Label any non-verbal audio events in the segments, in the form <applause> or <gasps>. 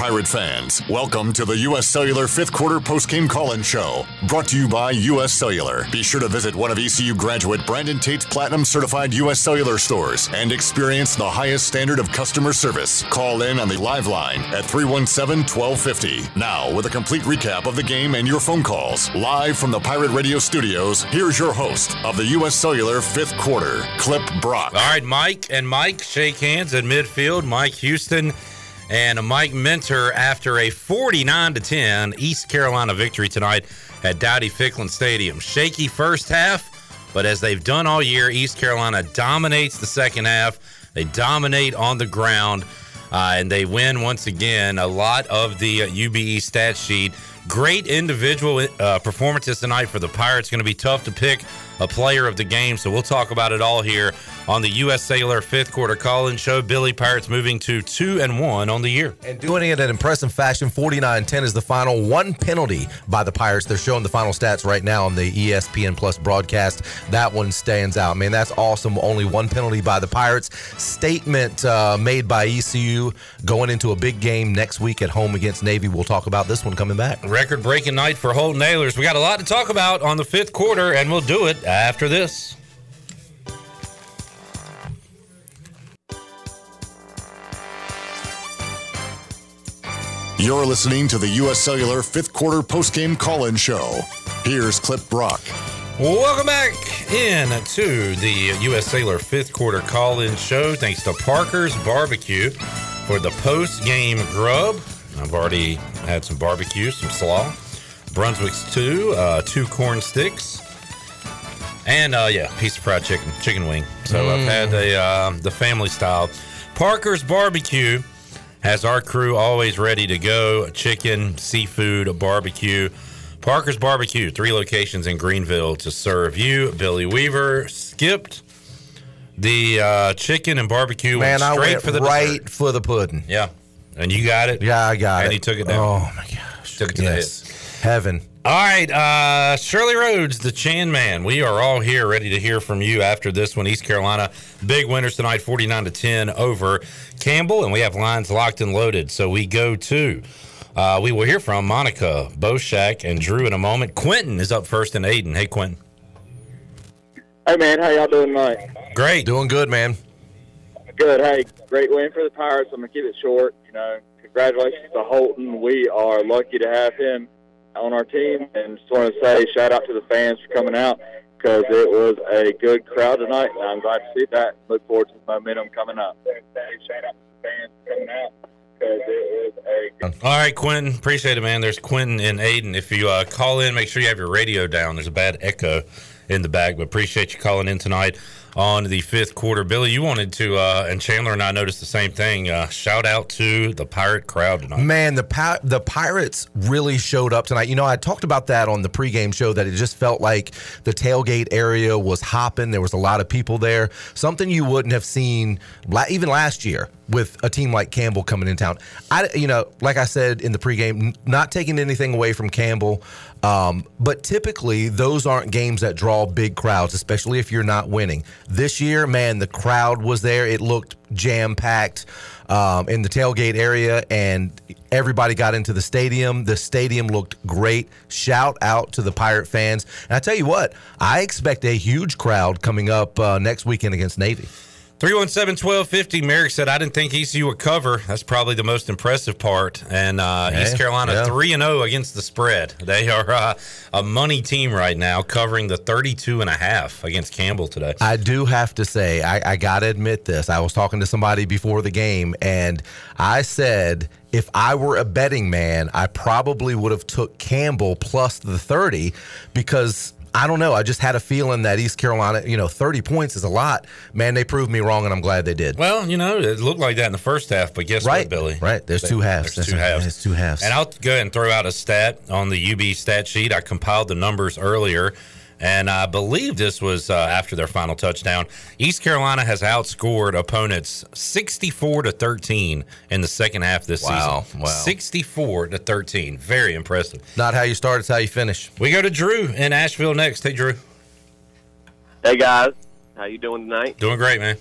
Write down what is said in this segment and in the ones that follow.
Pirate fans, welcome to the U.S. Cellular fifth quarter postgame call-in show, brought to you by U.S. Cellular. Be sure to visit one of ECU graduate Brandon Tate's platinum certified U.S. Cellular stores and experience the highest standard of customer service. Call in on the live line at 317-1250. Now, with a complete recap of the game and your phone calls, live from the Pirate Radio studios, here's your host of the U.S. Cellular fifth quarter, Clip Brock. All right, Mike and Mike shake hands at midfield. Mike Houston and Mike Minter after a 49 to 10 East Carolina victory tonight at Dowdy Ficklen Stadium. Shaky first half, but as they've done all year, East Carolina dominates the second half. They dominate on the ground, uh, and they win once again. A lot of the uh, UBE stat sheet. Great individual uh, performances tonight for the Pirates. Going to be tough to pick a player of the game. So we'll talk about it all here on the U.S. Cellular fifth quarter call-in show. Billy Pirates moving to two and one on the year. And doing it in impressive fashion. 49-10 is the final. One penalty by the Pirates. They're showing the final stats right now on the ESPN Plus broadcast. That one stands out. Man, that's awesome. Only one penalty by the Pirates. Statement uh, made by ECU going into a big game next week at home against Navy. We'll talk about this one coming back. Record-breaking night for Holton Ahlers. We got a lot to talk about on the fifth quarter, and we'll do it after this. You're listening to the U.S. Cellular fifth quarter postgame call-in show. Here's Clip Brock. Welcome back in to the U.S. Cellular fifth quarter call-in show. Thanks to Parker's Barbecue for the post-game grub. I've already had some barbecue, some slaw, Brunswick stew, uh, two corn sticks, and uh, yeah, piece of fried chicken, chicken wing. So mm. I've had the uh, the family style. Parker's Barbecue has our crew always ready to go. Chicken, seafood, barbecue. Parker's Barbecue, three locations in Greenville to serve you. Billy Weaver skipped the uh, chicken and barbecue. Man, went I straight went for the right dessert. for the pudding. Yeah, and you got it. Yeah, I got and it. And he took it down. Oh my gosh, Took it to yes. the head. Heaven. All right, uh, Shirley Rhodes, the Chan Man. We are all here ready to hear from you after this one. East Carolina, big winners tonight, 49 to 10 over Campbell, and we have lines locked and loaded. So we go to, uh, we will hear from Monica, Boshak, and Drew in a moment. Quentin is up first in Ayden. Hey, Quentin. Hey man, how y'all doing tonight? Great. Doing good, man. Good. Hey, great win for the Pirates. I'm gonna keep it short. You know, congratulations to Holton. We are lucky to have him on our team, and just want to say shout out to the fans for coming out because it was a good crowd tonight, and I'm glad to see that. Look forward to the momentum coming up. All right, Quentin. Appreciate it, man. There's Quentin and Ayden. If you uh, call in, make sure you have your radio down. There's a bad echo in the back, but appreciate you calling in tonight on the fifth quarter. Billy, you wanted to, uh, and Chandler and I noticed the same thing. Uh, shout out to the pirate crowd tonight. Man, the pi- the Pirates really showed up tonight. You know, I talked about that on the pregame show that it just felt like the tailgate area was hopping. There was a lot of people there. Something you wouldn't have seen even last year with a team like Campbell coming in town. I, you know, like I said in the pregame, not taking anything away from Campbell, um, but typically those aren't games that draw big crowds, especially if you're not winning. This year, man, the crowd was there. It looked jam packed um, in the tailgate area, and everybody got into the stadium. The stadium looked great. Shout out to the Pirate fans. And I tell you what, I expect a huge crowd coming up uh, next weekend against Navy. 317 1250. Merrick said, I didn't think ECU would cover. That's probably the most impressive part. And uh, Yeah, East Carolina 3 and 0 against the spread. They are uh, a money team right now, covering the 32 and a half against Campbell today. I do have to say, I, I got to admit this. I was talking to somebody before the game, and I said if I were a betting man, I probably would have took Campbell plus the 30 because I don't know. I just had a feeling that East Carolina, you know, 30 points is a lot. Man, they proved me wrong, and I'm glad they did. Well, you know, it looked like that in the first half, but guess Right, what, Billy? right. There's two halves. There's two halves. there's two halves. And I'll go ahead and throw out a stat on the UB stat sheet. I compiled the numbers earlier, and I believe this was uh, after their final touchdown. East Carolina has outscored opponents 64 to 13 in the second half this Wow, season. wow. 64 to 13. Very impressive. Not how you start, it's how you finish. We go to Drew in Asheville next. Hey, Drew. Hey guys, how you doing tonight? Doing great, man.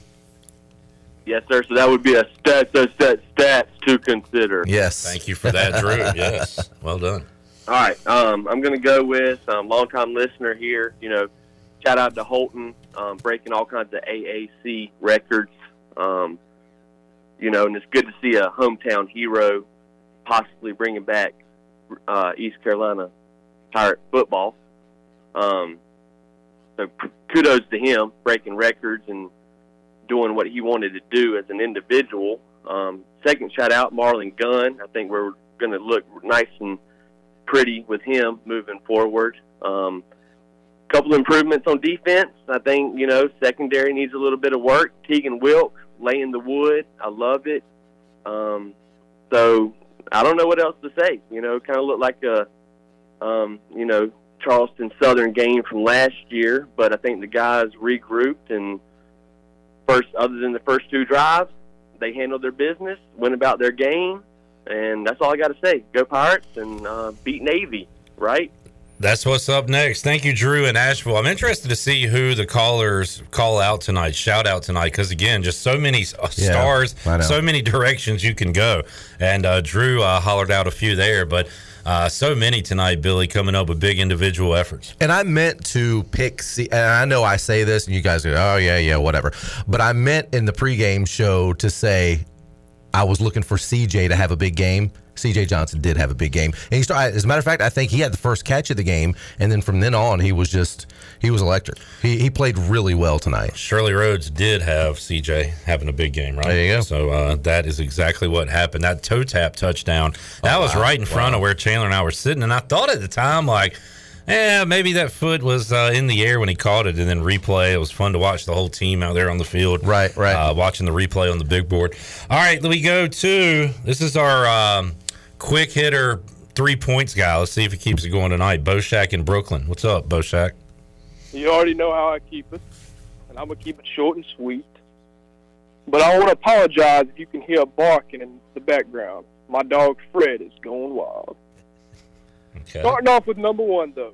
Yes, sir. So that would be a stats, stats, stats, stats to consider. Yes. Thank you for that, Drew. <laughs> yes, well done. All right. Um, I'm going to go with um, longtime listener here. You know, shout out to Holton, um, breaking all kinds of AAC records. Um, you know, and it's good to see a hometown hero possibly bringing back uh, East Carolina Pirate football. Um, so kudos to him breaking records and doing what he wanted to do as an individual. Um, second shout out, Marlon Gunn. I think we're going to look nice and pretty with him moving forward. Um, couple improvements on defense. I think you know secondary needs a little bit of work. Tegan Wilk laying the wood. I love it. Um, so I don't know what else to say. You know, kind of looked like a um, you know Charleston Southern game from last year, but I think the guys regrouped and first, other than the first two drives, they handled their business, went about their game, and that's all I got to say. Go Pirates and uh, beat Navy, right? That's what's up next. Thank you, Drew in Asheville. I'm interested to see who the callers call out tonight, shout out tonight, because again, just so many stars, I know. so many directions you can go. And uh, Drew uh, hollered out a few there, but uh, so many tonight, Billy, coming up with big individual efforts. And I meant to pick, C- and I know I say this, and you guys go, oh, yeah, yeah, whatever. But I meant in the pregame show to say I was looking for CJ to have a big game. CJ Johnson did have a big game. And he started, as a matter of fact, I think he had the first catch of the game. And then from then on, he was just, he was electric. He, he played really well tonight. Shirley Rhodes did have CJ having a big game, right? There you go. So uh, that is exactly what happened. That toe tap touchdown, that was wow. right in front of where Chandler and I were sitting. And I thought at the time, like, yeah, maybe that foot was uh, in the air when he caught it, and then replay. It was fun to watch the whole team out there on the field. Right, right. Uh, watching the replay on the big board. All right, we go to this is our um, quick hitter three points guy. Let's see if he keeps it going tonight. Boshak in Brooklyn. What's up, Boshak? You already know how I keep it, and I'm gonna keep it short and sweet. But I want to apologize if you can hear barking in the background. My dog Fred is going wild. Okay. Starting off with number one, though.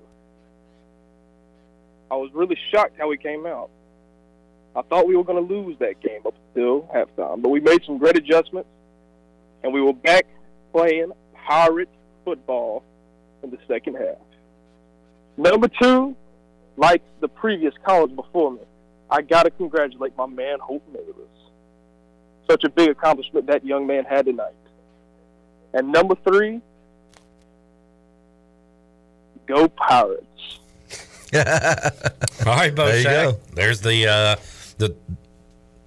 I was really shocked how we came out. I thought we were going to lose that game up until halftime, but we made some great adjustments, and we were back playing Pirate football in the second half. Number two, like the previous callers before me, I got to congratulate my man Holton Ahlers. Such a big accomplishment that young man had tonight. And number three, go Pirates. <laughs> All right, Bo There you Shack. go. There's the uh, the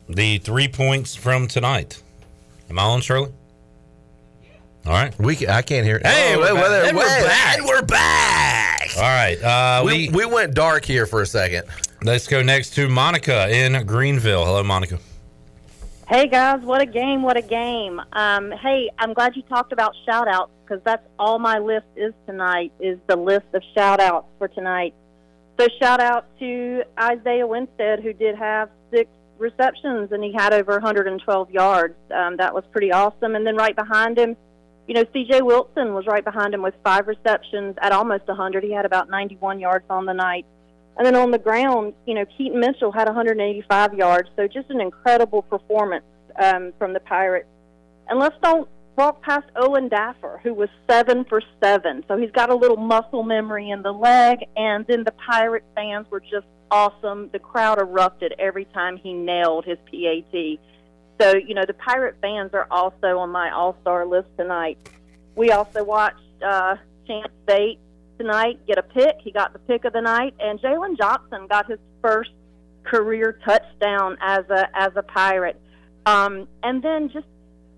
the three points from tonight. Am I on, Shirley? All right. We can, I can't hear it. Hey, Oh, we're wait, back. wait, And we're wait, back. And we're back. All right. Uh, We, we, we went dark here for a second. let's go next to Monica in Greenville. Hello, Monica. Hey guys, what a game! What a game! Um, hey, I'm glad you talked about shout outs because that's all my list is tonight. Is the list of shout outs for tonight. So shout out to Isaiah Winstead who did have six receptions and he had over 112 yards. Um, that was pretty awesome. And then right behind him, you know, C.J. Wilson was right behind him with five receptions at almost 100. He had about 91 yards on the night. And then on the ground, you know, Keaton Mitchell had 185 yards. So just an incredible performance um, from the Pirates. And let's don't walk past Owen Daffer, who was seven for seven. So he's got a little muscle memory in the leg. And then the Pirate fans were just awesome. The crowd erupted every time he nailed his PAT. So, you know, the Pirate fans are also on my all star list tonight. We also watched uh, Chance Bate tonight get a pick. He got the pick of the night, and Jalen Johnson got his first career touchdown as a as a Pirate. Um, and then just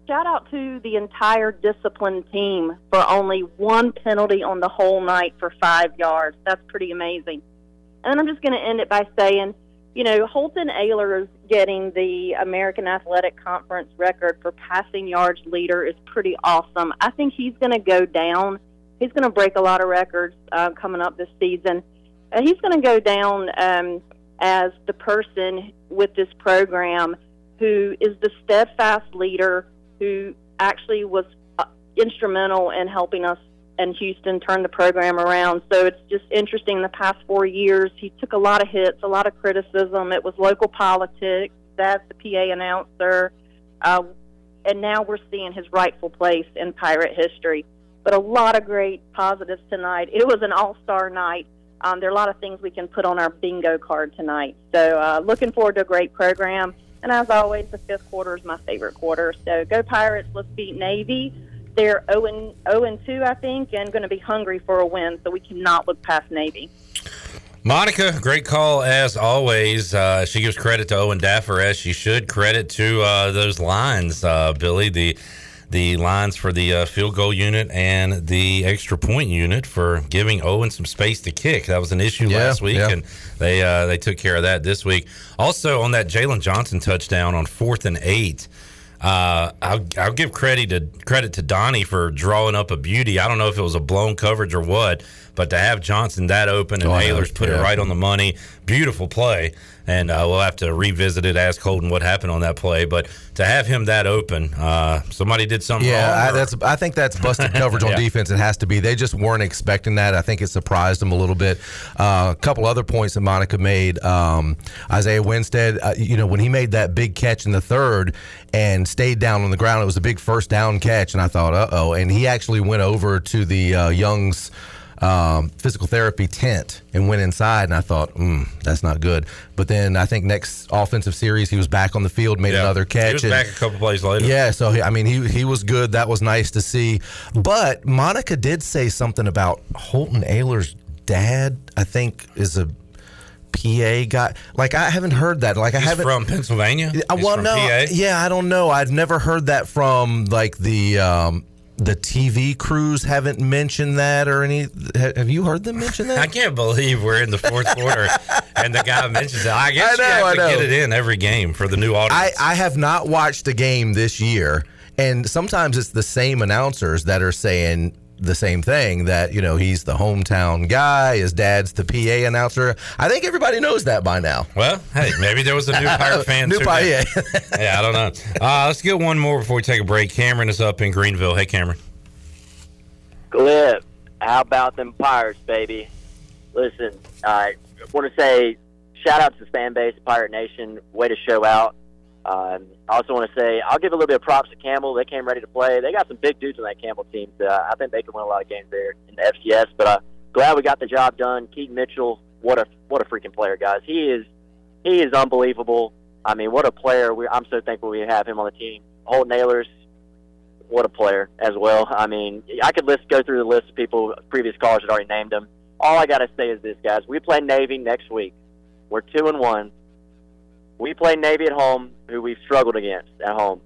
shout out to the entire discipline team for only one penalty on the whole night for five yards. That's pretty amazing. And I'm just going to end it by saying, you know, Holton Ahlers is getting the American Athletic Conference record for passing yards leader is pretty awesome. I think he's going to go down. He's going to break a lot of records uh, coming up this season. Uh, he's going to go down um, as the person with this program who is the steadfast leader who actually was uh, instrumental in helping us and Houston turned the program around. So it's just interesting. The past four years, he took a lot of hits, a lot of criticism. It was local politics. That's the PA announcer, uh, and now we're seeing his rightful place in Pirate history. But a lot of great positives tonight. It was an all-star night. Um, there are a lot of things we can put on our bingo card tonight. So uh, looking forward to a great program. And as always, the fifth quarter is my favorite quarter. So go Pirates! Let's beat Navy. They're 0 and 0 and 2, I think, and going to be hungry for a win. So we cannot look past Navy. Monica, great call as always. Uh, she gives credit to Owen Daffer as she should. Credit to uh, those lines, uh, Billy. The the lines for the uh, field goal unit and the extra point unit for giving Owen some space to kick. That was an issue Yeah, last week, yeah. and they uh, they took care of that this week. Also on that Jalen Johnson touchdown on fourth and eight. Uh, I'll, I'll give credit to credit to Donnie for drawing up a beauty. I don't know if it was a blown coverage or what, but to have Johnson that open and Oh, I know. Ahlers put it right on the money, beautiful play. And uh, we'll have to revisit it, ask Holton what happened on that play. But to have him that open, uh, somebody did something Yeah, wrong. I, that's. I think that's busted coverage <laughs> on Yeah. defense. It has to be. They just weren't expecting that. I think it surprised them a little bit. Uh, a couple other points that Monica made. Um, Isaiah Winstead, uh, you know, when he made that big catch in the third and stayed down on the ground, it was a big first down catch, and I thought, uh oh. And he actually went over to the uh, Young's. Um, physical therapy tent and went inside, and I thought, mm, that's not good. But then I think next offensive series, he was back on the field, made Yeah. another catch. He was and- back a couple plays later. yeah, so he, I mean, he he was good. That was nice to see. But Monica did say something about Holton Ahlers' dad. I think is a PA guy. Like I haven't heard that. Like I He's haven't. from Pennsylvania. I He's well, no, PA. yeah, I don't know. I've never heard that from like the um, the TV crews. Haven't mentioned that or any. Have you heard them mention that? <laughs> I can't believe we're in the fourth <laughs> quarter and the guy mentions it. I guess I know, you have I to know. get it in every game for the new audience. I, I have not watched a game this year, and sometimes it's the same announcers that are saying the same thing that you know he's the hometown guy, his dad's the PA announcer. I think everybody knows that by now. well, hey, maybe there was a new <laughs> Pirate fan. New too. Pirate, yeah. yeah, I don't know. Uh, let's get one more before we take a break. Cameron is up in Greenville. Hey, Cameron. Clip, how about them Pirates, baby? Listen, I want to say shout out to the fan base, Pirate Nation. Way to show out. Um, I also want to say I'll give a little bit of props to Campbell. They came ready to play. They got some big dudes on that Campbell team. So I think they can win a lot of games there in the FCS. But uh, glad we got the job done. Keaton Mitchell, what a what a freaking player, guys. He is he is unbelievable. I mean, what a player. We, I'm so thankful we have him on the team. Holton Ahlers, what a player as well. I mean, I could list go through the list of people, previous callers had already named them. All I got to say is this, guys. We play Navy next week. We're two and one. We play Navy at home, who we've struggled against at home.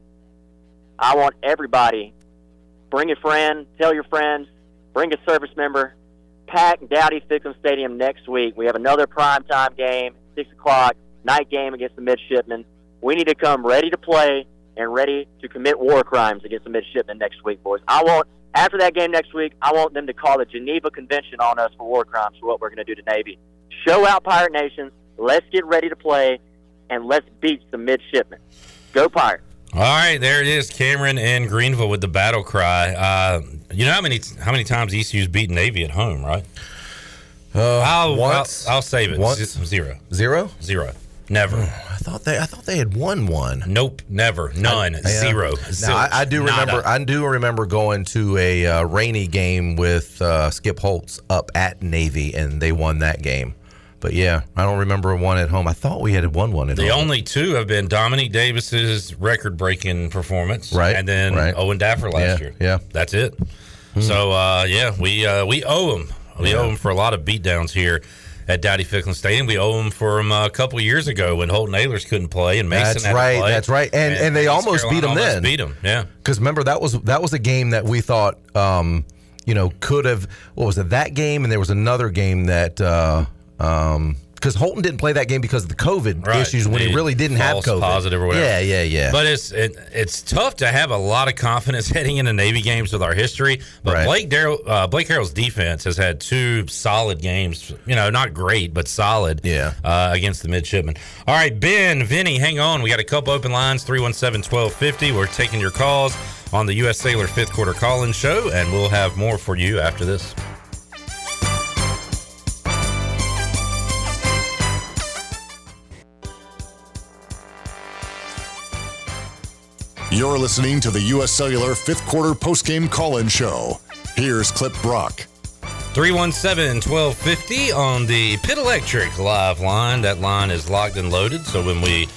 I want everybody, bring a friend, tell your friends, bring a service member, pack Dowdy Ficklen Stadium next week. We have another primetime game, 6 o'clock, night game against the midshipmen. We need to come ready to play and ready to commit war crimes against the midshipmen next week, boys. I want, after that game next week, I want them to call the Geneva Convention on us for war crimes for what we're going to do to Navy. Show out Pirate Nation. Let's get ready to play, and let's beat the midshipmen. Go Pirates. All right, there it is, Cameron and Greenville with the battle cry. Uh, you know how many how many times ECU's beaten Navy at home, right? Uh, I'll, once, I'll, I'll save it. Once? Z- Zero. zero. Zero. Never. <sighs> I thought they. I thought they had won one. Nope. Never. None. Yeah. Zero. Now, I, I do Zilch. Nada. remember. I do remember going to a uh, rainy game with uh, Skip Holtz up at Navy, and they won that game. But yeah, I don't remember one at home. I thought we had won one at The home. The only two have been Dominique Davis's record-breaking performance, Right, and then right. Owen Daffer last Yeah, year. yeah. that's it. So uh, yeah, we uh, we owe him. We Yeah. owe him for a lot of beatdowns here at Dowdy Ficklen Stadium. We owe him uh, a couple years ago when Holton Ahlers couldn't play and Mason That's had to right, play. that's right. And- and they East almost beat Carolina him almost then. Beat him, yeah. Because remember that was that was a game that we thought, um, you know, could have. What was it? That game, and there was another game that. Uh, um, because Holton didn't play that game because of the COVID Right. issues when he really didn't have COVID. positive or whatever. Yeah, yeah, yeah. But it's it, it's tough to have a lot of confidence <laughs> heading into Navy games with our history. But Right. Blake Darrell, uh, Blake Harrell's defense has had two solid games. You know, not great, but solid. Yeah. Uh, against the midshipmen. All right, Ben, Vinny, hang on. We got a couple open lines 317 1250. We're taking your calls on the U.S. Cellular fifth quarter call in show, and we'll have more for you after this. You're listening to the U.S. Cellular fifth quarter postgame call in show. Here's Clip Brock. 317 1250 on the Pit Electric live line. That line is locked and loaded, so when we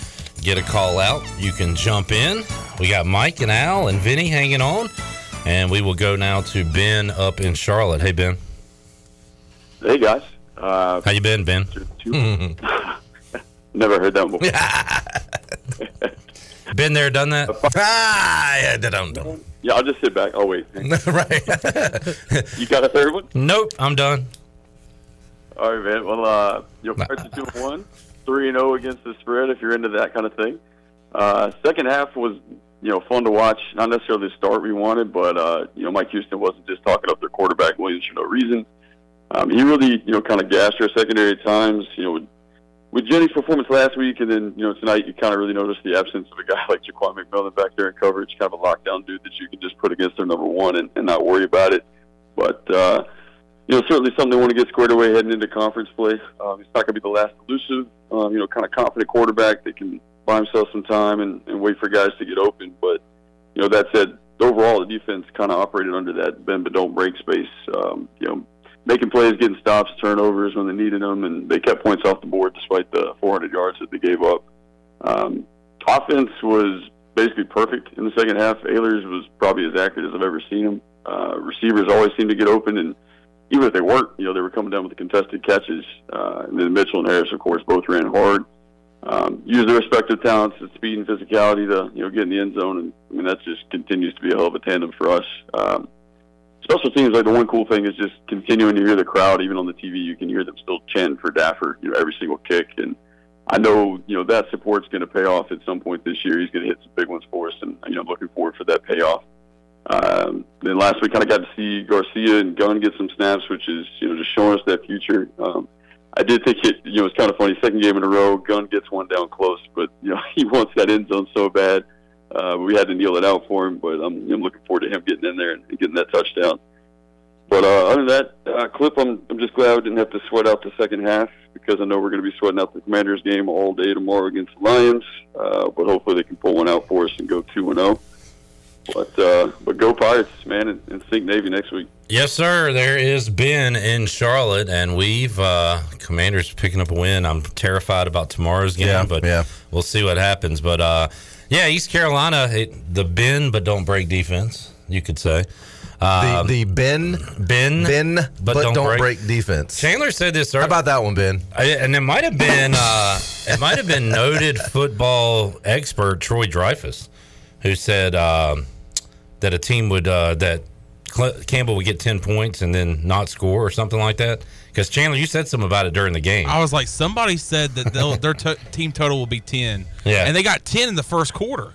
get a call out, you can jump in. We got Mike and Al and Vinny hanging on, and we will go now to Ben up in Charlotte. Hey, Ben. Hey, guys. Uh, How you been, Ben? <laughs> never heard that before. <laughs> Been there, done that. <laughs> ah, yeah, don't, don't. Yeah, I'll just sit back. I'll wait. <laughs> right. you got a third one? Nope, I'm done. All right, man. Well, uh, your Pirates are two and one, three and zero against the spread. If you're into that kind of thing. Uh, second half was you know fun to watch. Not necessarily the start we wanted, but uh, you know Mike Houston wasn't just talking up their quarterback Williams for no reason. Um, he really you know kind of gassed our secondary at times. You know with Jenny's performance last week, and then you know tonight, you kind of really notice the absence of a guy <laughs> like Jaquan McMillian back there in coverage, kind of a lockdown dude that you can just put against their number one and, and not worry about it. But uh, you know, certainly something they want to get squared away heading into conference play. Um, he's not going to be the last elusive, um, you know, kind of confident quarterback that can buy himself some time and, and wait for guys to get open. But you know, that said, overall the defense kind of operated under that bend but don't break space. Um, you know making plays, getting stops, turnovers when they needed them, and they kept points off the board despite the 400 yards that they gave up. Um, offense was basically perfect in the second half. Ahlers was probably as accurate as I've ever seen him. Uh, receivers always seemed to get open, and even if they weren't, you know, they were coming down with the contested catches. Uh, and then Mitchell and Harris, of course, both ran hard. Um, use their respective talents, and speed and physicality to you know get in the end zone, and I mean that just continues to be a hell of a tandem for us. Um, special teams, like the one cool thing is just continuing to hear the crowd, even on the TV, you can hear them still chanting for Daffer, you know, every single kick. And I know, you know, that support's going to pay off at some point this year. He's going to hit some big ones for us, and you know, I'm looking forward for that payoff. Um, then last week, kind of got to see Garcia and Gunn get some snaps, which is you know just showing us that future. Um, I did think it, you know, it's kind of funny. Second game in a row, Gunn gets one down close, but you know <laughs> he wants that end zone so bad. Uh, we had to kneel it out for him, but I'm, I'm looking forward to him getting in there and getting that touchdown. But uh, other than that, uh, Clip, I'm, I'm just glad we didn't have to sweat out the second half because I know we're going to be sweating out the Commanders game all day tomorrow against the Lions. Uh, but hopefully they can pull one out for us and go two and zero. But uh, but go Pirates, man, and, and think Navy next week. Yes, sir. There is Ben in Charlotte, and we've uh, Commanders picking up a win. I'm terrified about tomorrow's game, Yeah, but yeah. we'll see what happens. But uh, yeah, East Carolina, it, the bend but don't break defense, you could say. The, the Ben, Ben, Ben, but, don't, break. defense. Chandler said this How earlier. about that one, Ben? I, and it might have been uh, it might have been noted football expert Troy Dreyfus who said um, that a team would uh, that Campbell would get ten points and then not score or something like that. Because Chandler, you said something about it during the game. I was like, somebody said that their to- <laughs> team total will be ten. Yeah. and they got ten in the first quarter.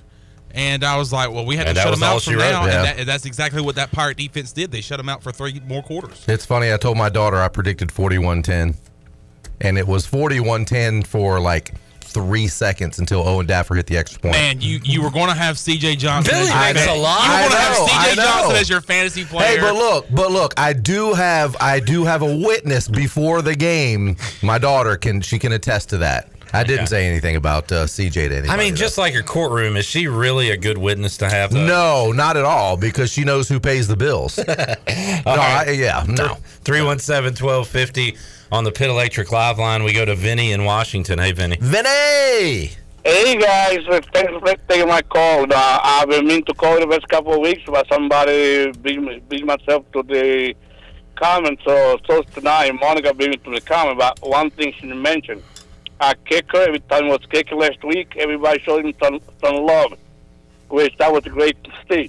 And I was like, well, we had And to shut them out she from wrote. now. Yeah. And, that, and that's exactly what that Pirate defense did. They shut them out for three more quarters. It's funny. I told my daughter I predicted 41-10, and it was 41-10 for like three seconds until Owen Daffer hit the extra point. Man, you you were going to have C.J. Johnson. Billy as your makes a lot. You were going to have C.J. Johnson as your fantasy player. Hey, but look, but look, I do have I do have a witness before the game. My daughter can she can attest to that. I didn't say anything about uh, CJ to anybody. I mean, though. just like your courtroom, is she really a good witness to have? Though? no, not at all, because she knows who pays the bills. <laughs> no, I, yeah, no. 317 1250 on the Pit Electric Live line. We go to Vinny in Washington. Hey, Vinny. Vinny, Hey guys, thanks for taking my call. Uh, I've been meaning to call the past couple of weeks, but somebody beat, beat myself to the comment. So, so tonight, Monica beat me to the comment. But one thing she mentioned, a kicker. Every time was kicker last week, everybody showed him some, some love, which that was a great <laughs> to see.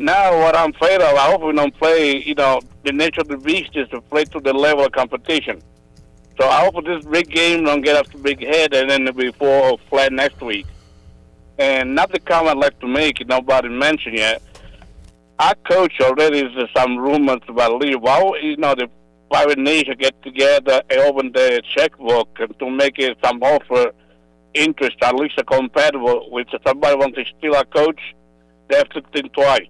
Now, what I'm afraid of, I hope we don't play. You know, the nature of the beast is to play to the level of competition. So I hope this big game don't get us to big head and then be four flat next week. And not the comment I'd like to make, nobody mentioned yet. Our coach already is some rumors about leave. Why you know the private nation get together and open the checkbook to make it some offer interest at least compatible with somebody wants to steal our coach have to think twice.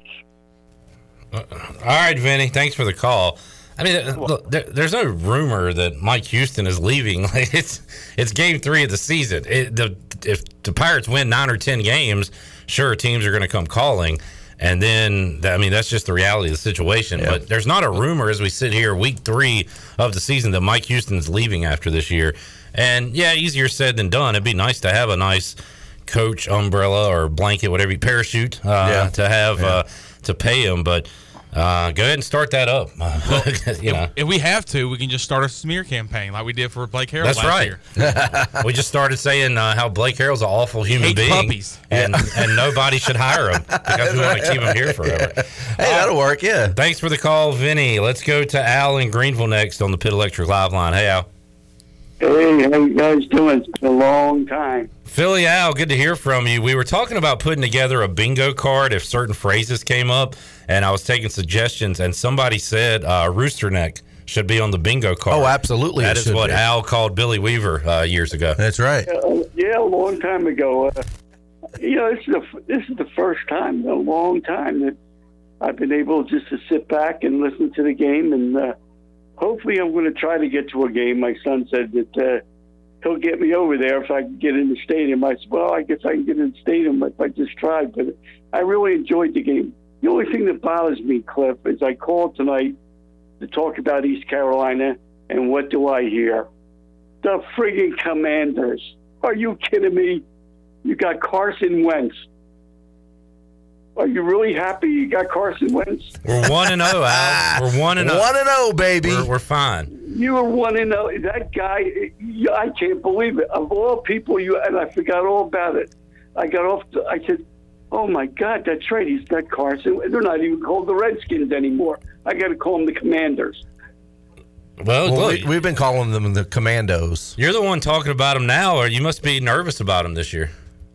All right, Vinny. Thanks for the call. I mean, uh, look, there, there's no rumor that Mike Houston is leaving. Like <laughs> it's it's game three of the season. It, the, if the Pirates win nine or ten games, sure, teams are going to come calling. And then, I mean, that's just the reality of the situation. But there's not a rumor as we sit here, week three of the season, that Mike Houston's leaving after this year. And yeah, easier said than done. It'd be nice to have a nice coach umbrella or blanket, whatever, parachute uh, Yeah. to have uh, to pay him. But uh, go ahead and start that up. <laughs> you know, If we have to, we can just start a smear campaign like we did for Blake Harrell that's last right. year. <laughs> we just started saying uh, how Blake Harrell's an awful human Hate being, puppies. and <laughs> and nobody should hire him because we want to keep him here forever. Hey, that'll work. Yeah. Thanks for the call, Vinny. Let's go to Al in Greenville next on the Pit Electric Live line. Hey, Al. Hey, how you guys doing? It's been a long time. Philly Al, good to hear from you. We were talking about putting together a bingo card if certain phrases came up, and I was taking suggestions, and somebody said uh, rooster neck should be on the bingo card. Oh, absolutely That it is what be. Al called Billy Weaver uh, years ago. That's right. Uh, yeah, a long time ago. Uh, you know, this is the this is the first time in a long time that I've been able just to sit back and listen to the game, and uh, hopefully, I'm going to try to get to a game. My son said that uh, he'll get me over there if I can get in the stadium. I said, well, I guess I can get in the stadium if I just tried, but I really enjoyed the game. The only thing that bothers me, Cliff, is I called tonight to talk about East Carolina, and what do I hear? The friggin' Commanders. Are you kidding me? You got Carson Wentz. Are you really happy you got Carson Wentz? We're one and zero, Al. <laughs> We're one and zero. One and zero, baby. We're, we're fine. You were one and oh. That guy, I can't believe it. Of all people, you and I forgot all about it. I got off. The, I said, "Oh my God, that's right. He's got Carson. They're not even called the Redskins anymore. I got to call them the Commanders." Well, Well, look, we, we've been calling them the Commandos. you're the one talking about them now, or you must be nervous about them this year.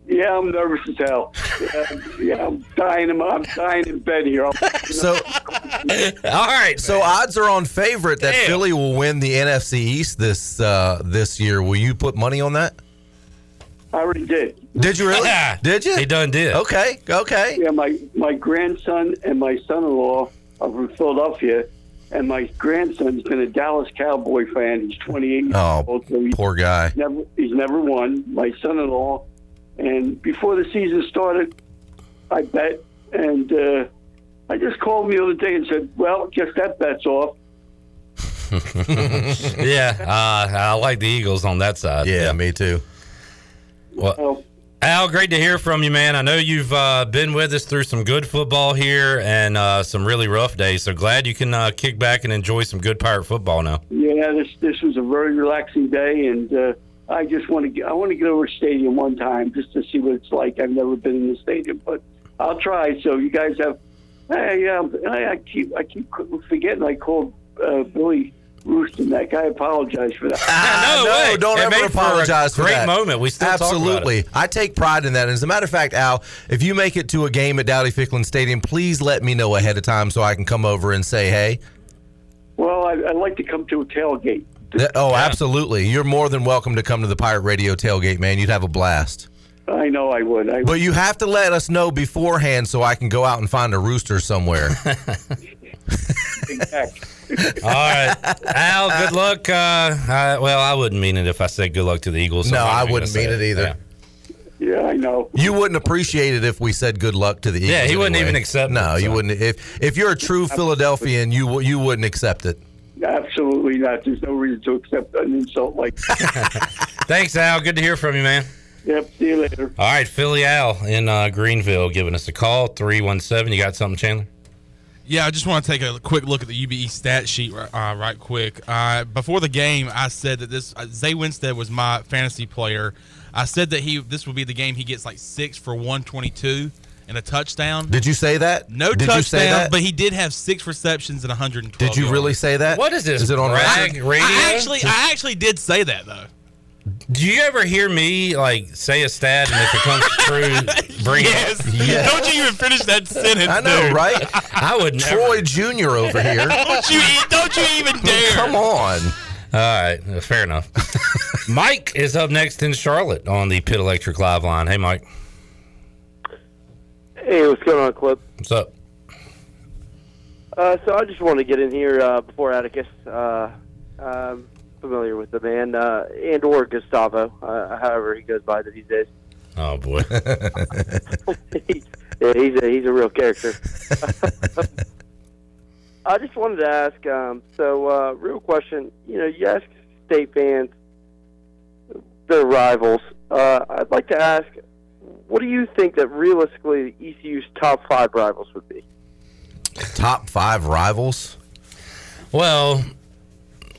Yeah, I'm nervous as hell. Yeah, yeah I'm dying. in- I'm dying in bed here. <laughs> So, all right. So odds are on favorite that Damn. Philly will win the NFC East this uh, this year. Will you put money on that? I already did. Did you really? <laughs> did you? He done did. Okay. Okay. Yeah, my my grandson and my son-in-law are from Philadelphia, and my grandson's been a Dallas Cowboy fan. He's 28 years Oh, old, so he's poor guy. never he's never won. My son-in-law, and before the season started, I bet, and uh, I just called him the other day and said, "Well, guess that bet's off." <laughs> yeah, uh, I like the Eagles on that side. Yeah, me too. Well, Al, great to hear from you, man. I know you've uh, been with us through some good football here and uh, some really rough days. So glad you can uh, kick back and enjoy some good pirate football now. Yeah, this this was a very relaxing day, and uh, I just want to get, I want to get over to stadium one time just to see what it's like. I've never been in the stadium, but I'll try. So you guys have, hey, um, I, I keep I keep forgetting I called uh, Billy Rooston. That guy apologize for that. <laughs> Ah, no, don't It made ever for a apologize for great that. moment. We still talk about absolutely. I take pride in that. And as a matter of fact, Al, if you make it to a game at Dowdy Ficklen Stadium, please let me know ahead of time so I can come over and say hey. Well, I, I'd like to come to a tailgate. That- <laughs> oh, absolutely. You're more than welcome to come to the Pirate Radio tailgate, man. You'd have a blast. I know I would. I, But you have to let us know beforehand so I can go out and find a rooster somewhere. <laughs> All right, Al. Good luck. Uh, I, well, I wouldn't mean it if I said good luck to the Eagles. so no, I'm not I even wouldn't mean say it either. Yeah, I know. You wouldn't appreciate it if we said good luck to the Eagles. Yeah, he wouldn't anyway. even accept No, it, you so. wouldn't. If if you're a true Philadelphian, you you wouldn't accept it. Absolutely not. There's no reason to accept an insult like. that. <laughs> Thanks, Al. Good to hear from you, man. yep. See you later. All right, Philly Al in uh, Greenville giving us a call. 317. You got something, Chandler? Yeah, I just want to take a quick look at the UBE stat sheet uh, right quick. Uh, before the game, I said that this uh, Zay Winstead was my fantasy player. I said that he this would be the game he gets like six for 122 and a touchdown. Did you say that? No Did you say touchdown, that? but he did have six receptions and 112. Did you yards. really say that? What is this? Is it on brag radio? I actually, I actually did say that though. Do you ever hear me like say a stat and if it comes <laughs> true, bring Yes. it? up? Don't you even finish that sentence? I know, dude. right? I would never. Troy Jr. over here. <laughs> Don't you? e- Don't you even dare? Come on. All right, fair enough. <laughs> Mike is up next in Charlotte on the Pit Electric Live line. Hey, Mike. Hey, what's going on, Clip? What's up? Uh, so I just wanted to get in here uh, before Atticus. Uh, I'm familiar with the man, uh, and or Gustavo, uh, however he goes by these days. Oh boy. <laughs> Yeah, he's a, he's a real character. <laughs> <laughs> I just wanted to ask. Um, so, uh, real question. You know, you ask state fans their rivals. Uh, I'd like to ask, what do you think that realistically ECU's top five rivals would be? Top five rivals. Well,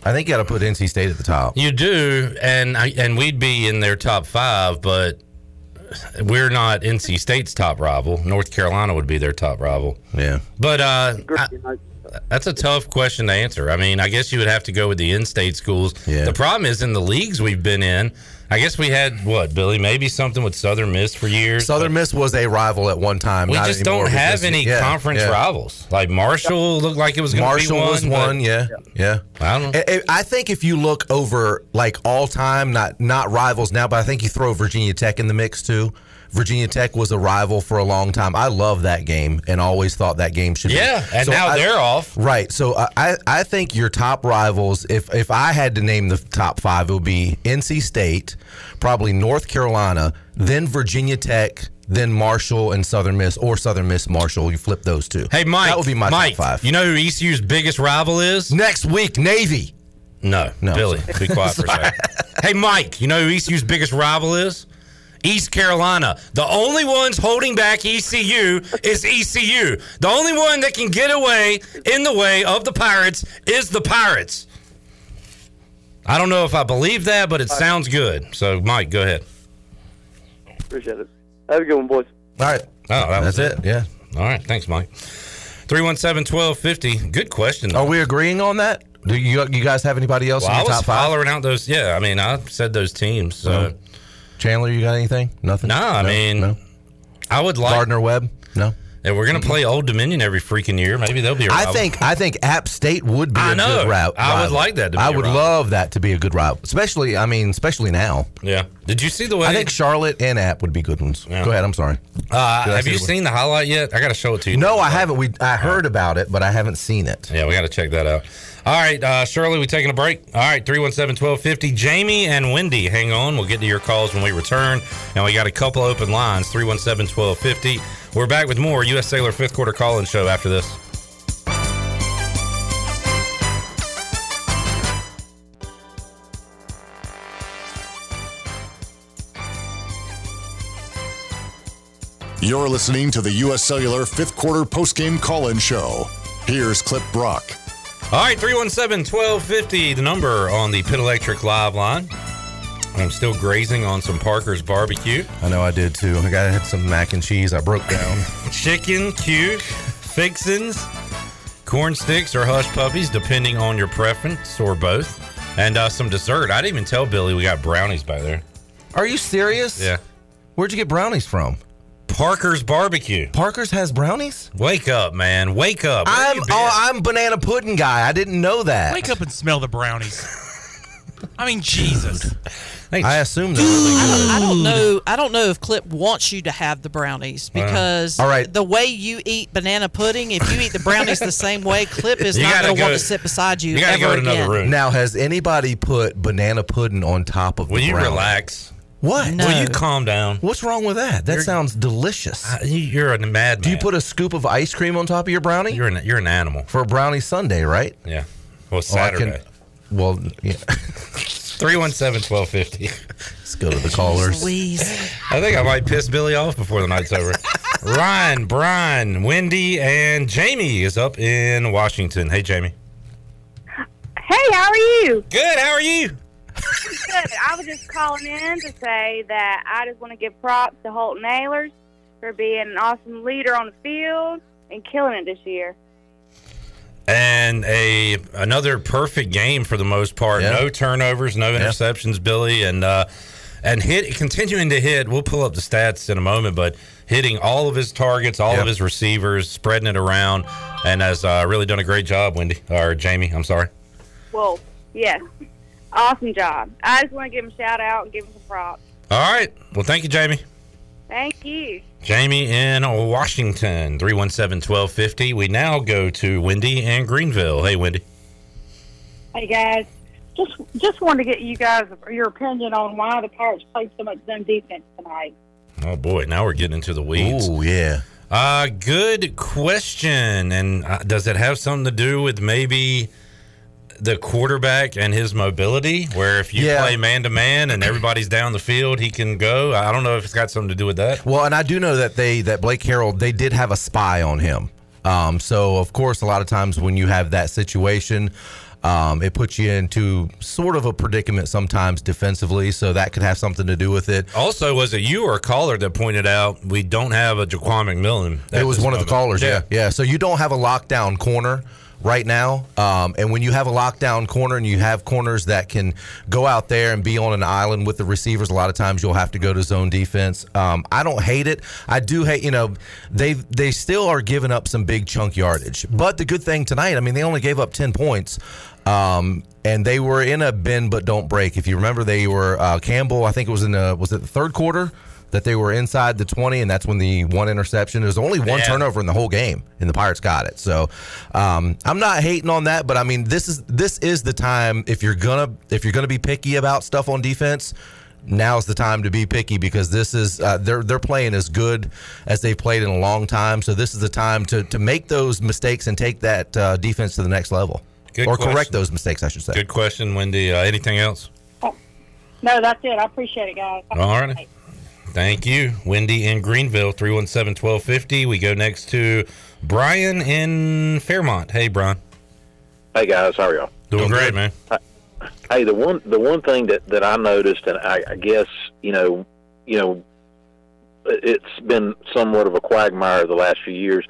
I think you got to put NC State at the top. You do, and I, and we'd be in their top five, but we're not NC State's top rival. North Carolina would be their top rival. Yeah, but uh, I- that's a tough question to answer. I mean, I guess you would have to go with the in-state schools. Yeah. The problem is in the leagues we've been in. I guess we had what Billy, maybe something with Southern Miss for years. Southern Miss was a rival at one time. We just anymore don't have any yeah, conference yeah. rivals. Like Marshall looked like it was going to be Marshall one. was one, yeah, yeah. I don't know. I, I think if you look over like all time, not not rivals now, but I think you throw Virginia Tech in the mix too. Virginia Tech was a rival for a long time. I love that game and always thought that game should. Yeah, be. and now they're off. Right. So I- I I think your top rivals, if if I had to name the top five, it would be NC State, probably North Carolina, then Virginia Tech. Then Marshall and Southern Miss, or Southern Miss Marshall. You flip those two. Hey, Mike. that would be my Mike, top five. You know who ECU's biggest rival is? Next week, Navy. No, No. Billy, be quiet for a second. <laughs> hey, Mike, you know who ECU's biggest rival is? East Carolina. The only ones holding back ECU is ECU. The only one that can get away in the way of the Pirates is the Pirates. I don't know if I believe that, but it sounds good. So, Mike, go ahead. Appreciate it. Have a good one, boys. All right. Oh, that was That's it. Yeah. All right. Thanks, Mike. 317 1250. Good question. Are we agreeing on that? Do you you guys have anybody else Well, in I your was top five? hollering out those. Yeah, I mean, I said those teams. So. No. Chandler, you got anything? Nothing. No, I mean, I would like Gardner Webb. No. And we're going to mm-hmm. play Old Dominion every freaking year. Maybe they'll be. a I rival. think I think App State would be I a know. good route. I would like that to be I would rival. love that to be a good route, especially. I mean, especially now. Yeah. Did you see the way? I think Charlotte and App would be good ones. Yeah. Go ahead. I'm sorry. Uh, have you seen the highlight yet? I got to show it to you. No, I haven't. We I heard about it, but I haven't seen it. Yeah, we got to check that out. All right, uh, Shirley, we taking a break. All right, 317 1250. Jamie and Wendy, hang on. We'll get to your calls when we return. And we got a couple open lines 317 1250. We're back with more U.S. Cellular fifth quarter call in show after this. You're listening to the U.S. Cellular fifth quarter postgame call in show. Here's Clip Brock. All right, 317 1250, the number on the Pit Electric live line. I'm still grazing on some Parker's barbecue. I know I did too. I got had some mac and cheese. I broke down. <laughs> Chicken, cute, fixins, corn sticks, or hush puppies, depending on your preference, or both. And uh, some dessert. I didn't even tell Billy we got brownies by there. Are you serious? Yeah. Where'd you get brownies from? Parker's barbecue. Parker's has brownies. Wake up, man. Wake up. Where I'm you been? oh, I'm banana pudding guy. I didn't know that. Wake up and smell the brownies. I mean, Jesus. <laughs> I assume they're really good. I don't know. I don't know if Clip wants you to have the brownies uh, because All right. the way you eat banana pudding, if you eat the brownies the same way, Clip is You not gotta going to want to sit beside you, you gotta ever go to again. another room. Now, has anybody put banana pudding on top of Will the you brownie? relax? What? Will you calm down? What's wrong with that? That You're- sounds delicious. Uh, you- You're a madman. Do you put a scoop of ice cream on top of your brownie? You're an, you're an animal. For a brownie sundae, right? Yeah. Well, Oh, I can- Saturday. well, yeah. <laughs> 317 1250. Let's go to the callers. I think I might piss Billy off before the night's over. <laughs> Ryan, Brian, Wendy, and Jamie is up in Washington. Hey, Jamie. Hey, how are you? Good. How are you? Good. I was just calling in to say that I just want to give props to Holton Ahlers for being an awesome leader on the field and killing it this year. And a another perfect game for the most part. No turnovers, no interceptions, Billy, and uh, and hit continuing to hit. We'll pull up the stats in a moment, but hitting all of his targets, all of his receivers, spreading it around, and has uh, really done a great job. Wendy or Jamie, I'm sorry. Well, yes. Awesome job. I just want to give him a shout out and give him some props. All right. Well, thank you, Jamie. Thank you. Jamie in Washington, 317 1250. We now go to Wendy in Greenville. Hey, Wendy. Hey guys, just just wanted to get you guys your opinion on why the Pirates played so much zone defense tonight. Oh, boy. Now we're getting into the weeds. Oh, yeah. Uh, good question. And uh, does it have something to do with maybe the quarterback and his mobility? Where if you Yeah. play man to man and everybody's down the field, he can go. I don't know if it's got something to do with that. Well, and I do know that they that Blake Harrell they did have a spy on him. Um, so of course, a lot of times when you have that situation, um, it puts you into sort of a predicament sometimes defensively. So that could have something to do with it. Also, was it you or a caller that pointed out we don't have a Ja'Quan McMillian? It was one of the moment? callers. Yeah. yeah, So you don't have a lockdown corner right now, um, and when you have a lockdown corner and you have corners that can go out there and be on an island with the receivers, a lot of times you'll have to go to zone defense. Um, I don't hate it. I do hate. You know, they they still are giving up some big chunk yardage. But the good thing tonight, I mean, they only gave up ten points. Um, and they were in a bend but don't break. If you remember, they were uh, Campbell. I think it was in the was it the third quarter that they were inside the twenty, and that's when the one interception. There's only one Yeah. turnover in the whole game, and the Pirates got it. So um, I'm not hating on that, but I mean this is this is the time if you're gonna if you're gonna be picky about stuff on defense. Now's the time to be picky because this is uh, they're they're playing as good as they've played in a long time. So this is the time to to make those mistakes and take that uh, defense to the next level, Good or question. correct those mistakes, I should say. Good question, Wendy. Uh, anything else? No, that's it. I appreciate it, guys. All right. Thank you, Wendy in Greenville, 317 1250. We go next to Brian in Fairmont. Hey, Brian. Hey guys, how are y'all? Doing great, man. Hey, the one the one thing that that I noticed, and I, I guess you know, you know, it's been somewhat of a quagmire the last few years,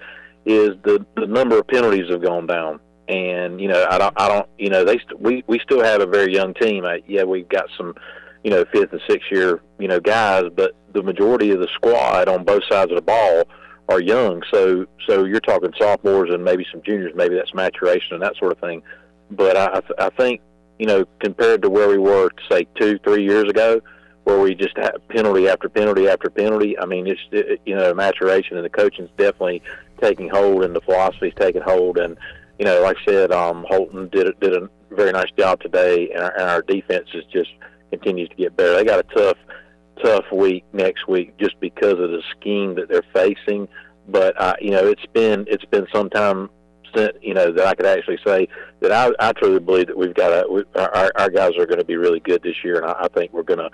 is the the number of penalties have gone down. And you know, I don't, I don't, you know, they st- we we still have a very young team. I, yeah, we've got some, you know, fifth and sixth year, you know, guys, but the majority of the squad on both sides of the ball are young. So so you're talking sophomores and maybe some juniors. Maybe that's maturation and that sort of thing. But I I think you know compared to where we were say two three years ago, where we just had penalty after penalty after penalty. I mean, it's it, you know maturation and the coaching's definitely taking hold and the philosophy's taking hold. And you know, like I said, um, Holton did a, did a very nice job today, and our, and our defense is just continues to get better. They got a tough tough week next week just because of the scheme that they're facing. But uh, you know, it's been it's been some time since you know that I could actually say that I, I truly believe that we've got a we, our our guys are going to be really good this year, and I, I think we're going to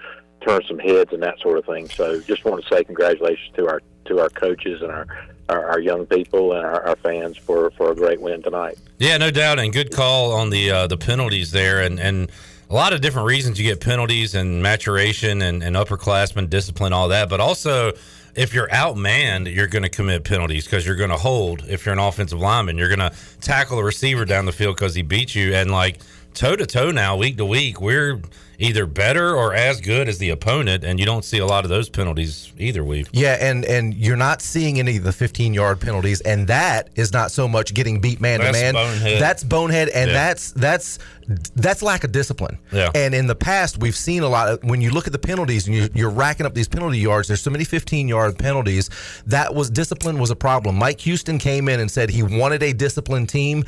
turn some heads and that sort of thing. So just want to say congratulations to our to our coaches and our our, our young people and our, our fans for for a great win tonight. Yeah, no doubt, and good call on the uh, the penalties there, and and a lot of different reasons you get penalties and maturation and, and upperclassmen discipline, all that, but also if you're outmanned, you're going to commit penalties because you're going to hold. If you're an offensive lineman, you're going to tackle a receiver down the field because he beat you, and like toe to toe now, week to week, we're either better or as good as the opponent, and you don't see a lot of those penalties either week. Yeah, and and you're not seeing any of the 15 yard penalties, and that is not so much getting beat man to man. That's bonehead, and Yeah. that's that's that's lack of discipline. Yeah. And in the past, we've seen a lot of when you look at the penalties and you, you're racking up these penalty yards. There's so many 15 yard penalties. That was discipline was a problem. Mike Houston came in and said he wanted a disciplined team,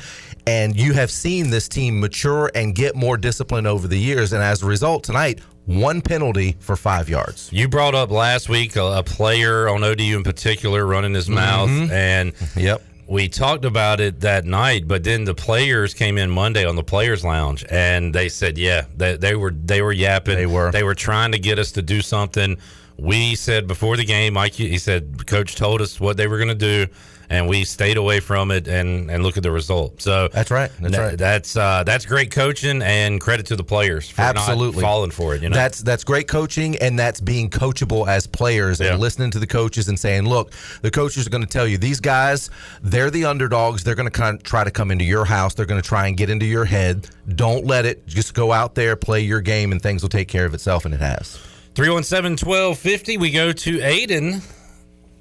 and you have seen this team mature and get more discipline over the years. And as a result, tonight. One penalty for five yards. You brought up last week a, a player on ODU in particular running his mouth, Mhm. and <laughs> yep, we talked about it that night. But then the players came in Monday on the players' lounge, and they said, "Yeah, they, they were they were yapping. They were they were trying to get us to do something." We said before the game, Mike, he said, Coach told us what they were going to do, and we stayed away from it. And and look at the result. So that's right. That's Th- right. That's uh, that's great coaching, and credit to the players for Absolutely not falling for it. You know, that's that's great coaching, and that's being coachable as players and listening to the coaches and saying, "Look, the coaches are going to tell you these guys, they're the underdogs. They're going to kind of try to come into your house. They're going to try and get into your head. Don't let it. Just go out there, play your game, and things will take care of itself." And it has. 317 1250. We go to Ayden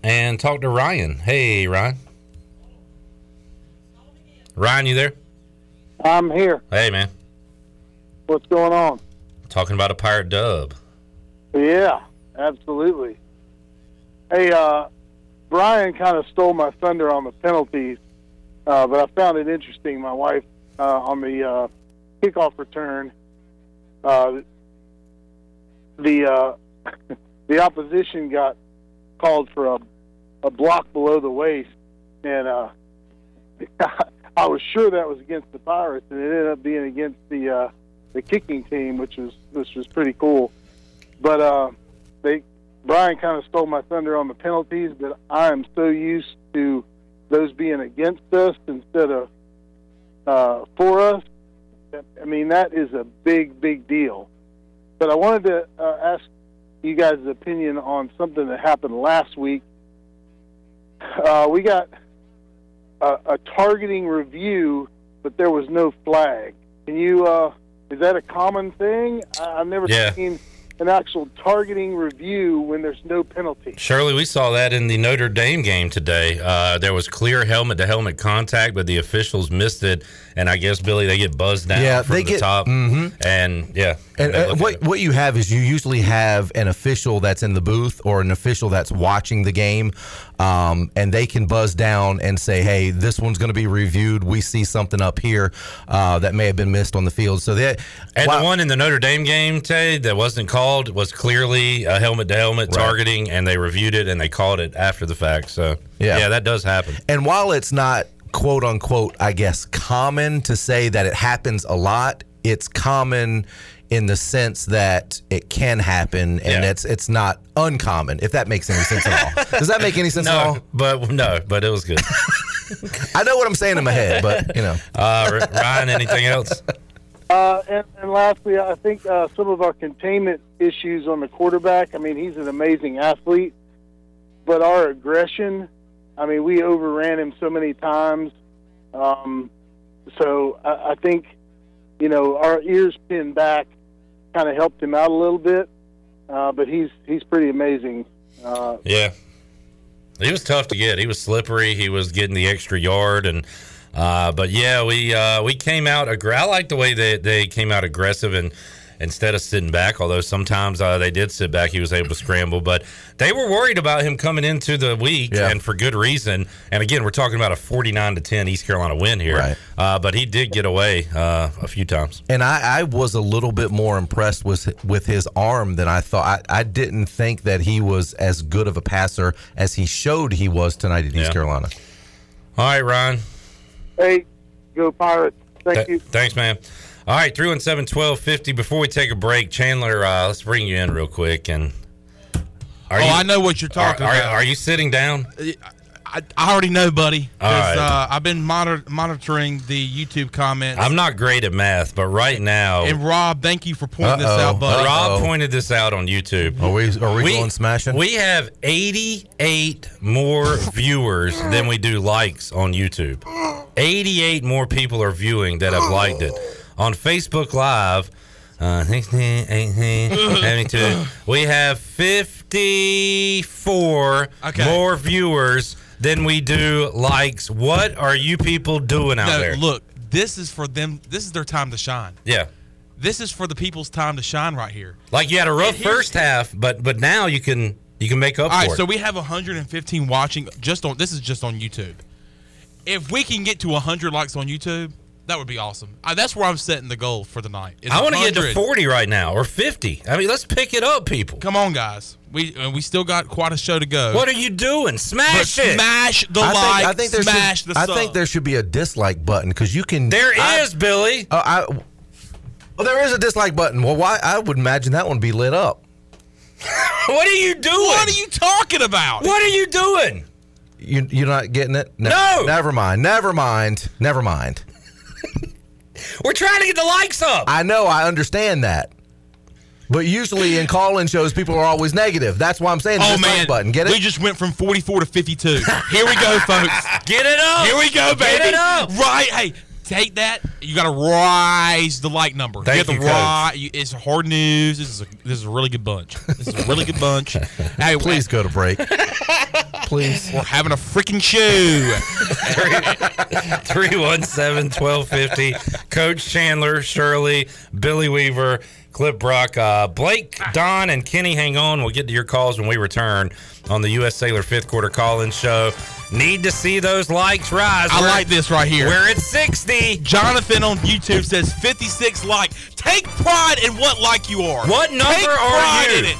and talk to Ryan. Hey, Ryan. Ryan, you there? I'm here. Hey, man. What's going on? Talking about a pirate dub. Yeah, absolutely. Hey, uh, Brian kind of stole my thunder on the penalties, uh, but I found it interesting. My wife uh, on the uh, kickoff return, uh, the uh, <laughs> the opposition got called for a, a block below the waist, and uh, <laughs> I was sure that was against the Pirates, and it ended up being against the uh, the kicking team, which was which was pretty cool. But uh, they Brian kind of stole my thunder on the penalties, but I am so used to those being against us instead of uh, for us. I mean, that is a big, big deal. But I wanted to uh, ask you guys' opinion on something that happened last week. Uh, we got a, a targeting review, but there was no flag. Can you? Uh, is that a common thing? I, I've never Yeah. seen an actual targeting review when there's no penalty. Shirley, we saw that in the Notre Dame game today. Uh, there was clear helmet to helmet contact, but the officials missed it. And I guess Billy, they get buzzed down Yeah, from they the get- top. mhm. And yeah, And uh, what what you have is you usually have an official that's in the booth or an official that's watching the game, um, and they can buzz down and say, "Hey, this one's going to be reviewed. We see something up here uh, that may have been missed on the field." So that And the one in the Notre Dame game, Tay, that wasn't called was clearly a helmet to helmet targeting, and they reviewed it and they called it after the fact. So Yeah. yeah, that does happen. And while it's not quote unquote, I guess, common to say that it happens a lot, it's common in the sense that it can happen and Yeah. it's it's not uncommon, if that makes any sense at all. Does that make any sense no, at all? But no, but it was good. I know what I'm saying in my head, but you know. Uh, Ryan, anything else? Uh, and, and lastly, I think uh, some of our containment issues on the quarterback. I mean, he's an amazing athlete, but our aggression. I mean, we overran him so many times. Um, so I, I think, you know, our ears pinned back kind of helped him out a little bit. Uh, but he's he's pretty amazing. Uh, Yeah. He was tough to get. He was slippery. He was getting the extra yard and uh, but yeah, we uh, we came out I like the way they they came out aggressive and instead of sitting back, although sometimes uh, they did sit back, he was able to scramble, but they were worried about him coming into the week and for good reason. And again, we're talking about a 49 to 10 East Carolina win here. Right. Uh, but he did get away uh, a few times. And I, I was a little bit more impressed with with his arm than I thought. I, I didn't think that he was as good of a passer as he showed he was tonight at East Carolina. All right, Ryan. hey, go Pirates! Thank Th- you. Thanks, man. All right, 317 1250. Before we take a break, Chandler, uh, let's bring you in real quick. And are Oh, you, I know what you're talking are, are- about. Are you sitting down? I, I already know, buddy. 'cause, All right. uh, I've been monitor- monitoring the YouTube comments. I'm not great at math, but right now. and Rob, thank you for pointing this out, buddy. Rob pointed this out on YouTube. Are we are we, going smashing? We have 88 more viewers than we do likes on YouTube. <gasps> 88 more people are viewing that have liked it. On Facebook Live, uh, 18, <laughs> 72, we have 54 more viewers than we do likes. What are you people doing out no, there? look, this is for them. This is their time to shine. Yeah. This is for the people's time to shine right here. Like you had a rough first half, but but now you can you can make up All right, so we have 115 watching just on. This is just on YouTube. If we can get to 100 likes on YouTube, that would be awesome. Uh, that's where I'm setting the goal for the night. I want to get to 40 right now or 50. I mean, let's pick it up, people. Come on, guys. We uh, we still got quite a show to go. What are you doing? Smash But it. Smash the I like. think, I think there smash should, the I sub. think there should be a dislike button because you can. There There is, is, Billy. Uh, I, well, there is a dislike button. Well, why? I would imagine that one be lit up. <laughs> What are you doing? What are you talking about? What are you doing? You you're not getting it? No. Never mind. Never mind. Never mind. We're trying to get the likes up. I know. I understand that. But usually in call-in shows, people are always negative. That's why I'm saying Oh dislike man, button. Get it? we just went from 44 to 52. Here we go, <laughs> folks. Get it up. Here we go, baby. Get it up. Right, hey, take that. You got to rise the like number. Thank you you, have to rise. you- It's hard news. This is a this is a really good bunch. This is a really good bunch. <laughs> hey, Please go to break. <laughs> <laughs> Please. We're having a freaking show. 317 1250. Coach Chandler, Shirley, Billy Weaver, Clip Brock, uh, Blake, Don, and Kenny, hang on. We'll get to your calls when we return on the U.S. Cellular fifth quarter call-in show. Need to see those likes rise. I We're- like this right here. We're at 60. Jonathan on YouTube says 56 like. Take pride in what like you are. What number Take are pride you?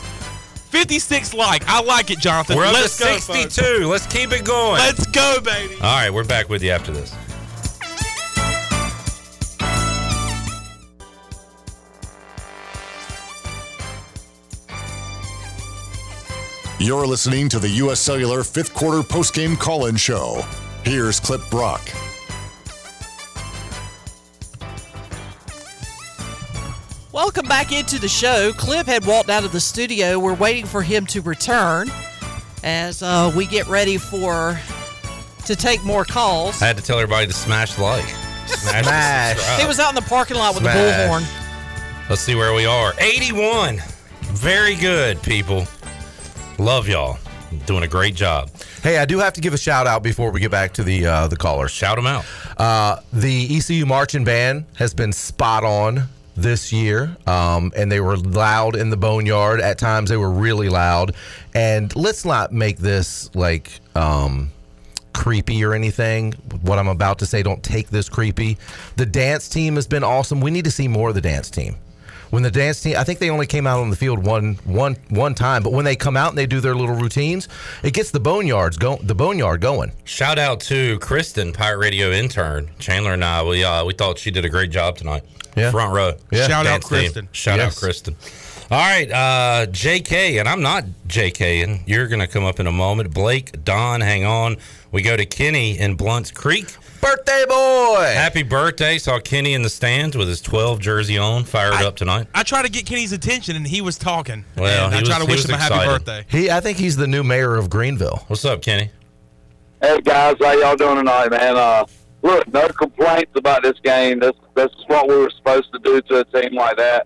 In it. 56 like. I like it, Jonathan. We're up Let's to 62. folks. Let's keep it going. Let's go, baby. All right, we're back with you after this. You're listening to the U.S. Cellular fifth quarter postgame call in show. Here's Clip Brock. Welcome back into the show. Clip had walked out of the studio. We're waiting for him to return as uh, we get ready for to take more calls. I had to tell everybody to smash the like. Smash. Smash. He was out in the parking lot with the bullhorn. Let's see where we are. 81. Very good, people. Love y'all. Doing a great job. Hey, I do have to give a shout out before we get back to the uh, the callers. Shout them out. Uh, the ECU marching band has been spot on this year, um, and they were loud in the boneyard. At times, they were really loud. And let's not make this like um, creepy or anything. What I'm about to say, don't take this creepy. The dance team has been awesome. We need to see more of the dance team. When the dance team, I think they only came out on the field one one one time, but when they come out and they do their little routines, it gets the boneyards go the boneyard going. Shout out to Kristen, Pirate Radio intern. Chandler and I, we uh, we thought she did a great job tonight. Yeah. Front row. Yeah. Shout out Dance team. Kristen. Shout Yes. out Kristen. All right, uh, JK, and I'm not JK, and you're going to come up in a moment. Blake, Don, hang on. We go to Kenny in Blounts Creek. Birthday boy! Happy birthday. Saw Kenny in the stands with his 12 jersey on, fired up tonight. I tried to get Kenny's attention and he was talking. Well, and he I tried was- to wish him a happy excited. birthday. He, I think he's the new mayor of Greenville. What's up, Kenny? Hey guys, how y'all doing tonight, man? Uh, look, no complaints about this game. This this is what we were supposed to do to a team like that.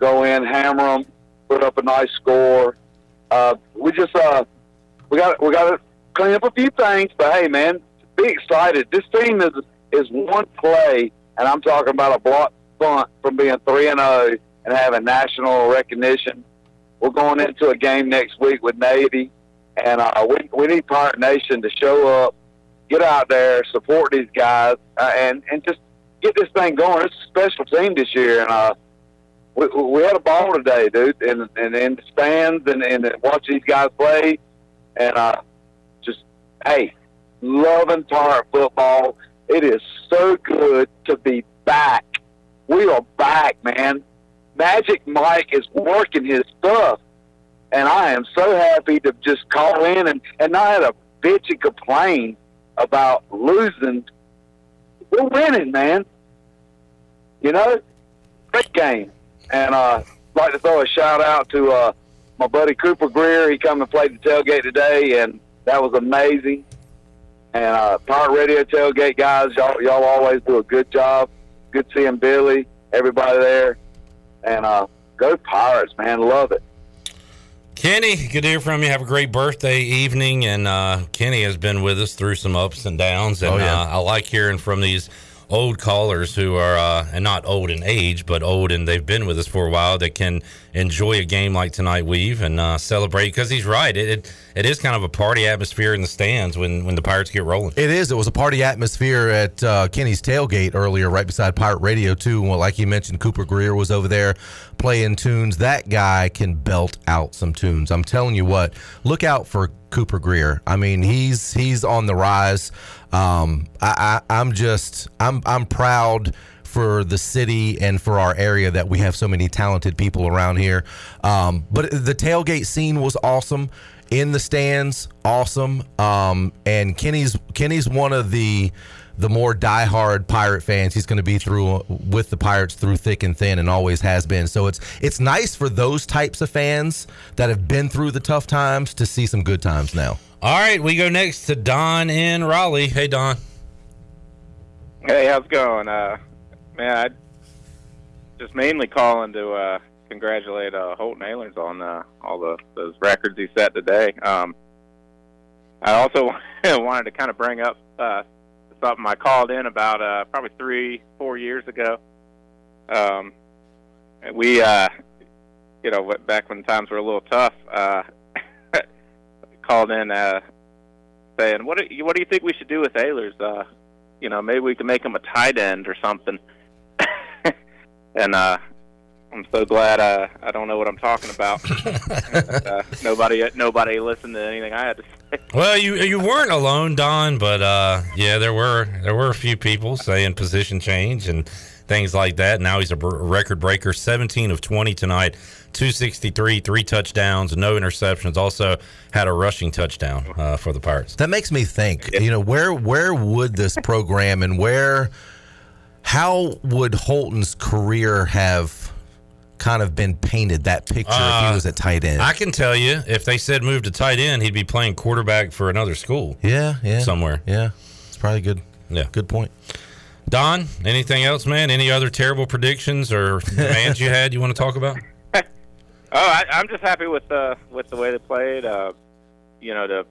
Go in, hammer them, put up a nice score. Uh, we just uh, we got we got to clean up a few things, but hey, man, be excited. This team is is one play, and I'm talking about a block punt from being three and zero and having national recognition. We're going into a game next week with Navy, and uh, we we need Pirate Nation to show up, get out there, support these guys, uh, and and just get this thing going. It's a special team this year, and uh, we, we had a ball today, dude, and and in the stands and and watch these guys play, and uh, hey, loving Pirate football. It is so good to be back. We are back, man. Magic Mike is working his stuff, and I am so happy to just call in and and not have to bitch and complain about losing. We're winning, man. You know, great game, and uh, like to throw a shout out to uh, my buddy Cooper Greer. He come and played the tailgate today, and that was amazing. And uh, Pirate Radio tailgate guys, y'all y'all always do a good job. Good seeing Billy, everybody there, and uh, go Pirates, man, love it. Kenny, good to hear from you. Have a great birthday evening. And uh, Kenny has been with us through some ups and downs. And Oh, yeah. uh, I like hearing from these old callers who are, uh, and not old in age, but old and they've been with us for a while that can enjoy a game like tonight, Weave, and uh, celebrate. Because he's right. It, it, it is kind of a party atmosphere in the stands when, when the Pirates get rolling. It is. It was a party atmosphere at uh, Kenny's tailgate earlier, right beside Pirate Radio too. Well, like you mentioned, Cooper Greer was over there playing tunes. That guy can belt out some tunes. I'm telling you what. Look out for Cooper Greer. I mean, he's he's on the rise. Um, I, I, I'm just I'm I'm proud for the city and for our area that we have so many talented people around here. Um, but the tailgate scene was awesome in the stands, awesome. Um, and Kenny's Kenny's one of the the more diehard pirate fans. He's going to be through with the Pirates through thick and thin, and always has been. So it's it's nice for those types of fans that have been through the tough times to see some good times now. All right, we go next to Don in Raleigh. Hey, Don. Hey, how's it going? Uh, man, I just mainly calling to uh, congratulate uh, Holton Ahlers on uh, all the those records he set today. Um, I also <laughs> wanted to kind of bring up uh, something I called in about uh, probably three, four years ago. Um, we uh, you know, back when times were a little tough, uh, <laughs> called in uh, saying, "What do you, what do you think we should do with Ahlers? Uh, you know, maybe we can make him a tight end or something." And uh, I'm so glad uh, I don't know what I'm talking about. <laughs> uh, nobody nobody listened to anything I had to say. Well, you you weren't alone, Don, but uh, yeah, there were there were a few people saying position change and things like that. Now he's a record breaker, 17 of 20 tonight, 263, three touchdowns, no interceptions. Also had a rushing touchdown uh, for the Pirates. That makes me think. You know, where where would this program and where how would Holton's career have kind of been painted that picture if Uh, he was at tight end? I can tell you, if they said move to tight end, he'd be playing quarterback for another school. Yeah, yeah. Somewhere. Yeah. It's probably good. Yeah. Good point. Don, anything else, man? Any other terrible predictions or demands you had you want to talk about? <laughs> Oh, I, I'm just happy with uh, with the way they played. Uh, you know, the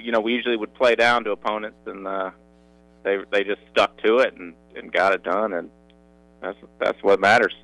you know we usually would play down to opponents, and uh, they they just stuck to it and, and got it done, and that's that's what matters.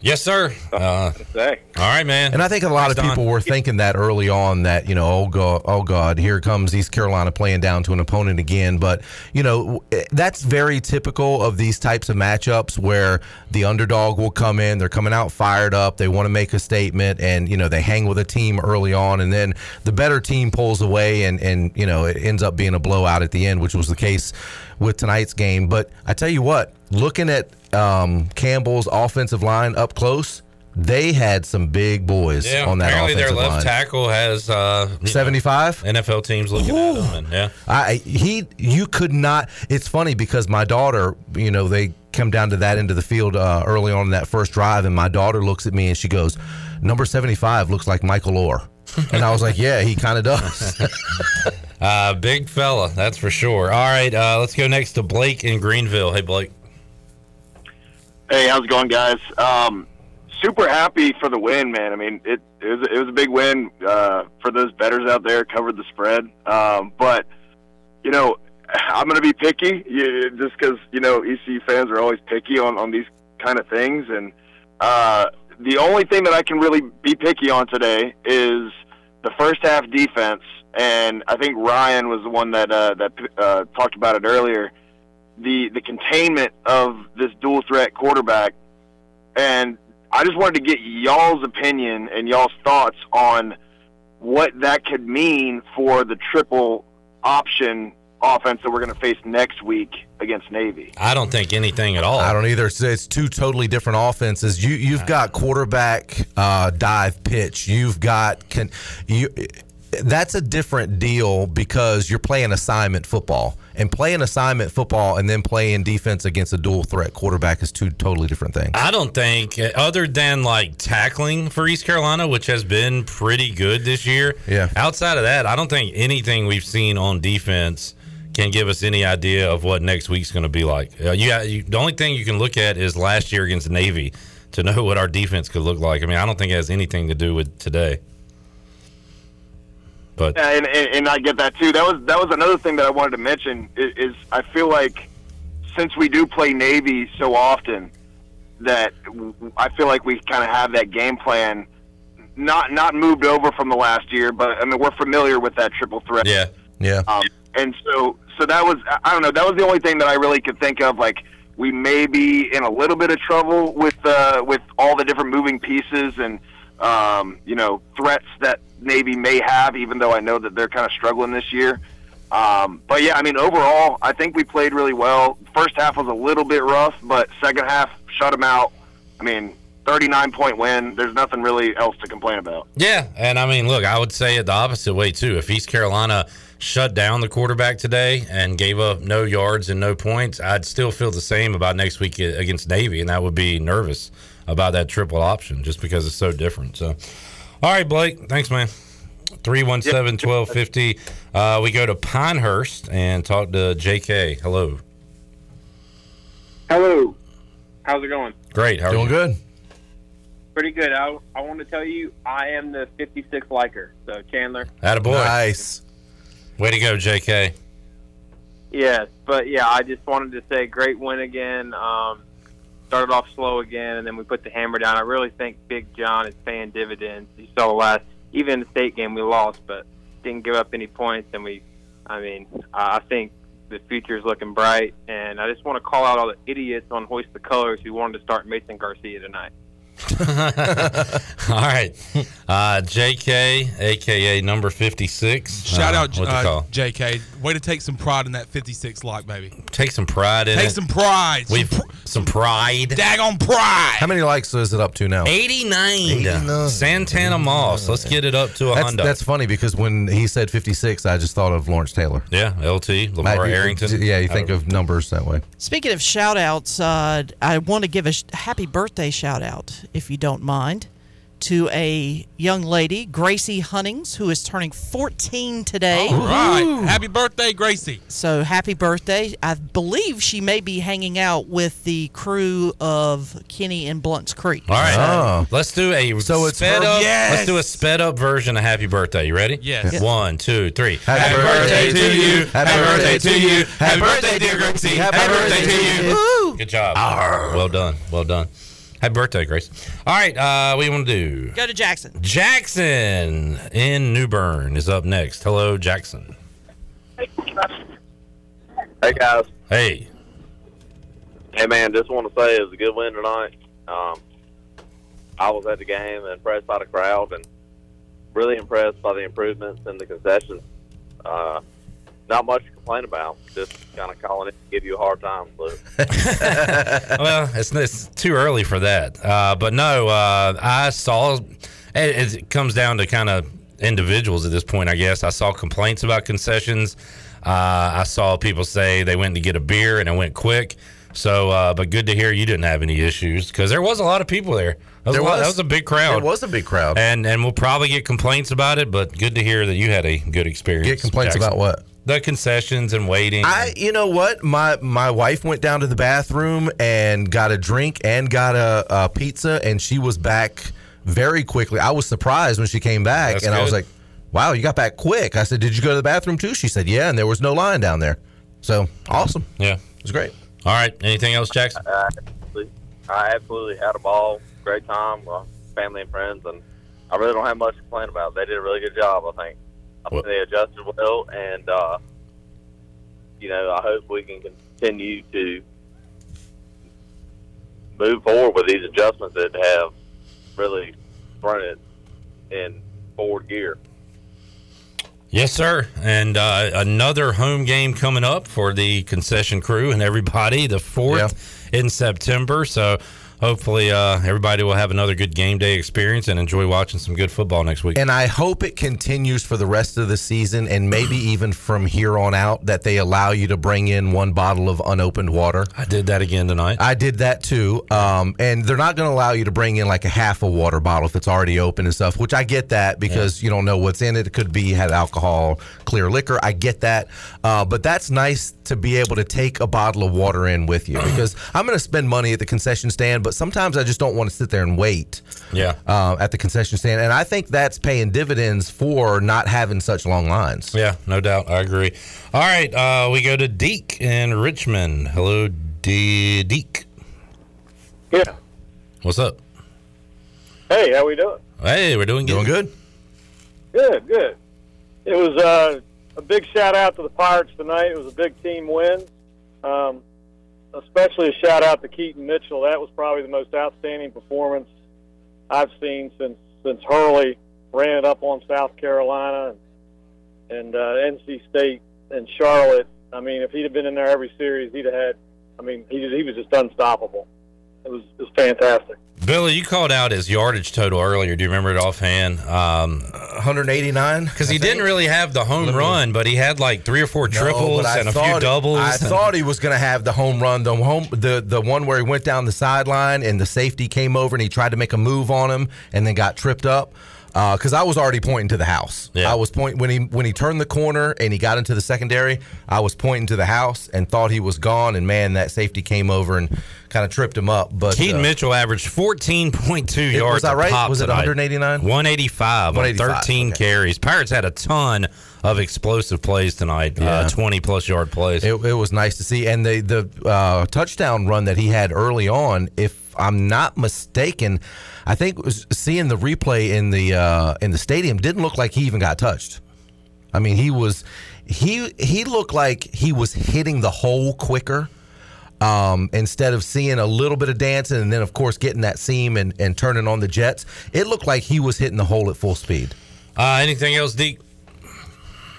Yes, sir. Uh. All right, man. And I think a lot of people Don. were thinking that early on that, you know, oh God, oh God, here comes East Carolina playing down to an opponent again. But, you know, that's very typical of these types of matchups where the underdog will come in, they're coming out fired up, they want to make a statement, and, you know, they hang with a team early on, and then the better team pulls away, and, and you know, it ends up being a blowout at the end, which was the case with tonight's game. But I tell you what, looking at um, Campbell's offensive line up close, they had some big boys Yeah, on that apparently their left line. tackle has uh, you know, 75 NFL teams looking at him, and yeah. I he you could not. It's funny because my daughter, you know, they come down to that end of the field uh, early on in that first drive, and my daughter looks at me and she goes, "Number seventy-five looks like Michael Orr," and I was like, "Yeah, he kind of does." <laughs> Uh, big fella, that's for sure. All right, uh, let's go next to Blake in Greenville. Hey, Blake. Hey, how's it going, guys? Um, super happy for the win, man. I mean, it, it was it was a big win uh, for those betters out there. Covered the spread, um, but you know, I'm going to be picky you, just because you know ECU fans are always picky on on these kind of things, and uh, the only thing that I can really be picky on today is the first half defense. And I think Ryan was the one that uh, that uh, talked about it earlier the the containment of this dual threat quarterback and I just wanted to get y'all's opinion and y'all's thoughts on what that could mean for the triple option offense that we're going to face next week against Navy. I don't think anything at all. I don't either. It's, it's two totally different offenses. You you've got quarterback uh, dive pitch. You've got can you. That's a different deal because you're playing assignment football and playing assignment football and then playing defense against a dual threat quarterback is two totally different things. I don't think, uh, other than like tackling for East Carolina, which has been pretty good this year. Yeah. Outside of that, I don't think anything we've seen on defense can give us any idea of what next week's going to be like. Uh, you, you, the only thing you can look at is last year against Navy to know <laughs> what our defense could look like. I mean, I don't think it has anything to do with today. But Yeah, and, and, and I get that too. That was that was another thing that I wanted to mention is, is I feel like since we do play Navy so often that I feel like we kind of have that game plan not not moved over from the last year, but I mean we're familiar with that triple threat. Yeah, yeah. Um, and so so that was I don't know that was the only thing that I really could think of like we may be in a little bit of trouble with uh, with all the different moving pieces and um, you know threats that Navy may have, even though I know that they're kind of struggling this year. Um, but yeah, I mean overall, I think we played really well. First half was a little bit rough, but second half shut them out. I mean, 39 point win. There's nothing really else to complain about. Yeah, and I mean, look, I would say it the opposite way too. If East Carolina shut down the quarterback today and gave up no yards and no points, I'd still feel the same about next week against Navy, and that would be nervous about that triple option just because it's so different. So, all right, Blake, thanks, man. 317 1250. Uh, we go to Pinehurst and talk to JK. Hello. Hello. How's it going? Great. How are Doing you? good. Pretty good. I, I want to tell you, I am the 56 liker. So, Chandler. Attaboy. Nice. Way to go, JK. Yes, but yeah, I just wanted to say great win again. Um, started off slow again, and then we put the hammer down. I really think Big John is paying dividends. You saw the last, even in the state game, we lost, but didn't give up any points, and we, I mean, I I think the future is looking bright, and I just want to call out all the idiots on Hoist the Colors who wanted to start Mason Garcia tonight. <laughs> All right. Uh, JK, aka number 56. Shout Uh, out, uh. JK. Way to take some pride in that 56 lock, baby. Take some pride in Take it. some pride. We've some pride. Daggone pride. How many likes is it up to now? 89. Santana Moss. Let's get it up to a That's, Honda. that's funny because when he said 56, I just thought of Lawrence Taylor. Yeah, LT, LaVar I- Arrington. Yeah, you think of numbers that way. Speaking of shout outs, uh, I want to give a sh- happy birthday shout out, if you don't mind, to a young lady, Gracie Hunnings, who is turning 14 today. All right. Happy birthday, Gracie. So happy birthday. I believe she may be hanging out with the crew of Kenny and Blounts Creek. All right. Oh. Let's do a So it's sped her- up. Yes. Let's do a sped up version of Happy Birthday. You ready? Yes. Yes. One, two, three. Happy birthday to you. Happy birthday to you. Happy birthday, dear Gracie. Happy birthday to you. Good job. Well done. Well done. Happy birthday, Grace. All right. Uh, what do you want to do? Go to Jackson. Jackson in New Bern is up next. Hello, Jackson. Hey guys. Hey. Hey man, just want to say it was a good win tonight. Um, I was at the game and impressed by the crowd and really impressed by the improvements in the concessions. Uh, not much to complain about. Just kind of calling it to give you a hard time. But <laughs> well, it's, it's too early for that. Uh, but no, uh, I saw. It, it comes down to kind of individuals at this point, I guess. I saw complaints about concessions. Uh, I saw people say they went to get a beer and it went quick. So, uh, but good to hear you didn't have any issues because there was a lot of people there. That was, There a lot- was. that was a big crowd. It was a big crowd. and and we'll probably get complaints about it. But good to hear that you had a good experience. Get complaints Jackson. about what? The concessions and waiting. I, you know what, my my wife went down to the bathroom and got a drink and got a, a pizza, and she was back very quickly. I was surprised when she came back, That's and I was like, "Wow, you got back quick." I said, "Did you go to the bathroom too?" She said, "Yeah," and there was no line down there. So awesome. yeah, it was great. All right. Anything else, Jackson? I absolutely, I absolutely had a ball. Great time. Well, family and friends, and I really don't have much to complain about. They did a really good job. I think. I think they adjusted well, and uh, you know, I hope we can continue to move forward with these adjustments that have really thrown it in forward gear. Yes, sir. And uh, another home game coming up for the concession crew and everybody, the 4th in September. So hopefully uh, everybody will have another good game day experience and enjoy watching some good football next week. And I hope it continues for the rest of the season and maybe <sighs> even from here on out that they allow you to bring in one bottle of unopened water. I did that again tonight. I did that too. Um, and they're not going to allow you to bring in like a half a water bottle if it's already open and stuff, which I get that because you don't know what's in it. It could be had alcohol, clear liquor. I get that. Uh, but that's nice to be able to take a bottle of water in with you <clears throat> because I'm going to spend money at the concession stand, but sometimes I just don't want to sit there and wait Yeah. uh, at the concession stand. And I think that's paying dividends for not having such long lines. Yeah, no doubt. I agree. All right. Uh, we go to Deek in Richmond. Hello, D- Deke. Yeah. What's up? Hey, how we doing? Hey, we're doing good. Doing good. Good, good. It was uh, a big shout out to the Pirates tonight. It was a big team win. Um, especially a shout out to Keaton Mitchell. That was probably the most outstanding performance I've seen since since Hurley ran it up on South Carolina and, and uh, NC State and Charlotte. I mean, if he'd have been in there every series, he'd have had. I mean, he he was just unstoppable. It was it was fantastic. Billy, you called out his yardage total earlier. Do you remember it offhand? Um, 189. Because he didn't really have the home run, but he had like three or four triples but I and a few thought- doubles. I and- thought he was going to have the home run, the home, the the one where he went down the sideline and the safety came over and he tried to make a move on him and then got tripped up. Because I was already pointing to the house. Yeah. I was pointing when he when he turned the corner and he got into the secondary. I was pointing to the house and thought he was gone. And man, that safety came over and kind of tripped him up. But Keaton uh, Mitchell averaged 14.2 It- yards. was that right? Was it 189? 185 on 185, 13 carries. Pirates had a ton of explosive plays tonight. Uh, 20 plus yard plays. It, it was nice to see, and the the uh, touchdown run that he had early on, if I'm not mistaken, I think was seeing the replay in the uh, in the stadium didn't look like he even got touched. I mean, he was he he looked like he was hitting the hole quicker. Um, instead of seeing a little bit of dancing and then of course getting that seam and, and turning on the jets, it looked like he was hitting the hole at full speed. Uh, anything else, Deke?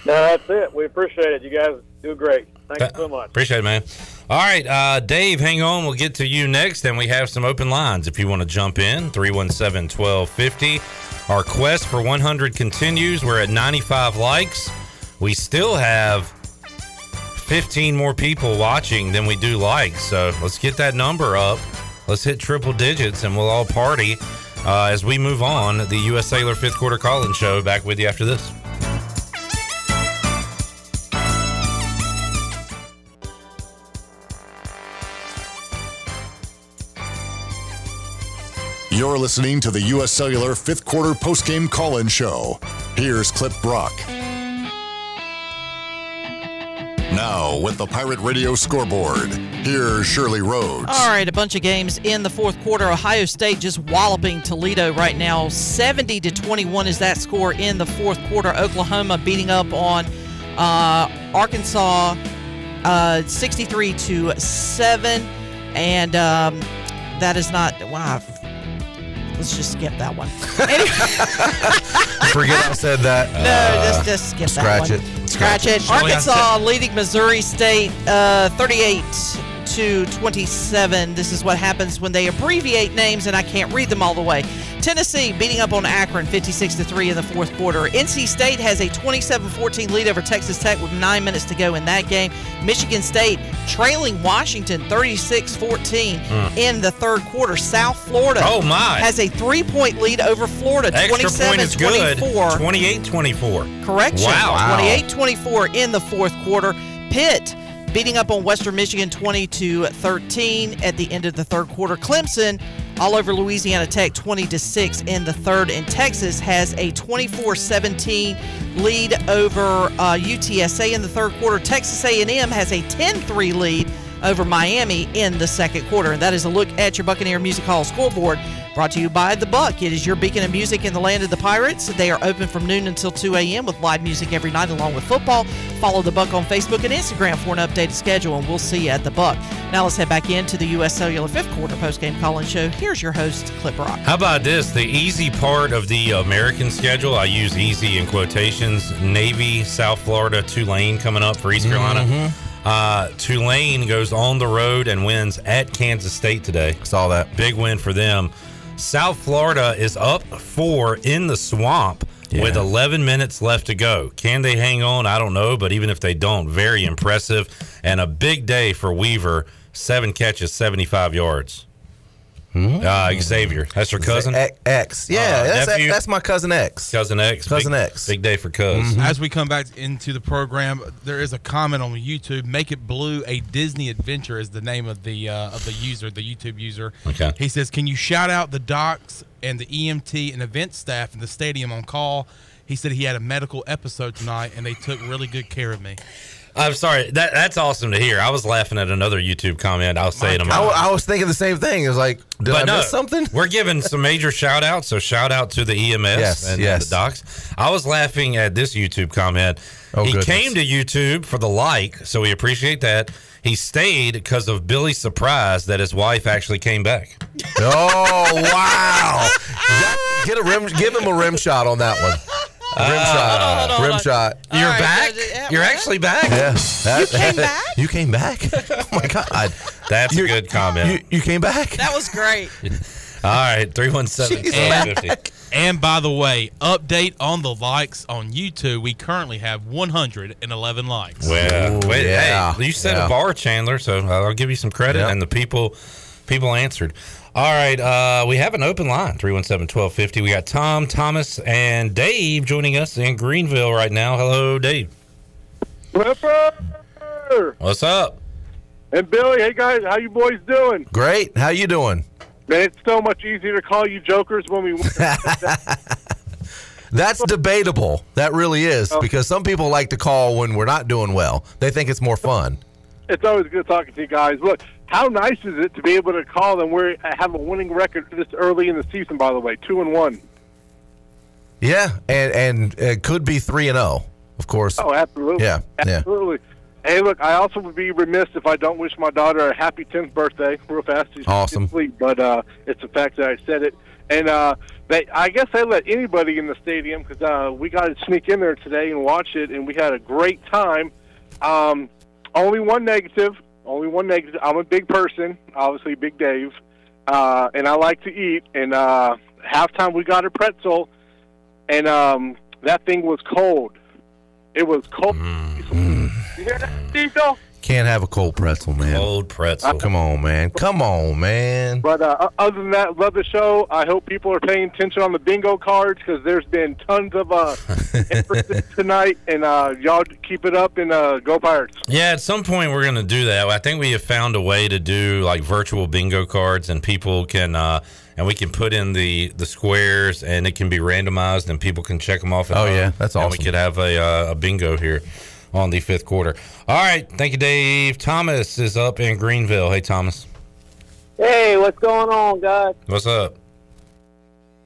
No, that's it. We appreciate it. You guys do great. Thank you so much. Appreciate it, man. All right, uh, Dave, hang on. We'll get to you next, and we have some open lines if you want to jump in. 317 1250. Our quest for 100 continues. We're at 95 likes. We still have 15 more people watching than we do likes. So let's get that number up. Let's hit triple digits, and we'll all party uh, as we move on. The U.S. Cellular fifth quarter call-in show. Back with you after this. You're listening to the U.S. Cellular fifth quarter postgame call in show. Here's Clip Brock. Now, with the Pirate Radio scoreboard, here's Shirley Rhodes. All right, a bunch of games in the fourth quarter. Ohio State just walloping Toledo right now. 70 to 21 is that score in the fourth quarter. Oklahoma beating up on uh, Arkansas uh, 63 to 7. And um, that is not. Wow. Let's just skip that one. <laughs> Forget I said that. <laughs> No, just just skip that one. Scratch it. Scratch it. Arkansas leading Missouri State uh, 38 to 27. This is what happens when they abbreviate names, and I can't read them all the way. Tennessee beating up on Akron 56 to 3 in the fourth quarter. NC State has a 27 14 lead over Texas Tech with nine minutes to go in that game. Michigan State trailing Washington 36 14 Hmm. in the third quarter. South Florida Oh, my. has a three point lead over Florida Extra 27 point is good. 24. 28 24. Correction. Wow. 28 24 in the fourth quarter. Pitt beating up on Western Michigan 20 to 13 at the end of the third quarter. Clemson all over Louisiana Tech 20 to 6 in the third. And Texas has a 24 17 lead over uh, UTSA in the third quarter. Texas A&M has a 10 3 lead over Miami in the second quarter. And that is a look at your Buccaneer Music Hall scoreboard brought to you by The Buck. It is your beacon of music in the land of the Pirates. They are open from noon until 2 a.m. with live music every night along with football. Follow The Buck on Facebook and Instagram for an updated schedule, and we'll see you at The Buck. Now let's head back into the U.S. Cellular fifth quarter postgame call-in show. Here's your host, Clip Brock. How about this? The easy part of the American schedule, I use easy in quotations. Navy, South Florida, Tulane coming up for East Carolina. Mhm. Uh, Tulane goes on the road and wins at Kansas State today. Saw that. Big win for them. South Florida is up four in the swamp with 11 minutes left to go. Can they hang on? I don't know, but even if they don't, very impressive. And a big day for Weaver. Seven catches, 75 yards. Uh, Xavier. That's your cousin? X. Yeah, Uh, that's, nephew? that's my cousin X. Cousin X. Cousin big, X. Big day for Cuz. As we come back into the program, there is a comment on YouTube. Make it blue. A Disney adventure is the name of the uh, of the user, the YouTube user. Okay. He says, "Can you shout out the docs and the EMT and event staff in the stadium on call?" He said he had a medical episode tonight, and they took really good care of me. I'm sorry. That that's awesome to hear. I was laughing at another YouTube comment. I'll say it in a I, moment. I was thinking the same thing. It was like, did I miss something? We're giving some major shout outs. So shout out to the EMS Yes, and yes. the docs. I was laughing at this YouTube comment. Oh, he goodness. came to YouTube for the like, so we appreciate that. He stayed because of Billy's surprise that his wife actually came back. <laughs> Oh wow! That- get a rim. Give him a rim shot on that one. Rim shot. rim shot. You're back. You're actually back. Yeah. <laughs> That- came back? You came back. <laughs> <laughs> Oh my god. That's a good comment. You, you came back. That was great. All right, three one seven She's back. And by the way, update on the likes on YouTube. We currently have 111 likes. Well, Ooh, wait, yeah, hey, you set yeah. a bar, Chandler. So I'll give you some credit, Yep. and the people people answered. All right, uh, we have an open line 317-1250. We got Tom, Thomas, and Dave joining us in Greenville right now. Hello, Dave. Ripper! What's up? And Billy, hey guys, how you boys doing? Great. How you doing? Man, it's so much easier to call you jokers when we <laughs> win. That's debatable. That really is Oh. because some people like to call when we're not doing well. They think it's more fun. it's always good talking to you guys. Look, how nice is it to be able to call them? we have a winning record this early in the season? By the way, two and one. Yeah, and and it could be three and zero, of course. Oh, absolutely. Yeah, yeah. absolutely. Hey, look, I also would be remiss if I don't wish my daughter a happy 10th birthday real fast. She's Awesome. but uh, it's a fact that I said it. And uh, they, I guess they let anybody in the stadium because uh, we got to sneak in there today and watch it, and we had a great time. Um, only one negative. Only one negative. I'm a big person, obviously, Big Dave, uh, and I like to eat. And uh, halftime, we got a pretzel, and um, that thing was cold. It was cold. You hear that, Diesel? Can't have a cold pretzel, man. Cold pretzel. Come on, man. Come on, man. But uh, other than that, love the show. I hope people are paying attention on the bingo cards because there's been tons of uh, <laughs> emphasis tonight, and uh, y'all keep it up and uh, go Pirates. Yeah, at some point we're going to do that. I think we have found a way to do like virtual bingo cards, and people can, uh, and we can put in the the squares, and it can be randomized, and people can check them off. At Oh, home. yeah, that's And we could have a uh, a bingo here on the fifth quarter. All right, thank you, Dave. Thomas is up in Greenville. Hey, Thomas, Hey, what's going on, guys? what's up?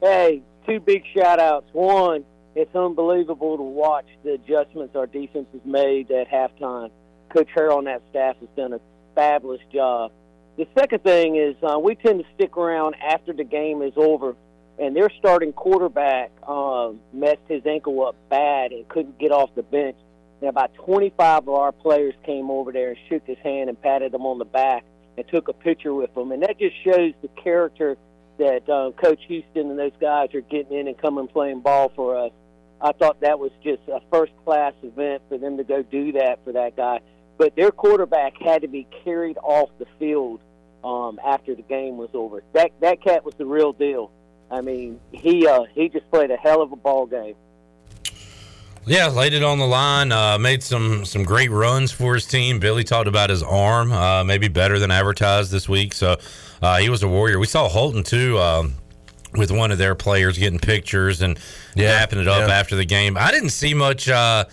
Hey, two big shout outs. One, it's unbelievable to watch the adjustments our defense has made at halftime. Coach Harrell and that staff has done a fabulous job. The second thing is uh, we tend to stick around after the game is over, and their starting quarterback um, messed his ankle up bad and couldn't get off the bench. And about 25 of our players came over there and shook his hand and patted him on the back and took a picture with him. And that just shows the character that uh, Coach Houston and those guys are getting in and coming playing ball for us. I thought that was just a first class event for them to go do that for that guy. But their quarterback had to be carried off the field um, after the game was over. That that cat was the real deal. I mean, he uh, he just played a hell of a ball game. Yeah, laid it on the line. Uh, made some some great runs for his team. Billy talked about his arm, uh, maybe better than advertised this week. So uh, he was a warrior. We saw Holton too. Um, with one of their players getting pictures and dapping it up yeah. after the game. I didn't see much. Uh,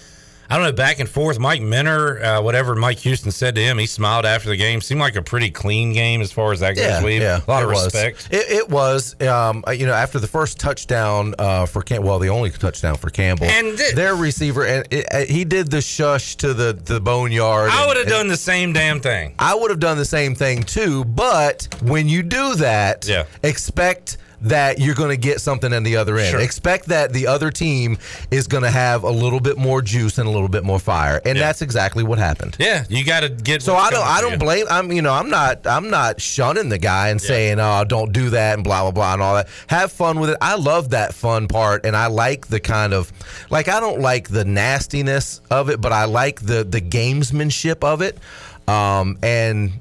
I don't know, back and forth. Mike Minter, uh, whatever Mike Houston said to him, he smiled after the game. Seemed like a pretty clean game as far as that goes. Yeah, yeah, a lot of it was. respect. It, it was, um, uh, you know, after the first touchdown uh, for Cam- well, the only touchdown for Campbell, And th- their receiver, and it, uh, he did the shush to the the boneyard. I would have done the same damn thing. I would have done the same thing too. But when you do that, Yeah. expect that you're going to get something on the other end. Sure. Expect that the other team is going to have a little bit more juice and a little bit more fire, and that's exactly what happened. Yeah, you got to get. So I don't. I don't you. blame. I'm. You know. I'm not. I'm not shunning the guy and saying, "Oh, don't do that," and blah blah blah and all that. Have fun with it. I love that fun part, and I like the kind of, like, I don't like the nastiness of it, but I like the the gamesmanship of it. Um, and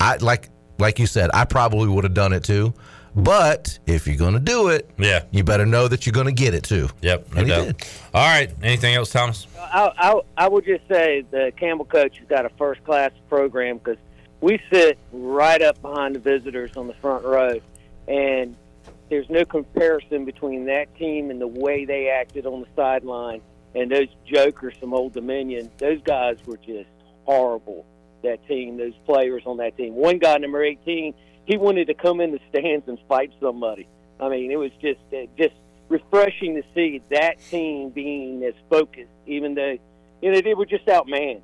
I like, like you said, I probably would have done it too. But if you're gonna do it, yeah, you better know that you're gonna get it too. Yep, no And he doubt. did. All right. Anything else, Thomas? I, I, I would just say the Campbell coach has got a first class program because we sit right up behind the visitors on the front row, and there's no comparison between that team and the way they acted on the sideline and those jokers from Old Dominion. Those guys were just horrible. That team, those players on that team. One guy, number 18, he wanted to come in the stands and fight somebody. I mean, it was just uh, just refreshing to see that team being as focused, even though you know they were just outmanned,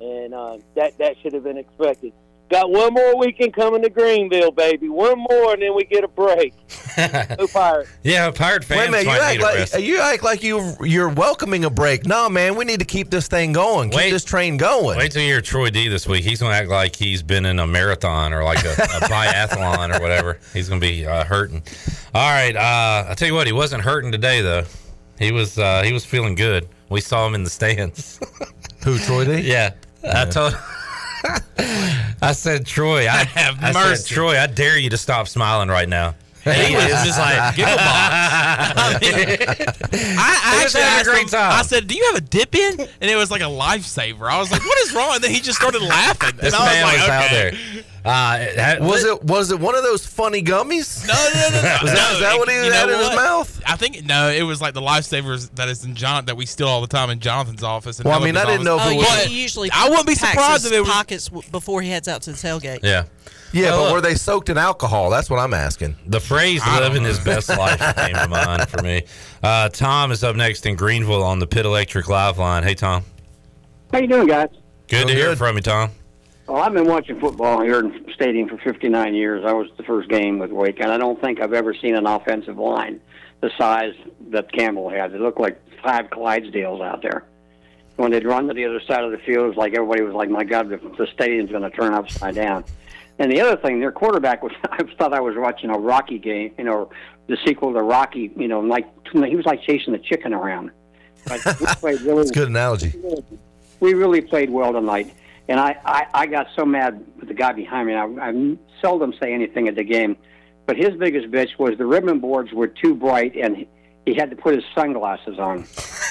and uh, that that should have been expected. Got one more weekend coming to Greenville, baby. One more, and then we get a break. <laughs> Go Pirates! Yeah, Pirate fans Wait a minute, you act need a like you act like you you're welcoming a break. No, man, we need to keep this thing going. Keep this train going. Wait till you hear Troy D this week. He's going to act like he's been in a marathon or like a, a <laughs> biathlon or whatever. He's going to be uh, hurting. All right. Uh, I tell you what, he wasn't hurting today though. He was uh, he was feeling good. We saw him in the stands. Who Troy D? <laughs> Yeah, I told. I said, Troy, I <laughs> have I mercy. said, Troy, I dare you to stop smiling right now. He was just like, giggle <laughs> I, I He was actually having a great him, time. I said, "Do you have a dip in?" And it was like a lifesaver. I was like, "What is wrong?" And then he just started laughing. This and I man was was like, out okay. there. Uh, was it was it one of those funny gummies? No, no, no, no. <laughs> Was that- no, is that what he had know in his mouth? I think no. It was like the lifesavers that is in John that we steal all the time in Jonathan's office. And Well, I mean, I Ellen's didn't know if office. it was- Oh, But he usually I wouldn't be surprised if it was pockets before he heads out to the tailgate. Yeah. Yeah, Well, but were they soaked in alcohol? That's what I'm asking. The phrase "living his best life" came to mind for me. Uh, Tom is up next in Greenville on the Pit Electric Live line. Hey, Tom. How you doing, guys? Good to hear from you, Tom. Well, I've been watching football here in stadium for 59 years. I was the first game with Wake, and I don't think I've ever seen an offensive line the size that Campbell had. It looked like five Clydesdales out there. When they'd run to the other side of the field, it was like everybody was like, "My God, the, the stadium's going to turn upside down." And the other thing, their quarterback was, <laughs> I thought I was watching a Rocky game, you know, the sequel to Rocky, you know, like, he was like chasing the chicken around. But we <laughs> played really, That's a good analogy. we really played well tonight. And I, I, I got so mad with the guy behind me. I, I seldom say anything at the game, but his biggest bitch was the ribbon boards were too bright, and he- had to put his sunglasses on.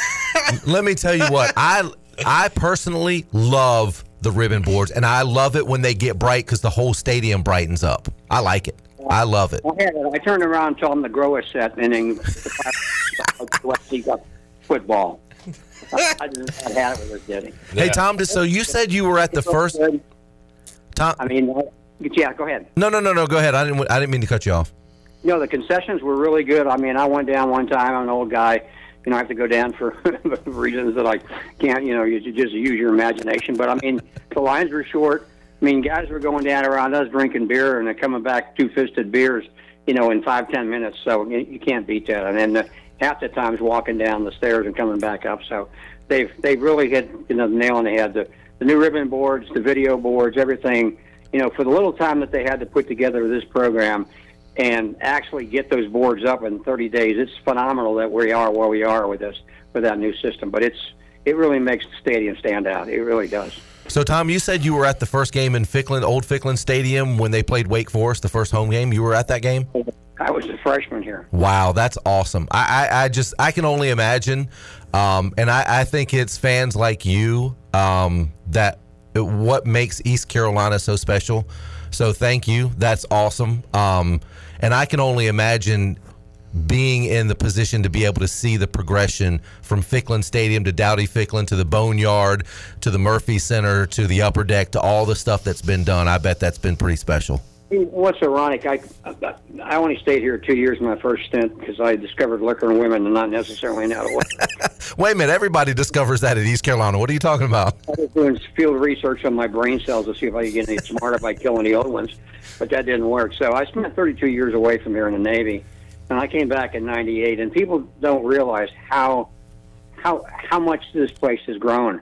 <laughs> Let me tell you what I I personally love the ribbon boards, and I love it when they get bright because the whole stadium brightens up. I like it. I love it. I, had, I turned around and told him to grow a set, and then he got football. I, <laughs> I just had had it with us, did? Hey Tom, just so you said you were at the first. Tom, I mean, uh, yeah, go ahead. no, no, no, no. Go ahead. I didn't. I didn't mean to cut you off. You know, the concessions were really good. I mean, I went down one time. I'm an old guy. You know, I have to go down for <laughs> reasons that I can't. You know, you just use your imagination. But I mean, the lines were short. I mean, guys were going down around us drinking beer and they're coming back two fisted beers. You know, in five ten minutes. So you, you can't beat that. And then the, half the times walking down the stairs and coming back up. So they've they've really hit you know the nail on the head. The the new ribbon boards, the video boards, everything. You know, for the little time that they had to put together this program and actually get those boards up in 30 days, it's phenomenal that we are where we are with this with that new system. But it's it really makes the stadium stand out. It really does. So Tom, you said you were at the first game in Ficklen, Old Ficklen Stadium when they played Wake Forest, the first home game. You were at that game. I was a freshman here. Wow, that's awesome. I, I, I just I can only imagine, um, and I, I think it's fans like you um, that what makes East Carolina so special. So thank you. That's awesome. Um, and I can only imagine being in the position to be able to see the progression from Ficklen Stadium to Dowdy Ficklen to the Boneyard to the Murphy Center to the Upper Deck to all the stuff that's been done. I bet that's been pretty special. What's ironic, I I only stayed here two years in my first stint because I discovered liquor and women and not necessarily now what. <laughs> Wait a minute, everybody discovers that at East Carolina. What are you talking about? I was doing field research on my brain cells to see if I could get any smarter by killing the old ones, but that didn't work. So I spent 32 years away from here in the Navy, and I came back in '98. And people don't realize how how how much this place has grown.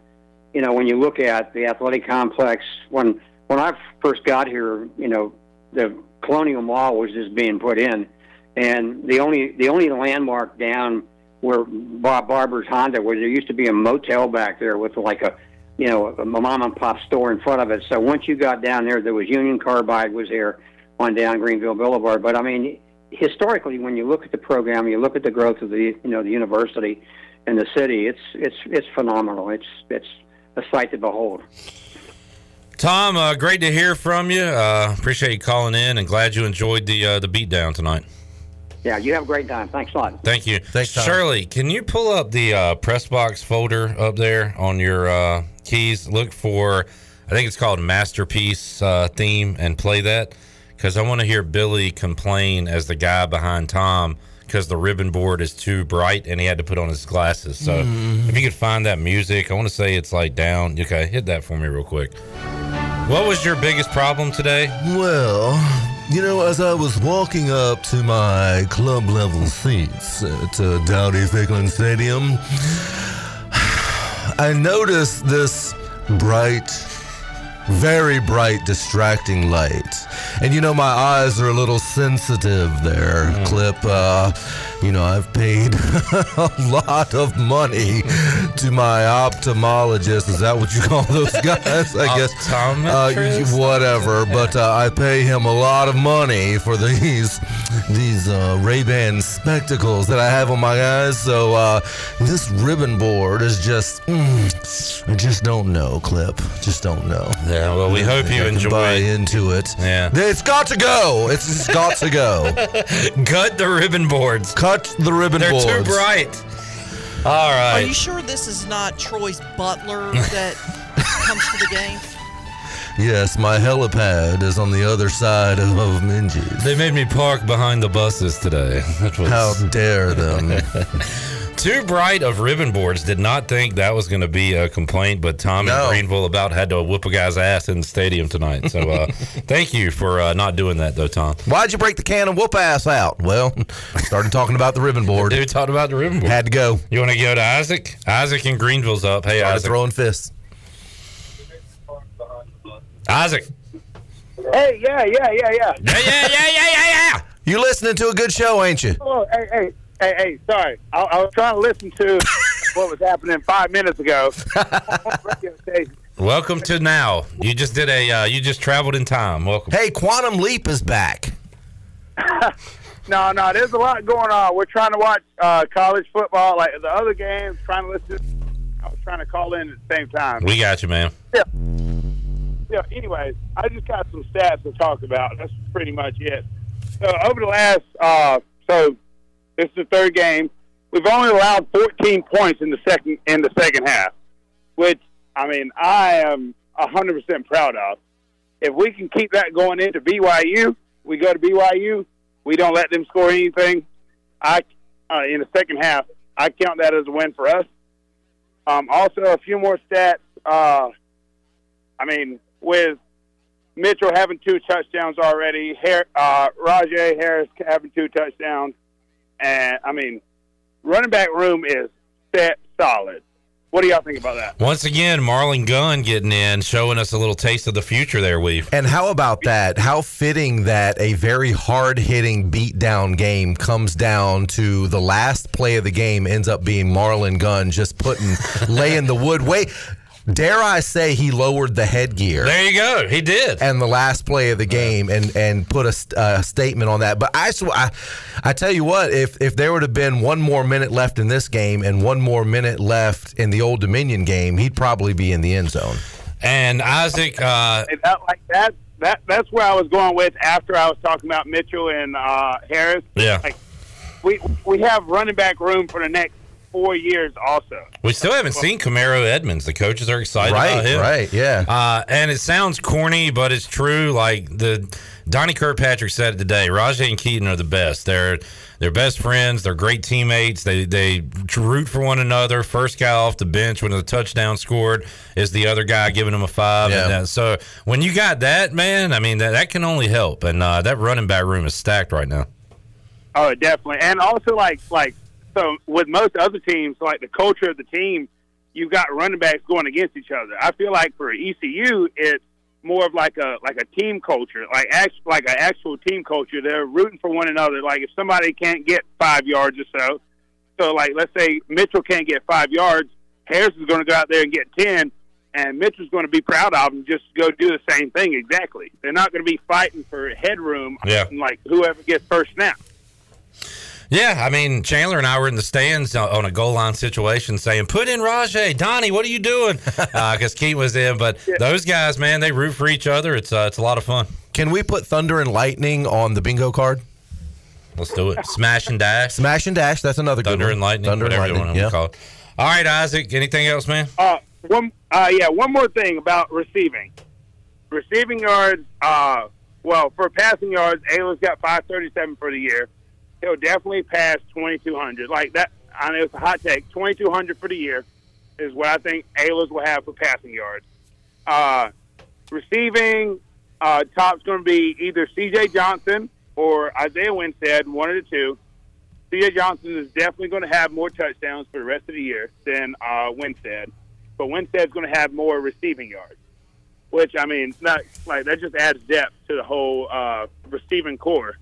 You know, when you look at the athletic complex, when when I first got here, you know, the Colonial Mall was just being put in, and the only the only landmark down where Bob Barber's Honda, where there used to be a motel back there with like a you know a mom and pop store in front of it. So once you got down there, there was Union Carbide was there on down Greenville Boulevard. But I mean, historically, when you look at the program, you look at the growth of the you know the university and the city. It's it's it's phenomenal. It's it's a sight to behold. Tom, uh, great to hear from you. Uh, appreciate you calling in, and glad you enjoyed the uh, the beatdown tonight. Yeah, you have a great time. Thanks a lot. Thank you. Thanks, Tom. Shirley, can you pull up the uh, press box folder up there on your uh, keys? Look for, I think it's called Masterpiece uh, theme, and play that because I want to hear Billy complain as the guy behind Tom because the ribbon board is too bright and he had to put on his glasses. So Mm. if you could find that music, I want to say it's like down. Okay, hit that for me real quick. What was your biggest problem today? Well, you know, as I was walking up to my club level seats at uh, Dowdy Ficklen Stadium, <sighs> I noticed this bright, very bright, distracting light. And you know, my eyes are a little sensitive there, Clip. Uh, you know, I've paid <laughs> a lot of money to my ophthalmologist. Is that what you call those guys? I guess. Uh, whatever, but uh, I pay him a lot of money for these these uh, Ray Ban spectacles that I have on my eyes. So uh, this ribbon board is just, mm, I just don't know, Clip. Just don't know. Yeah, well, we hope you enjoy buy into it. Yeah. It's got to go. It's, it's got to go. <laughs> Cut the ribbon boards. Cut the ribbon They're boards. too bright. All Are right. you sure this is not Troy's butler that <laughs> comes to the game? Yes, my helipad is on the other side of, of Minges. They made me park behind the buses today. That was- How dare them? <laughs> Too bright of ribbon boards. Did not think that was going to be a complaint, but Tom No. in Greenville about had to whoop a guy's ass in the stadium tonight. So uh, <laughs> thank you for uh, not doing that, though, Tom. Why'd you break the can and whoop ass out? Well, started talking about the ribbon board. Dude talked about the ribbon board. Had to go. You want to go to Isaac? Isaac in Greenville's up. Hey, Started Isaac. throwing fists. Isaac. Hey, yeah, yeah, yeah, yeah. Yeah, yeah, yeah, yeah, yeah, yeah. You listening to a good show, ain't you? Oh, hey, hey, hey, hey, sorry. I, I was trying to listen to what was happening five minutes ago. <laughs> Welcome to now. You just did a. Uh, you just traveled in time. Welcome. Hey, Quantum Leap is back. <laughs> no, no, there's a lot going on. We're trying to watch uh, college football, like the other games, trying to listen. I was trying to call in at the same time. We got you, man. Yeah. Yeah, anyways, I just got some stats to talk about. That's pretty much it. So over the last, uh, so this is the third game. We've only allowed 14 points in the second in the second half, which I mean I am 100 percent proud of. If we can keep that going into BYU, we go to BYU. We don't let them score anything. I uh, in the second half, I count that as a win for us. Um, also, a few more stats. Uh, I mean, with Mitchell having two touchdowns already, Har- uh, Rahjai Harris having two touchdowns, and I mean, running back room is set solid. What do y'all think about that? Once again, Marlon Gunn getting in, showing us a little taste of the future there, Weave. And how about that? How fitting that a very hard hitting beatdown game comes down to the last play of the game ends up being Marlon Gunn just putting, <laughs> laying the wood. Wait, dare I say he lowered the headgear? There you go. He did. And the last play of the game and and put a, st- a statement on that. But I, sw- I, I tell you what, if if there would have been one more minute left in this game and one more minute left in the Old Dominion game, he'd probably be in the end zone. And Isaac, uh, And that, like that, that that's where I was going with after I was talking about Mitchell and uh, Harris. Yeah. Like we we have running back room for the next four years also. we still haven't seen Camaro Edmonds. The coaches are excited Right, about him. right, yeah. Uh, and it sounds corny, but it's true. Like the Donnie Kirkpatrick said it today. Rahjai and Keaton are the best. They're they're best friends. They're great teammates. They they root for one another. First guy off the bench when the touchdown scored is the other guy giving him a five. Yeah. And, so when you got that man, I mean that that can only help. And uh, that running back room is stacked right now. Oh, definitely. And also, like, like so with most other teams, like the culture of the team, you've got running backs going against each other. I feel like for ECU, it's more of like a like a team culture, like act, like an actual team culture. They're rooting for one another. Like if somebody can't get five yards or so, so like let's say Mitchell can't get five yards, Harris is going to go out there and get ten. And Mitchell's going to be proud of him just go do the same thing exactly. They're not going to be fighting for headroom, Yeah. like whoever gets first snap. Yeah, I mean Chandler and I were in the stands uh, on a goal line situation, saying, "Put in Rahjai, Donnie, what are you doing?" <laughs> Because Keith was in, but those guys, man, they root for each other. It's uh, it's a lot of fun. Can we put Thunder and Lightning on the bingo card? Let's do it. Smash and dash. Smash and dash. That's another Thunder good one. and lightning. Thunder and whatever you lightning. want to Yeah. call it. All right, Isaac. Anything else, man? Uh, one, uh, yeah, one more thing about receiving. Receiving yards, uh, well, for passing yards, Ahlers got 537 for the year. He'll definitely pass 2,200. Like that, I know it's a hot take. 2,200 for the year is what I think Ahlers will have for passing yards. Uh, receiving, uh, top's going to be either C.J. Johnson or Isaiah Winstead, one of the two. C.J. Johnson is definitely going to have more touchdowns for the rest of the year than uh, Winstead, but Winstead's going to have more receiving yards, which I mean, not like that just adds depth to the whole uh, receiving core.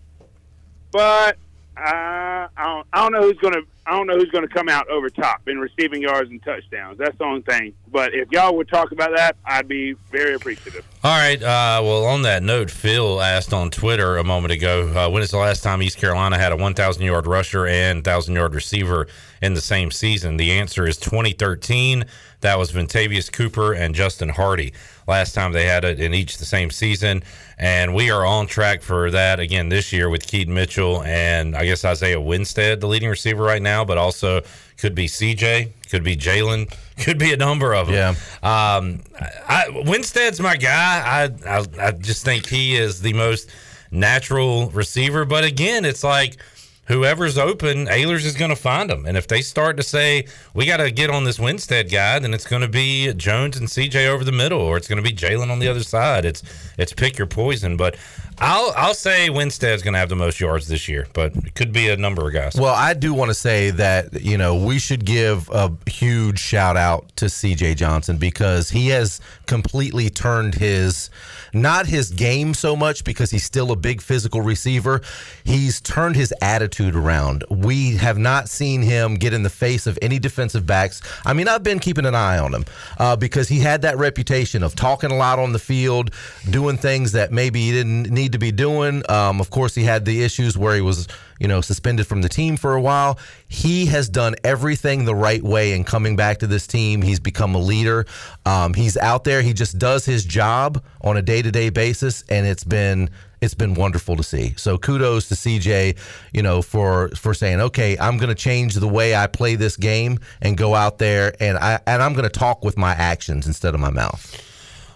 But I don't, I don't know who's going to I don't know who's to come out over top in receiving yards and touchdowns. That's the only thing. But if y'all would talk about that, I'd be very appreciative. All right. Uh, well, on that note, Phil asked on Twitter a moment ago uh, when is the last time East Carolina had a 1,000 yard rusher and 1,000 yard receiver in the same season? The answer is 2013. That was Vintavious Cooper and Justin Hardy. Last time they had it in each the same season. And we are on track for that again this year with Keaton Mitchell and I guess Isaiah Winstead, the leading receiver right now, but also could be CJ, could be Jalen, <laughs> could be a number of them. Yeah. Um, I, Winstead's my guy. I, I I just think he is the most natural receiver. But again, it's like whoever's open, Ahlers is going to find them. And if they start to say we got to get on this Winstead guy, then it's going to be Jones and CJ over the middle, or it's going to be Jalen on the other side. It's it's pick your poison. But I'll I'll say Winstead's going to have the most yards this year, but it could be a number of guys. Well, I do want to say that you know we should give a huge shout out to C.J. Johnson because he has completely turned his not his game so much because he's still a big physical receiver. He's turned his attitude around. We have not seen him get in the face of any defensive backs. I mean, I've been keeping an eye on him uh, because he had that reputation of talking a lot on the field, doing things that maybe he didn't need to be doing. Um, of course, he had the issues where he was, you know, suspended from the team for a while. He has done everything the right way in coming back to this team. He's become a leader. Um, he's out there. He just does his job on a day to day basis, and it's been it's been wonderful to see. So kudos to CJ, you know, for for saying, okay, I'm going to change the way I play this game and go out there and I and I'm going to talk with my actions instead of my mouth.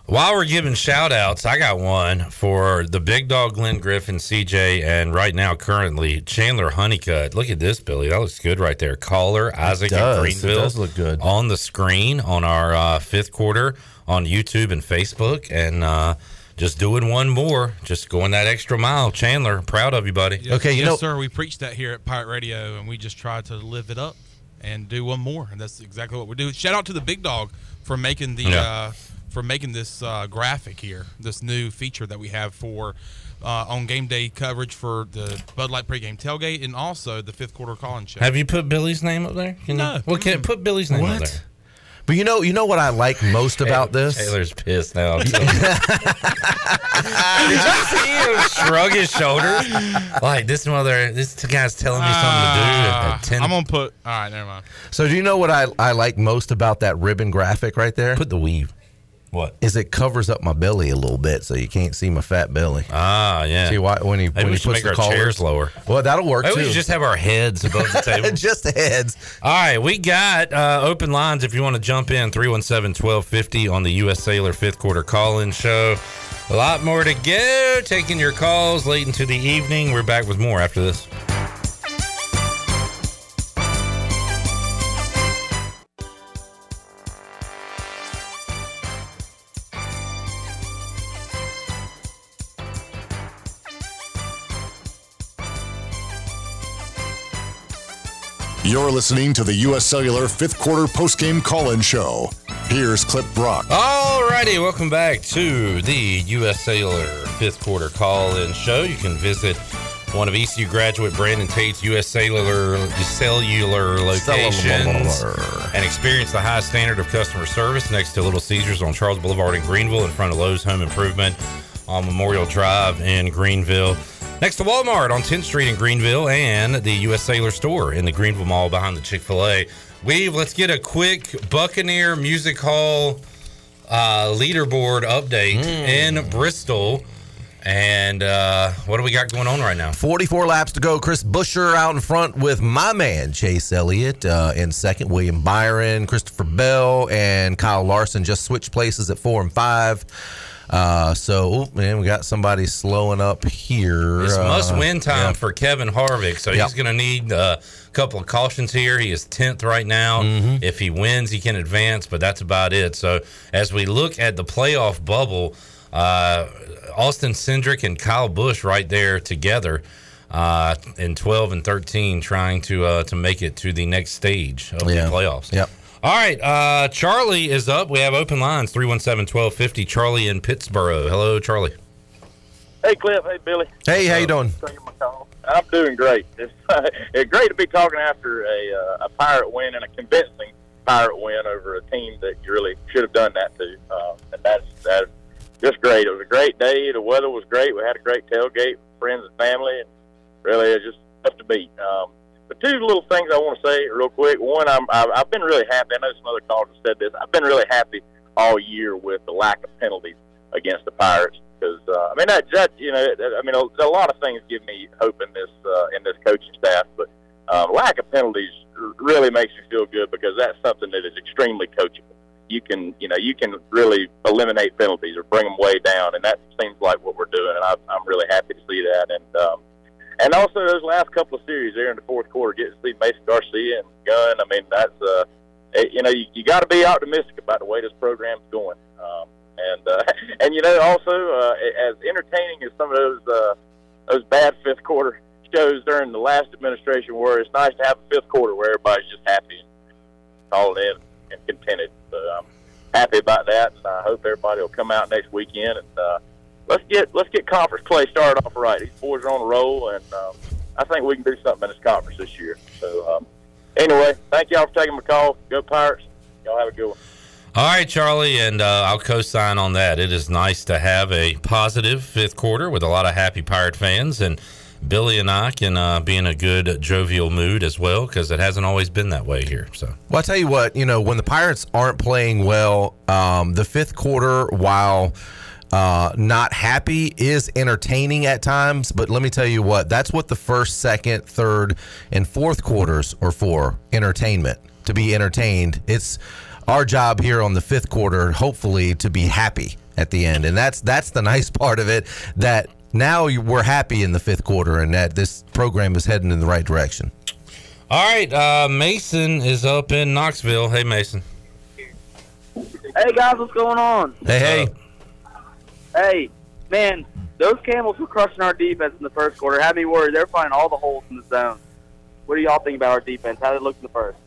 While we're giving shout outs, I got one for the big dog Glenn Griffin, CJ, and right now currently Chandler Honeycutt. Look at this, Billy. That looks good right there. Caller, Isaac does. and It Greenville. does look good. On the screen on our uh, fifth quarter on YouTube and Facebook. And uh, just doing one more, just going that extra mile. Chandler, proud of you, buddy. Okay, yes, sir. We preached that here at Pirate Radio, and we just try to live it up and do one more, and that's exactly what we do. Shout out to the big dog for making the Yeah. uh, for making this uh, graphic here, this new feature that we have for uh, on game day coverage for the Bud Light pregame tailgate, and also the fifth quarter call show. Have you put Billy's name up there? Can No. You, well, can put Billy's name up What? there. But you know, you know what I like most about this. Taylor's pissed now. <laughs> Did you see him shrug his shoulders? Like this mother, this guy's telling me something to do. At, at I'm gonna put. All right, never mind. So do you know what I, I like most about that ribbon graphic right there? Put the weave. What? Is it covers up my belly a little bit so you can't see my fat belly. Ah, yeah. See why when he Maybe when he puts make the our chairs lower. Well, that'll work Maybe too. we just have our heads above the <laughs> table. just the heads. All right, we got uh, open lines if you want to jump in 317 1250 on the U.S. Cellular fifth quarter call in show. A lot more to go. Taking your calls late into the evening. We're back with more after this. You're listening to the U.S. Cellular fifth quarter postgame call in show. Here's Clip Brock. Alrighty, welcome back to the U.S. Cellular fifth quarter call-in show. You can visit one of ECU graduate Brandon Tate's U.S. Cellular cellular locations and experience the high standard of customer service next to Little Caesars on Charles Boulevard in Greenville, in front of Lowe's Home Improvement on Memorial Drive in Greenville. Next to Walmart on 10th Street in Greenville and the U.S. Cellular store in the Greenville Mall behind the Chick fil A. Weave, let's get a quick Buccaneer Music Hall uh, leaderboard update in Bristol. And uh, what do we got going on right now? 44 laps to go. Chris Buescher out in front with my man Chase Elliott uh, in second. William Byron, Christopher Bell, and Kyle Larson just switched places at four and five. Uh, so, oh, man, we got somebody slowing up here. It's Uh, must win time yeah. for Kevin Harvick. So Yep. he's going to need a couple of cautions here. He is 10th right now. Mm-hmm. If he wins, he can advance, but that's about it. So as we look at the playoff bubble, uh, Austin Cindric and Kyle Busch right there together. Uh, in 12 and 13, trying to uh, to make it to the next stage of Yeah. the playoffs. Yep. All right, uh, Charlie is up. We have open lines 317 1250. Charlie in Pittsburgh. Hello, Charlie. Hey, Cliff. Hey, Billy. Hey, how you doing? Taking my call. I'm doing great. <laughs> It's, it's great to be talking after a uh, a pirate win and a convincing pirate win over a team that you really should have done that to. Uh, and that's that's just great. It was a great day. The weather was great. We had a great tailgate, with friends and family, and really it's just tough to beat. Um, but two little things I want to say real quick. One, I'm I've, I've been really happy. I know some other callers have said this. I've been really happy all year with the lack of penalties against the Pirates because uh, I mean that, that you know I mean a, a lot of things give me hope in this uh, in this coaching staff, but uh, lack of penalties really makes me feel good because that's something that is extremely coachable. You can you know you can really eliminate penalties or bring them way down, and that seems like what we're doing, and I, I'm really happy to see that. And um, and also those last couple of series there in the fourth quarter, getting to see Mason Garcia and Gunn. I mean that's uh, it, you know you, you got to be optimistic about the way this program's going. Um, and uh, <laughs> and you know also uh, as entertaining as some of those uh, those bad fifth quarter shows during the last administration were, it's nice to have a fifth quarter where everybody's just happy and calling in and contented. So I'm happy about that, and I hope everybody will come out next weekend and uh, let's get let's get conference play started off right. These boys are on a roll, and um, I think we can do something in this conference this year. So um, anyway, thank y'all for taking my call. Go Pirates! Y'all have a good one. All right, Charlie, and uh, I'll co-sign on that. It is nice to have a positive fifth quarter with a lot of happy Pirate fans, and Billy and I can uh, be in a good jovial mood as well because it hasn't always been that way here. So, Well, I tell you what, you know, when the Pirates aren't playing well, um, the fifth quarter, while uh, not happy, is entertaining at times. But let me tell you what, that's what the first, second, third, and fourth quarters are for entertainment, to be entertained. It's our job here on the fifth quarter, hopefully, to be happy at the end. And that's that's the <laughs> nice part of it that now we're happy in the fifth quarter and that this program is heading in the right direction. all right, uh, Mason is up in Knoxville. Hey, Mason. Hey guys, what's going on? Hey, hey. Hey, man, those Camels were crushing our defense in the first quarter. Had me worried. They're finding all the holes in the zone. What do y'all think about our defense? How did it look in the first?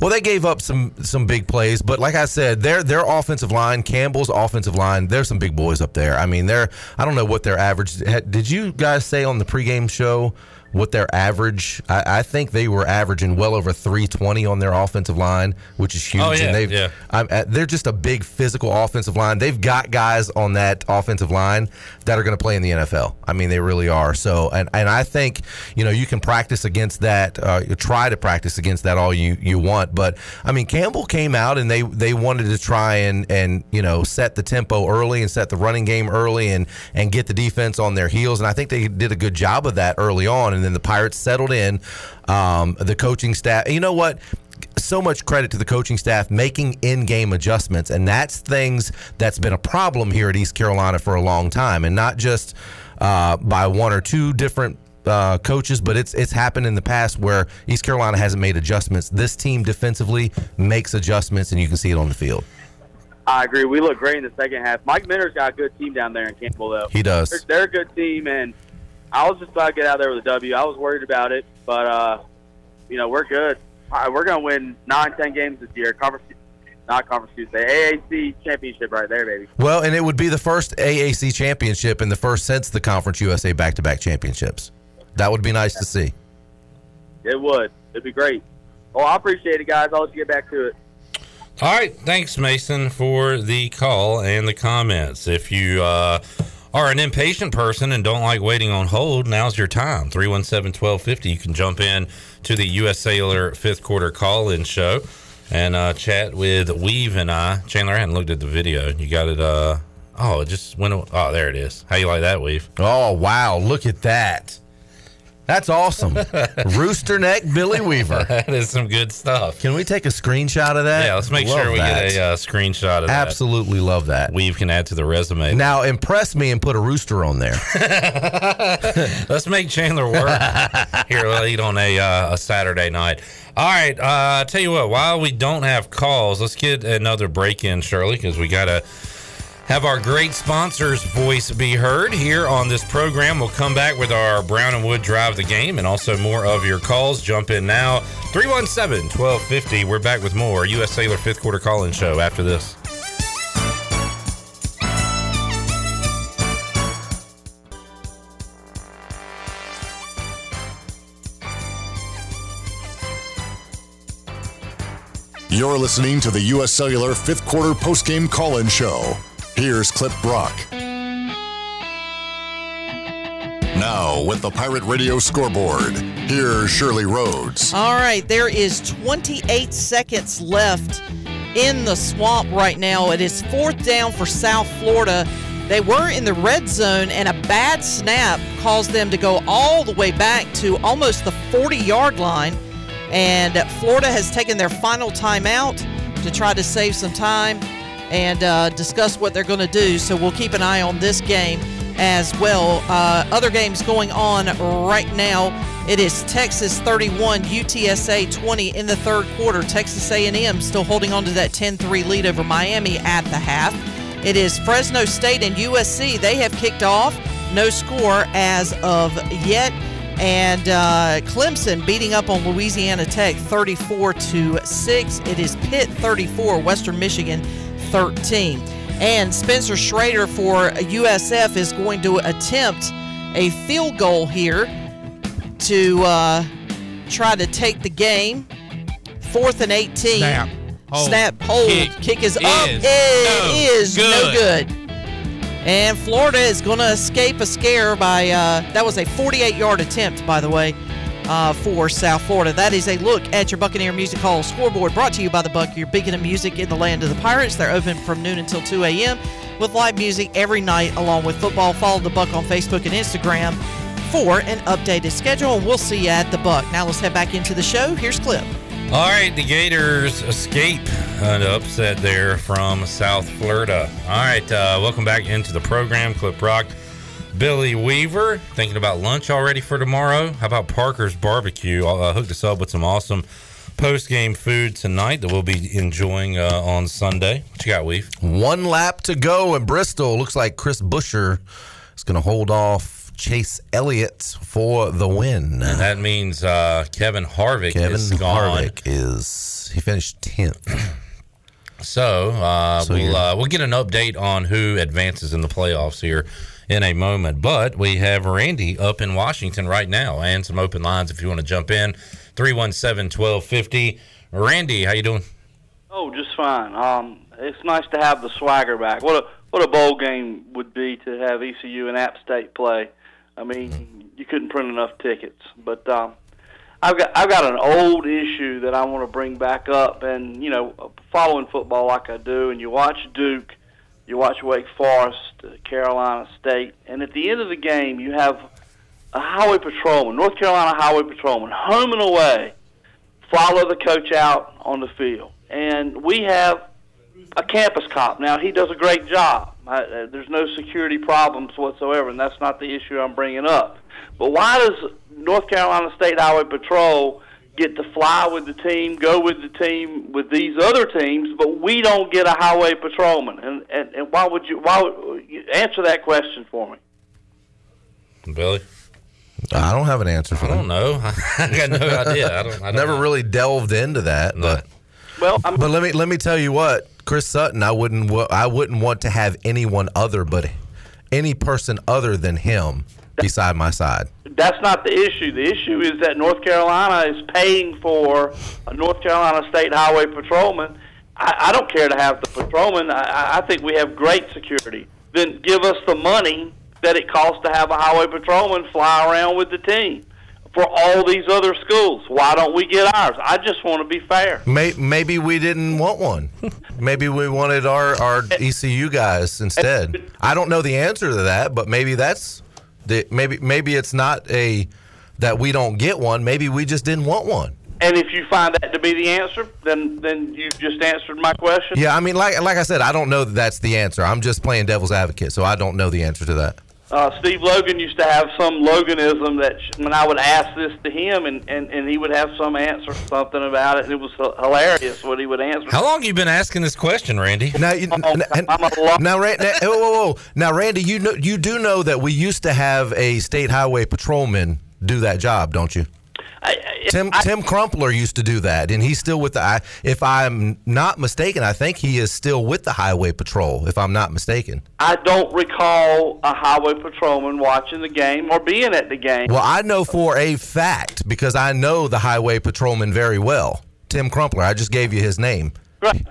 Well, they gave up some some big plays, but like I said, their their offensive line, Campbell's offensive line, there's some big boys up there. I mean, they're I don't know what their average. Did you guys say on the pregame show what their average? I, I think they were averaging well over 320 on their offensive line, which is huge. Oh, yeah, and they've, yeah. I'm, uh, they're just a big physical offensive line. They've got guys on that offensive line that are going to play in the NFL. I mean, they really are. So, and, and I think you know you can practice against that. Uh, you try to practice against that all you you want. But I mean, Campbell came out and they they wanted to try and and you know set the tempo early and set the running game early and and get the defense on their heels. And I think they did a good job of that early on. And then the Pirates settled in. Um, the coaching staff. You know what? so much credit to the coaching staff making in-game adjustments and that's things that's been a problem here at east carolina for a long time and not just uh, by one or two different uh, coaches but it's it's happened in the past where east carolina hasn't made adjustments this team defensively makes adjustments and you can see it on the field I agree. We look great in the second half. Mike Minter's got a good team down there in Campbell, though. He does. They're, they're a good team, and I was just glad to get out there with a W. I was worried about it, but uh, you know we're good. Uh, We're going to win nine, ten games this year. Conference, not conference Tuesday, AAC championship right there, baby. well and it would be the first aac championship and the first since the conference usa back-to-back championships that would be nice to see It would. It'd be great. Well, I appreciate it, guys. I'll let you get back to it. All right, thanks, Mason, for the call and the comments. If you uh, are an impatient person and don't like waiting on hold, now's your time. 317 1250. You can jump in to the U.S. Cellular fifth quarter call in show and uh, chat with Weave and I. Chandler, I hadn't looked at the video. You got it. Uh, oh, it just went. Oh, there it is. How you like that, Weave? Oh, wow. Look at that. That's awesome. <laughs> Rooster neck Billy Weaver. <laughs> that is some good stuff. Can we take a screenshot of that? Yeah, let's make Love sure we that. get a uh, screenshot of that. Absolutely love that. Weave can add to the resume. Now impress me and put a rooster on there. <laughs> Let's make Chandler work here late on a, uh, a Saturday night. All right, uh, tell you what. While we don't have calls, let's get another break in, Shirley, because we gotta have our great sponsor's voice be heard here on this program. We'll come back with our Brown and Wood Drive the Game and also more of your calls. Jump in now, 317 1250. We're back with more U.S. Cellular Fifth Quarter Call In Show after this. You're listening to the U.S. Cellular Fifth Quarter Postgame Call In Show. Here's Clip Brock. Now, with the Pirate Radio scoreboard, here's Shirley Rhodes. All right, there is 28 seconds left in the swamp right now. It is fourth down for South Florida. They were in the red zone, and a bad snap caused them to go all the way back to almost the 40 yard line. And Florida has taken their final timeout to try to save some time and uh, discuss what they're going to do. So we'll keep an eye on this game as well. Uh, other games going on right now. It is Texas 31, UTSA 20 in the third quarter. Texas A&M still holding on to that 10-3 lead over Miami at the half. It is Fresno State and USC. They have kicked off. No score as of yet. And uh, Clemson beating up on Louisiana Tech 34 to 6. It is Pitt 34, Western Michigan 13. And Spencer Shrader for USF is going to attempt a field goal here to uh, try to take the game. Fourth and 18. Snap. Hold. Snap, hold. Kick Kick, is, is up. It no is no good. good. And Florida is going to escape a scare by, uh, that was a 48 yard attempt, by the way, uh, for South Florida. That is a look at your Buccaneer Music Hall scoreboard brought to you by the Buck, your beacon of music in the land of the Pirates. They're open from noon until 2 a.m. with live music every night along with football. Follow the Buck on Facebook and Instagram for an updated schedule, and we'll see you at the Buck. Now let's head back into the show. Here's Clip. All right, the Gators escape an upset there from South Florida. All right, uh, welcome back into the program, Clip Brock. Billy Weaver, thinking about lunch already for tomorrow. How about Parker's Barbecue? I uh, hooked us up with some awesome post game food tonight that we'll be enjoying uh, on Sunday. What you got, Weave? One lap to go in Bristol. Looks like Chris Buescher is going to hold off Chase Elliott for the win. And that means uh, Kevin Harvick Kevin is gone. Harvick is he finished tenth. <clears throat> So, uh, So we'll uh, we'll get an update on who advances in the playoffs here in a moment. But we have Randy up in Washington right now, and some open lines if you want to jump in. 317-1250. Randy, how you doing? Oh, just fine. Um, it's nice to have the swagger back. What a what a bowl game would be to have ECU and App State play. I mean, you couldn't print enough tickets. But um, I've got I've got an old issue that I want to bring back up. And you know, following football like I do, and you watch Duke, you watch Wake Forest, uh, Carolina State, and at the end of the game, you have a highway patrolman, North Carolina highway patrolman, home and away, follow the coach out on the field. And we have a campus cop. Now, he does a great job. I, uh, there's no security problems whatsoever, and that's not the issue I'm bringing up. But why does North Carolina State Highway Patrol get to fly with the team, go with the team with these other teams, but we don't get a highway patrolman? And, and, and why would you? Why would you answer that question for me? Billy? I don't have an answer for that. I don't know. <laughs> I got no idea. I don't. I don't Never know. really delved into that, but well, but let me let me tell you what, Chris Sutton, I wouldn't I wouldn't want to have anyone other but any person other than him beside my side. That's not the issue. The issue is that North Carolina is paying for a North Carolina State Highway Patrolman. I, I don't care to have the patrolman. I- I, think we have great security. Then give us the money that it costs to have a highway patrolman fly around with the team for all these other schools. Why don't we get ours? I just want to be fair. Maybe we didn't want one. maybe we wanted our, our <laughs> ECU guys instead. I don't know the answer to that, but maybe that's the maybe maybe it's not a that we don't get one. Maybe we just didn't want one. And if you find that to be the answer, then then you've just answered my question. Yeah, I mean, like like I said, I don't know that that's the answer. I'm just playing devil's advocate, so I don't know the answer to that. Uh, Steve Logan used to have some Loganism that sh- when I would ask this to him, and, and, and he would have some answer, something about it, and it was h- hilarious what he would answer. How long you been asking this question, Randy? Now, you, now, Ran- now, whoa, whoa, whoa. now, Randy, you know, you do know that we used to have a state highway patrolman do that job, don't you? Tim Tim Crumpler used to do that, and he's still with the. I, if I'm not mistaken, I think he is still with the highway patrol. If I'm not mistaken. I don't recall a highway patrolman watching the game or being at the game. Well, I know for a fact because I know the highway patrolman very well. Tim Crumpler. I just gave you his name. Right.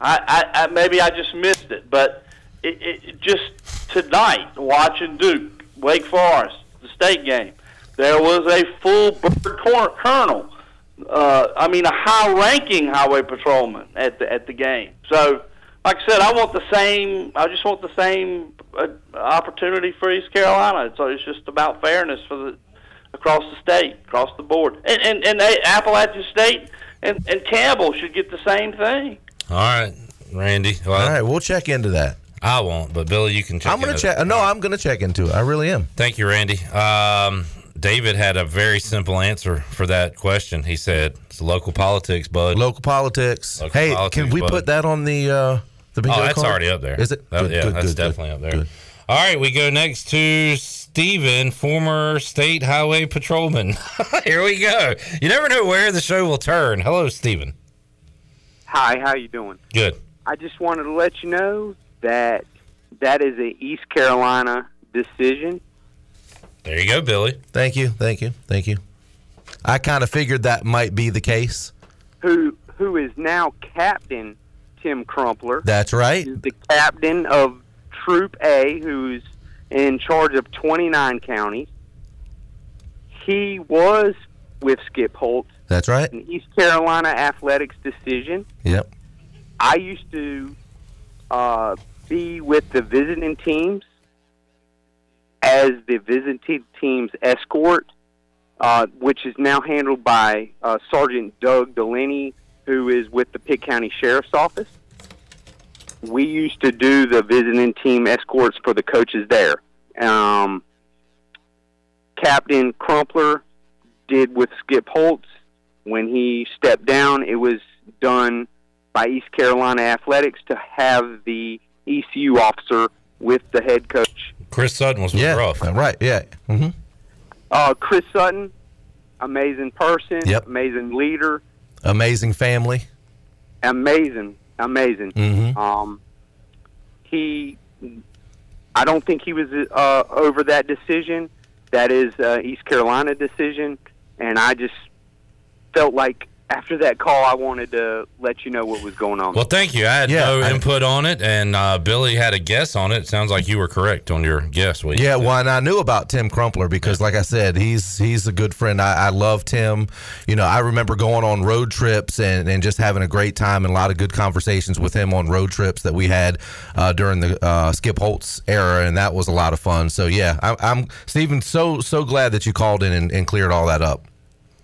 I, I, I maybe I just missed it, but it, it just tonight watching Duke, Wake Forest, the state game, there was a full bird cor- colonel. Uh, I mean, a high-ranking highway patrolman at the at the game. So, like I said, I want the same. I just want the same uh, opportunity for East Carolina. So it's just about fairness for the across the state, across the board, and and and they, Appalachian State and and Campbell should get the same thing. All right, Randy. Well, All right, we'll check into that. I won't, but Billy, you can check. I'm gonna into check. No, I'm gonna check into it. I really am. Thank you, Randy. Um, David had a very simple answer for that question. He said, "It's local politics, bud." Local politics. Local hey, politics, can we bud. put that on the uh, the bingo oh, that's card? already up there. Is it? That- Good, yeah, good, that's good, definitely good, up there. good. All right, we go next to Steven, former state highway patrolman. <laughs> Here we go. You never know where the show will turn. Hello, Steven. Hi, how you doing? Good. I just wanted to let you know that that is a East Carolina decision. There you go, Billy. Thank you, thank you, thank you. I kind of figured that might be the case. Who who is now Captain Tim Crumpler? That's right. He's the captain of Troop A, who's in charge of 29 counties. He was with Skip Holtz, That's right. an East Carolina athletics decision. Yep. I used to uh, be with the visiting teams as the visiting team's escort, uh, which is now handled by uh, Sergeant Doug Delaney, who is with the Pitt County Sheriff's Office. We used to do the visiting team escorts for the coaches there. Um, Captain Crumpler did with Skip Holtz. When he stepped down, it was done by East Carolina Athletics to have the ECU officer with the head coach. Chris Sutton was with Yeah, Ruff. right. Yeah. hmm Uh, Chris Sutton, amazing person, Yep. amazing leader, Amazing family. amazing, amazing. Mhm. Um, he, I don't think he was uh, over that decision. That is uh, East Carolina decision, and I just felt like after that call, I wanted to let you know what was going on. Well, thank you. I had Yeah, no I- input on it, and uh, Billy had a guess on it. It sounds like you were correct on your guess. What you Yeah, said. well, and I knew about Tim Crumpler because, like I said, he's he's a good friend. I, I love Tim. You know, I remember going on road trips and, and just having a great time and a lot of good conversations with him on road trips that we had uh, during the uh, Skip Holtz era, and that was a lot of fun. So yeah, I, I'm Stephen. So so glad that you called in and, and cleared all that up.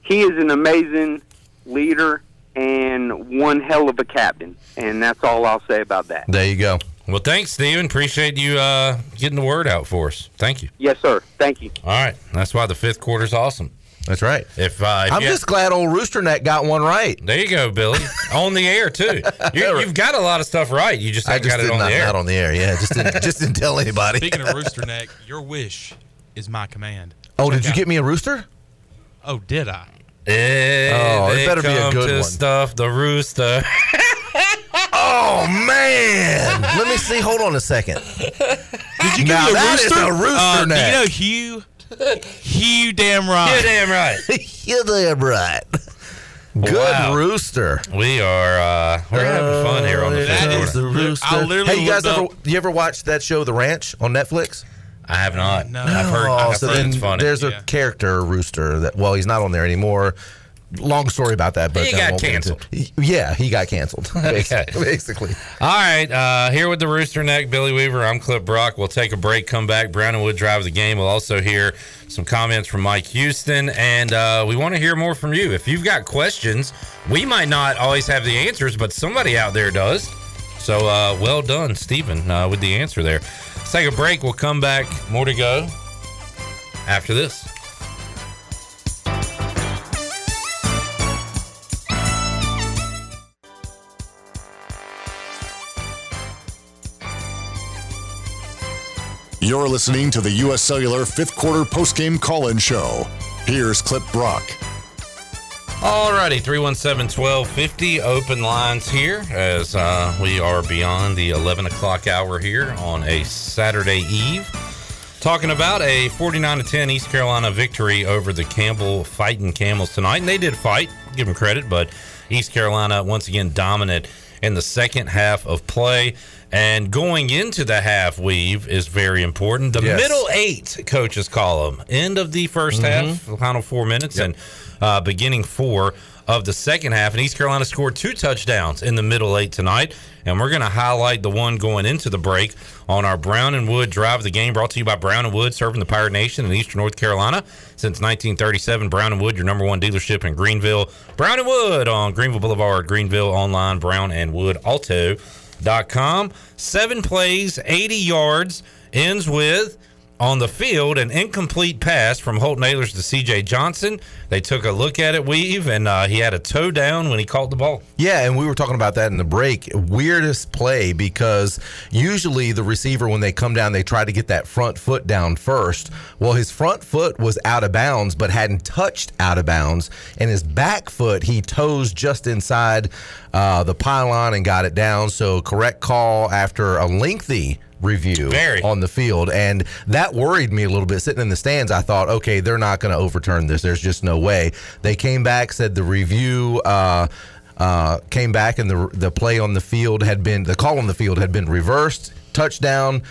he is an amazing leader and one hell of a captain, and that's all I'll say about that. There you go. Well, thanks, Steven. Appreciate you uh, getting the word out for us. Thank you. Yes, sir. Thank you. All right. That's why the fifth quarter's awesome. That's right. If, uh, if I'm you- just glad old Rooster Neck got one right. There you go, Billy. on the air too. <laughs> You, you've got a lot of stuff right. You just I just got it did on not, the air. not on the air. Yeah, just didn't, just didn't tell anybody. Speaking of rooster <laughs> neck, your wish is my command. Oh, Check did you out- get me a rooster? Oh, did I? Hey, Oh, it better be a come good to one. Stuff the rooster. <laughs> Oh man! Let me see. Hold on a second. <laughs> Did you now give me a that is rooster? a rooster uh, neck. Do you know Hugh? Hugh, damn right. You're damn right. <laughs> You're damn right. Good Wow. rooster. We are uh, we're having fun here on the That fifth is the rooster. I literally hey, you guys looked ever you ever watch that show, The Ranch, on Netflix? I have not. No. I've heard. Oh, I've so heard then it's funny. there's a Yeah. character rooster that well, he's not on there anymore. Long story about that, but He got won't get into- canceled. Yeah, he got canceled. <laughs> Okay. basically. All right, uh, here with the Rooster Neck, Billy Weaver. I'm Clip Brock. We'll take a break, come back. Brown and Wood drive the game. We'll also hear some comments from Mike Houston, and uh, we want to hear more from you. If you've got questions, we might not always have the answers, but somebody out there does. So uh, well done, Stephen, uh, with the answer there. Let's take a break. We'll come back. More to go after this. You're listening to the U.S. Cellular fifth quarter postgame call in show. Here's Clip Brock. Alrighty, 317-1250, open lines here as uh, we are beyond the 11 o'clock hour here on a Saturday eve. Talking about a 49 to 10 East Carolina victory over the Campbell Fighting Camels tonight. And they did fight, give them credit, but East Carolina once again dominant in the second half of play. And going into the half weave is very important. The Yes. middle eight coaches call them. end of the 1st half, the final four minutes, and uh, beginning four of the second half. And East Carolina scored two touchdowns in the middle eight tonight. And we're going to highlight the one going into the break on our Brown and Wood Drive of the Game, brought to you by Brown and Wood, serving the Pirate Nation in Eastern North Carolina since 1937. Brown and Wood, your number one dealership in Greenville. Brown and Wood on Greenville Boulevard, Greenville online, Brown and Wood Auto.com. Seven plays, 80 yards, ends with on the field an incomplete pass from Holton Ahlers to CJ Johnson. They took a look at it, Weave, and uh, he had a toe down when he caught the ball. Yeah, and we were talking about that in the break. Weirdest play because usually the receiver, when they come down, they try to get that front foot down first. Well, his front foot was out of bounds, but hadn't touched out of bounds. And his back foot, he toes just inside uh, the pylon and got it down. So, correct call after a lengthy review on the field. And that worried me a little bit. Sitting in the stands, I thought, okay, they're not going to overturn this. There's just no way. They came back, said the review. Uh, uh, came back and the the play on the field had been the call on the field had been reversed touchdown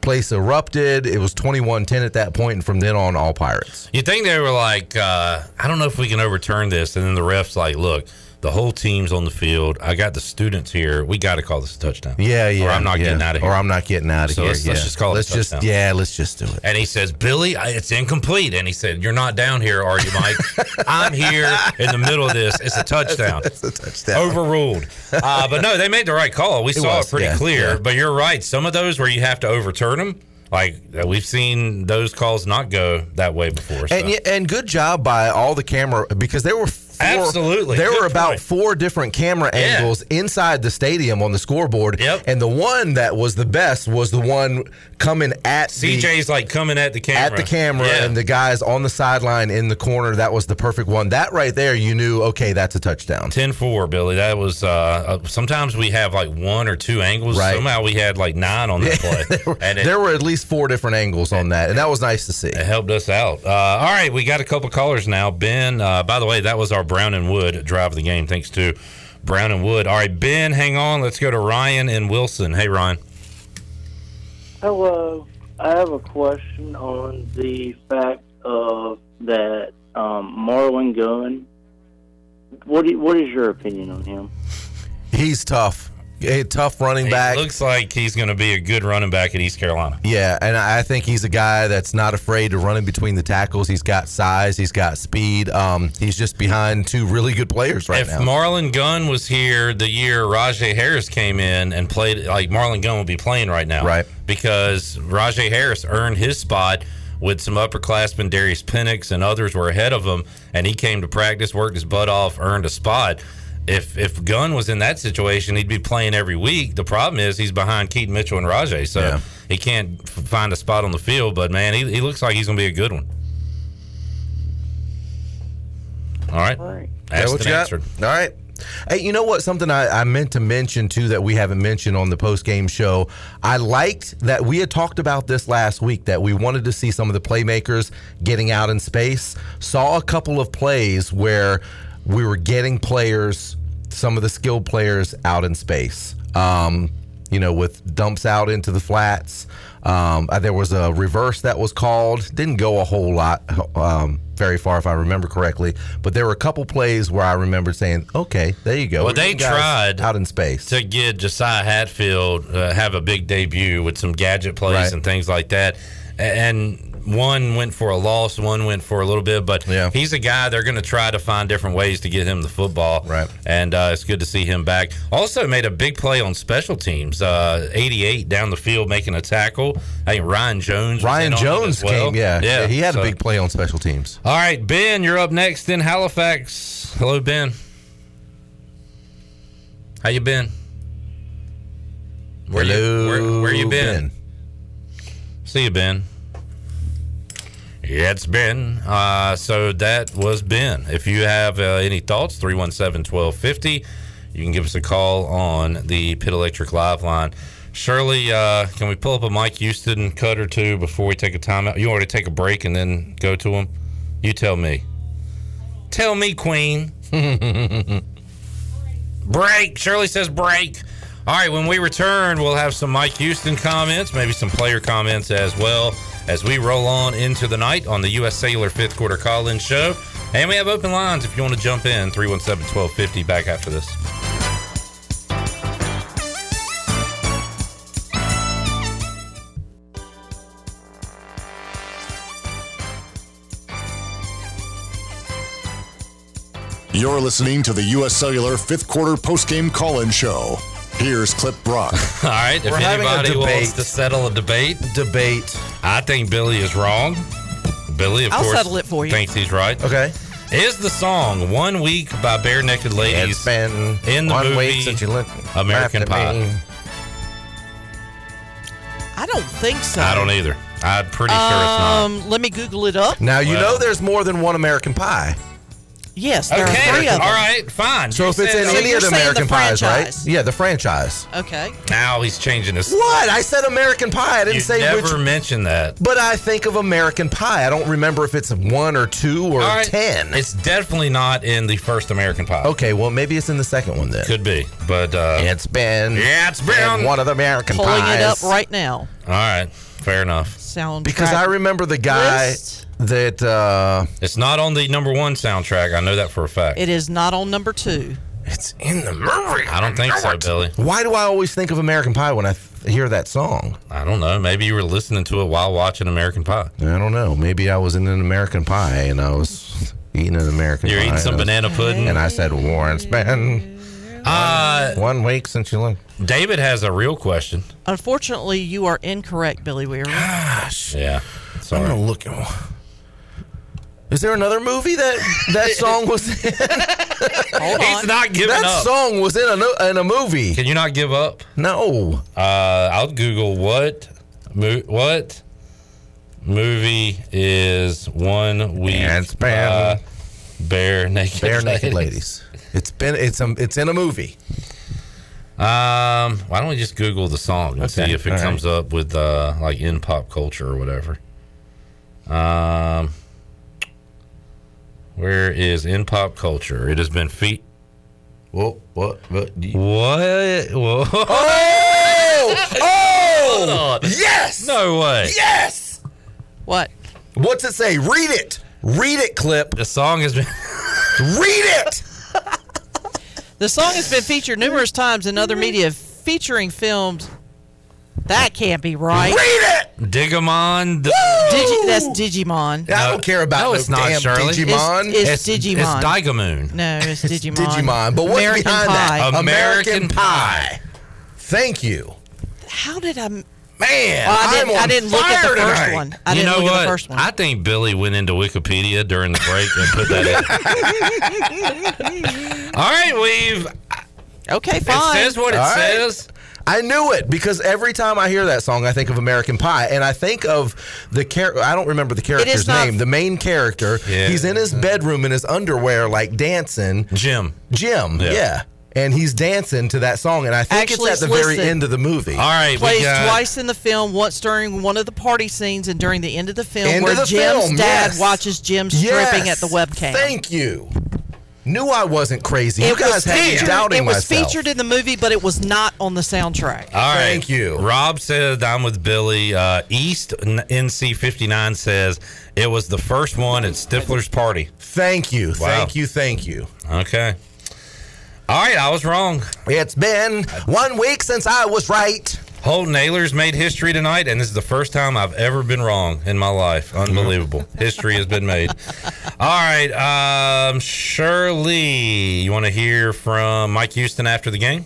place erupted it was 21-10 at that point and from then on all pirates You think they were like, uh, I don't know if we can overturn this, and then the refs like, look, the whole team's on the field. I got the students here. We got to call this a touchdown. yeah yeah Or I'm not yeah. getting out of here. or i'm not getting out of So here let's- yeah. let's just call it a let's just touchdown. yeah let's just do it And he says, Billy, it's incomplete. And he said, You're not down here, are you, Mike? <laughs> I'm here in the middle of this. It's a touchdown. it's a touchdown. Overruled. Uh, but no, they made the right call. We It saw was, it pretty yeah, clear. But you're right. Some of those where you have to overturn them, like uh, we've seen those calls not go that way before. So. And and good job by all the camera because there were four, Absolutely. there Good were about point. four different camera angles inside the stadium on the scoreboard. Yep. And the one that was the best was the one coming at the- CJ's like coming at the camera. at the camera Yeah. and the guys on the sideline in the corner. That was the perfect one. That right there, you knew okay, that's a touchdown. 10-4, Billy. That was uh, uh, sometimes we have like one or two angles. Right. Somehow we had like nine on that <laughs> play. and it, there were at least four different angles on that, and that was nice to see. It helped us out. Uh, all right, we got a couple callers now. Ben, uh, by the way, that was our Brown and Wood drive of the game. Thanks to Brown and Wood. All right, Ben, hang on. Let's go to Ryan and Wilson. Hey, Ryan. Hello. I have a question on the fact of that um, Marlon Gunn. What do you, what is your opinion on him? He's tough. A tough running back. It looks like he's going to be a good running back at East Carolina. Yeah, and I think he's a guy that's not afraid to run in between the tackles. He's got size, he's got speed. Um, he's just behind two really good players right if now. If Marlon Gunn was here the year Rahjai Harris came in and played, like Marlon Gunn would be playing right now. Right. Because Rahjai Harris earned his spot with some upperclassmen, Darius Pinnix and others were ahead of him, and he came to practice, worked his butt off, earned a spot. If if Gunn was in that situation, he'd be playing every week. The problem is he's behind Keaton Mitchell and Rahjai, so Yeah. he can't find a spot on the field. But man, he, he looks like he's going to be a good one. All right. All right. Yeah, Asked what and you got? All right. Hey, you know what? Something I, I meant to mention too that we haven't mentioned on the post game show. I liked that we had talked about this last week that we wanted to see some of the playmakers getting out in space. Saw a couple of plays where we were getting players, some of the skilled players, out in space. Um, you know, with dumps out into the flats. Um, uh, there was a reverse that was called. Didn't go a whole lot, um, very far if I remember correctly. But there were a couple plays where I remember saying, "Okay, there you go." Well, We're they tried out in space to get Josiah Hatfield uh, have a big debut with some gadget plays Right. and things like that, and one went for a loss, one went for a little bit, but yeah. he's a guy they're going to try to find different ways to get him the football. Right, and uh, it's good to see him back. Also made a big play on special teams, uh, 88 down the field making a tackle. I think Ryan Jones. Ryan in on it Jones well. came, yeah, yeah, he had so- a big play on special teams. All right, Ben, you're up next in Halifax. Hello, Ben. How you been? Where you where, where you been? See you, Ben. It's Ben. Uh, so that was Ben. If you have uh, any thoughts, 317 1250. You can give us a call on the Pit Electric Live line. Shirley, uh, can we pull up a Mike Houston cut or two before we take a timeout? You want to take a break and then go to him? You tell me. Tell me, Queen. <laughs> Break. Shirley says break. All right, when we return, we'll have some Mike Houston comments, maybe some player comments as well as we roll on into the night on the U.S. Cellular fifth quarter call in show. And we have open lines if you want to jump in 317 1250. Back after this. You're listening to the U.S. Cellular fifth quarter postgame call-in show. Here's Clip Brock. <laughs> All right, if We're having a anybody wants debate. to settle a debate, debate. I think Billy is wrong. Billy, of I'll course, settle it for you. thinks he's right. Okay. Is the song "One Week" by Barenaked Ladies It's been in the one movie week since you looked American Pie? me. I don't think so. I don't either. I'm pretty sure it's not. Um, let me Google it up. Now you Well. know there's more than one American Pie. Yes, there Okay, are three of them. all right, fine. So You if it's said- in So any you're of the American the pies, right? Yeah, the franchise. Okay. Now he's changing his. What? I said American Pie. I didn't You say never which. mentioned that. But I think of American Pie. I don't remember if it's one or two or All right, ten. It's definitely not in the first American Pie. Okay, well maybe it's in the second one then. Could be, but uh, It's been. Yeah, it's been- in one of the American Pulling pies. it up right now. all right, fair enough. Sound Because I remember the guy List. That. uh It's not on the number one soundtrack. I know that for a fact. It is not on number two. It's in the movie. I don't think so, Billy. Why do I always think of American Pie when I th- hear that song? I don't know. Maybe you were listening to it while watching American Pie. I don't know. Maybe I was in an American Pie and I was eating an American pie. You're Pie. eating some and was- banana pudding. And I said, Warren, it's been Uh, one week since you left. David has a real question. Unfortunately, you are incorrect, Billy Weir. Gosh. Yeah. I'm gonna look. Is there another movie that that <laughs> song was in? Hold He's on. not giving up. that up. song was in a in a movie. Can you not give up? No. Uh, I'll Google what mo- what movie is one week And it's been- uh, bare naked Barenaked Ladies. It's been it's um it's in a movie. Um, why don't we just Google the song and Okay, see if it all comes up with uh, like in pop culture or whatever. Um, where is in pop culture? It has been feet. What what what? What? Whoa. Oh! <laughs> oh! Hold Oh! on. Yes! No way. Yes! What? What's it say? Read it. Read it, clip. The song has been. <laughs> Read it. The song has been featured numerous times in other mm-hmm. media featuring films. That can't be right. Read it. Digimon. D- Digi- that's Digimon. I don't care about no, no it's not, damn Shirley. Digimon. It's- it's Digimon. It's Digamoon. No, it's Digimon. Digimon. But what's American behind Pie. that? American Pie. Thank you. How did I? Man, Oh, I didn't, I'm I didn't look at the first tonight. one. I you didn't know look what? at the first one. I think Billy went into Wikipedia during the break and put that in. <laughs> All right, we've. okay, fine. It says what it All right. Says. I knew it because every time I hear that song, I think of American Pie, and I think of the character. I don't remember the character's not- name. The main character. Yeah. He's in his bedroom in his underwear, like dancing. Jim. Jim. Yeah. Yeah. And he's dancing to that song, and I think Actually, it's at the very end of the movie. All right, we Plays got. twice in the film, once during one of the party scenes and during the end of the film, End where the Jim's film, dad yes. watches Jim stripping Yes. at the webcam. Thank you. Knew I wasn't crazy. You it guys was had me featured. doubting It was myself. featured in the movie, but it was not on the soundtrack. All right. Thank you. Rob said I'm with Billy. Uh, East NC 59 says it was the first one at Stifler's party. Thank you. Wow. Thank you. Thank you. Okay. All right, I was wrong. It's been one week since I was right. Holton Ahlers made history tonight, and this is the first time I've ever been wrong in my life. Unbelievable. <laughs> history has been made. All right, um, Shirley, you want to hear from Mike Houston after the game?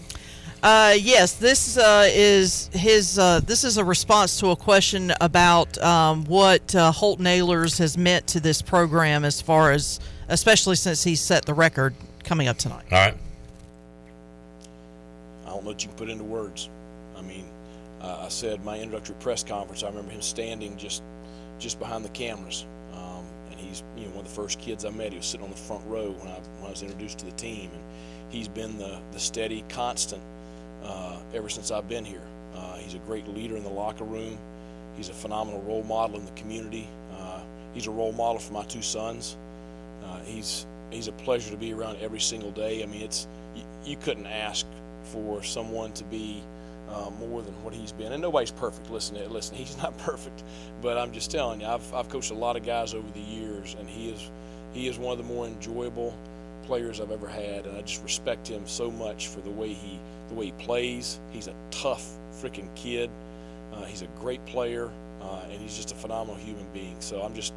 Uh, yes, this uh, is his. Uh, this is a response to a question about um, what uh, Holton Ahlers has meant to this program, as far as, especially since he set the record coming up tonight. All right. I don't know what you can put into words. I mean, uh, I said my introductory press conference. I remember him standing just just behind the cameras, um, and he's you know one of the first kids I met. He was sitting on the front row when I when I was introduced to the team, and he's been the the steady constant uh, ever since I've been here. Uh, he's a great leader in the locker room. He's a phenomenal role model in the community. Uh, he's a role model for my two sons. Uh, he's he's a pleasure to be around every single day. I mean, it's you, you couldn't ask for someone to be uh, more than what he's been. And nobody's perfect. Listen, listen, <laughs> he's not perfect, but I'm just telling you, I've, I've coached a lot of guys over the years, and he is he is one of the more enjoyable players I've ever had, and I just respect him so much for the way he the way he plays. He's a tough freaking kid. Uh, he's a great player, uh, and he's just a phenomenal human being. So I'm just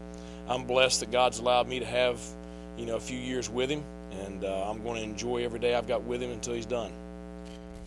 I'm blessed that God's allowed me to have you know a few years with him, and uh, I'm going to enjoy every day I've got with him until he's done.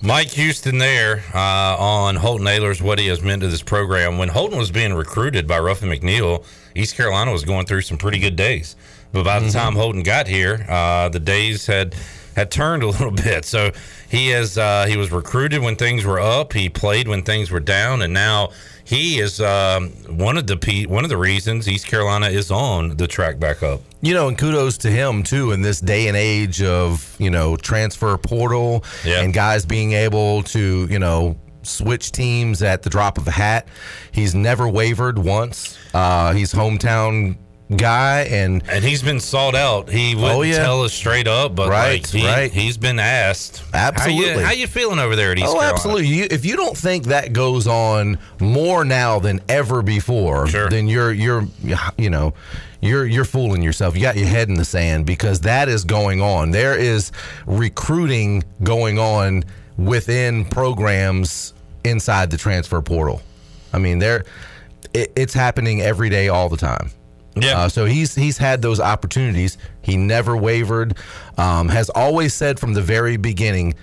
Mike Houston there uh, on Holton Ahlers, what he has meant to this program. When Holton was being recruited by Ruffin McNeill, East Carolina was going through some pretty good days. But by the Mm-hmm. time Holton got here, uh, the days had had turned a <laughs> little bit. So he has uh, he was recruited when things were up. He played when things were down, and now he is um, one of the one of the reasons East Carolina is on the track back up. You know, and kudos to him too in this day and age of you know transfer portal and guys being able to you know switch teams at the drop of a hat. He's never wavered once. Uh, he's hometown guy and and he's been sought out. He oh, wouldn't Oh, yeah. tell us straight up, but Right, like he, right. he's been asked. Absolutely. How you, how you feeling over there at East oh, Carolina? absolutely. You, if you don't think that goes on more now than ever before, then you're you're you know you're you're fooling yourself. You got your head in the sand because that is going on. There is recruiting going on within programs inside the transfer portal. I mean, there it, it's happening every day, all the time. Yeah. Uh, so he's he's had those opportunities. He never wavered. Um, has always said from the very beginning,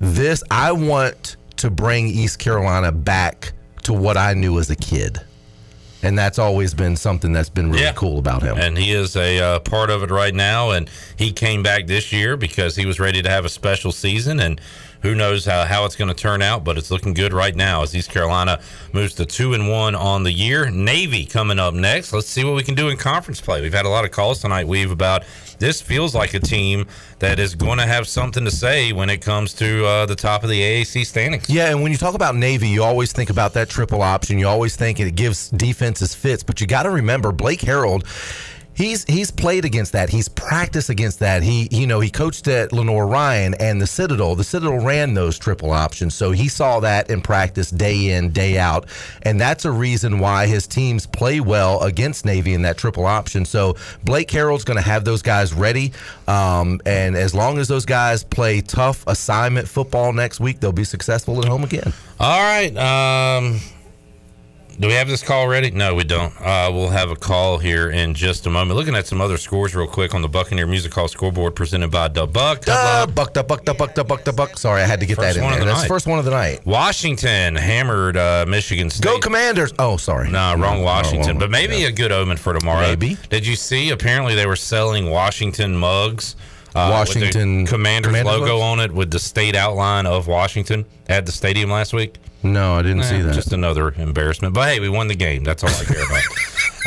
this I want to bring East Carolina back to what I knew as a kid, and that's always been something that's been really Yeah. cool about him. And he is a uh, part of it right now. And he came back this year because he was ready to have a special season. And who knows how, how it's going to turn out, but it's looking good right now as East Carolina moves to two and one on the year. Navy coming up next. Let's see what we can do in conference play. We've had a lot of calls tonight, Weave, about this feels like a team that is going to have something to say when it comes to uh, the top of the AAC standings. Yeah, and when you talk about Navy, you always think about that triple option. You always think it gives defenses fits, but you got to remember Blake Harrell. He's he's played against that. He's practiced against that. He you know he coached at Lenoir-Rhyne and the Citadel. The Citadel ran those triple options, so he saw that in practice day in day out, and that's a reason why his teams play well against Navy in that triple option. So Blake Harrell's going to have those guys ready, um, and as long as those guys play tough assignment football next week, they'll be successful at home again. All right. Um, do we have this call ready? No, we don't. Uh, we'll have a call here in just a moment. Looking at some other scores real quick on the Buccaneer Music Hall scoreboard presented by Da Buck. Uh, buck, da, buck, da, buck, da, buck, da, buck. Sorry, I had to get First that in one there. the That's night. the first one of the night. Washington hammered uh, Michigan State. Go Commanders! Oh, sorry. No, wrong No, Washington. But maybe a good omen for tomorrow. Maybe. Did you see? Apparently, they were selling Washington mugs. Uh, Washington Commanders Commanders logo on it with the state outline of Washington at the stadium last week. No, I didn't see Eh, that. Just another embarrassment. But hey, we won the game. That's all I care about.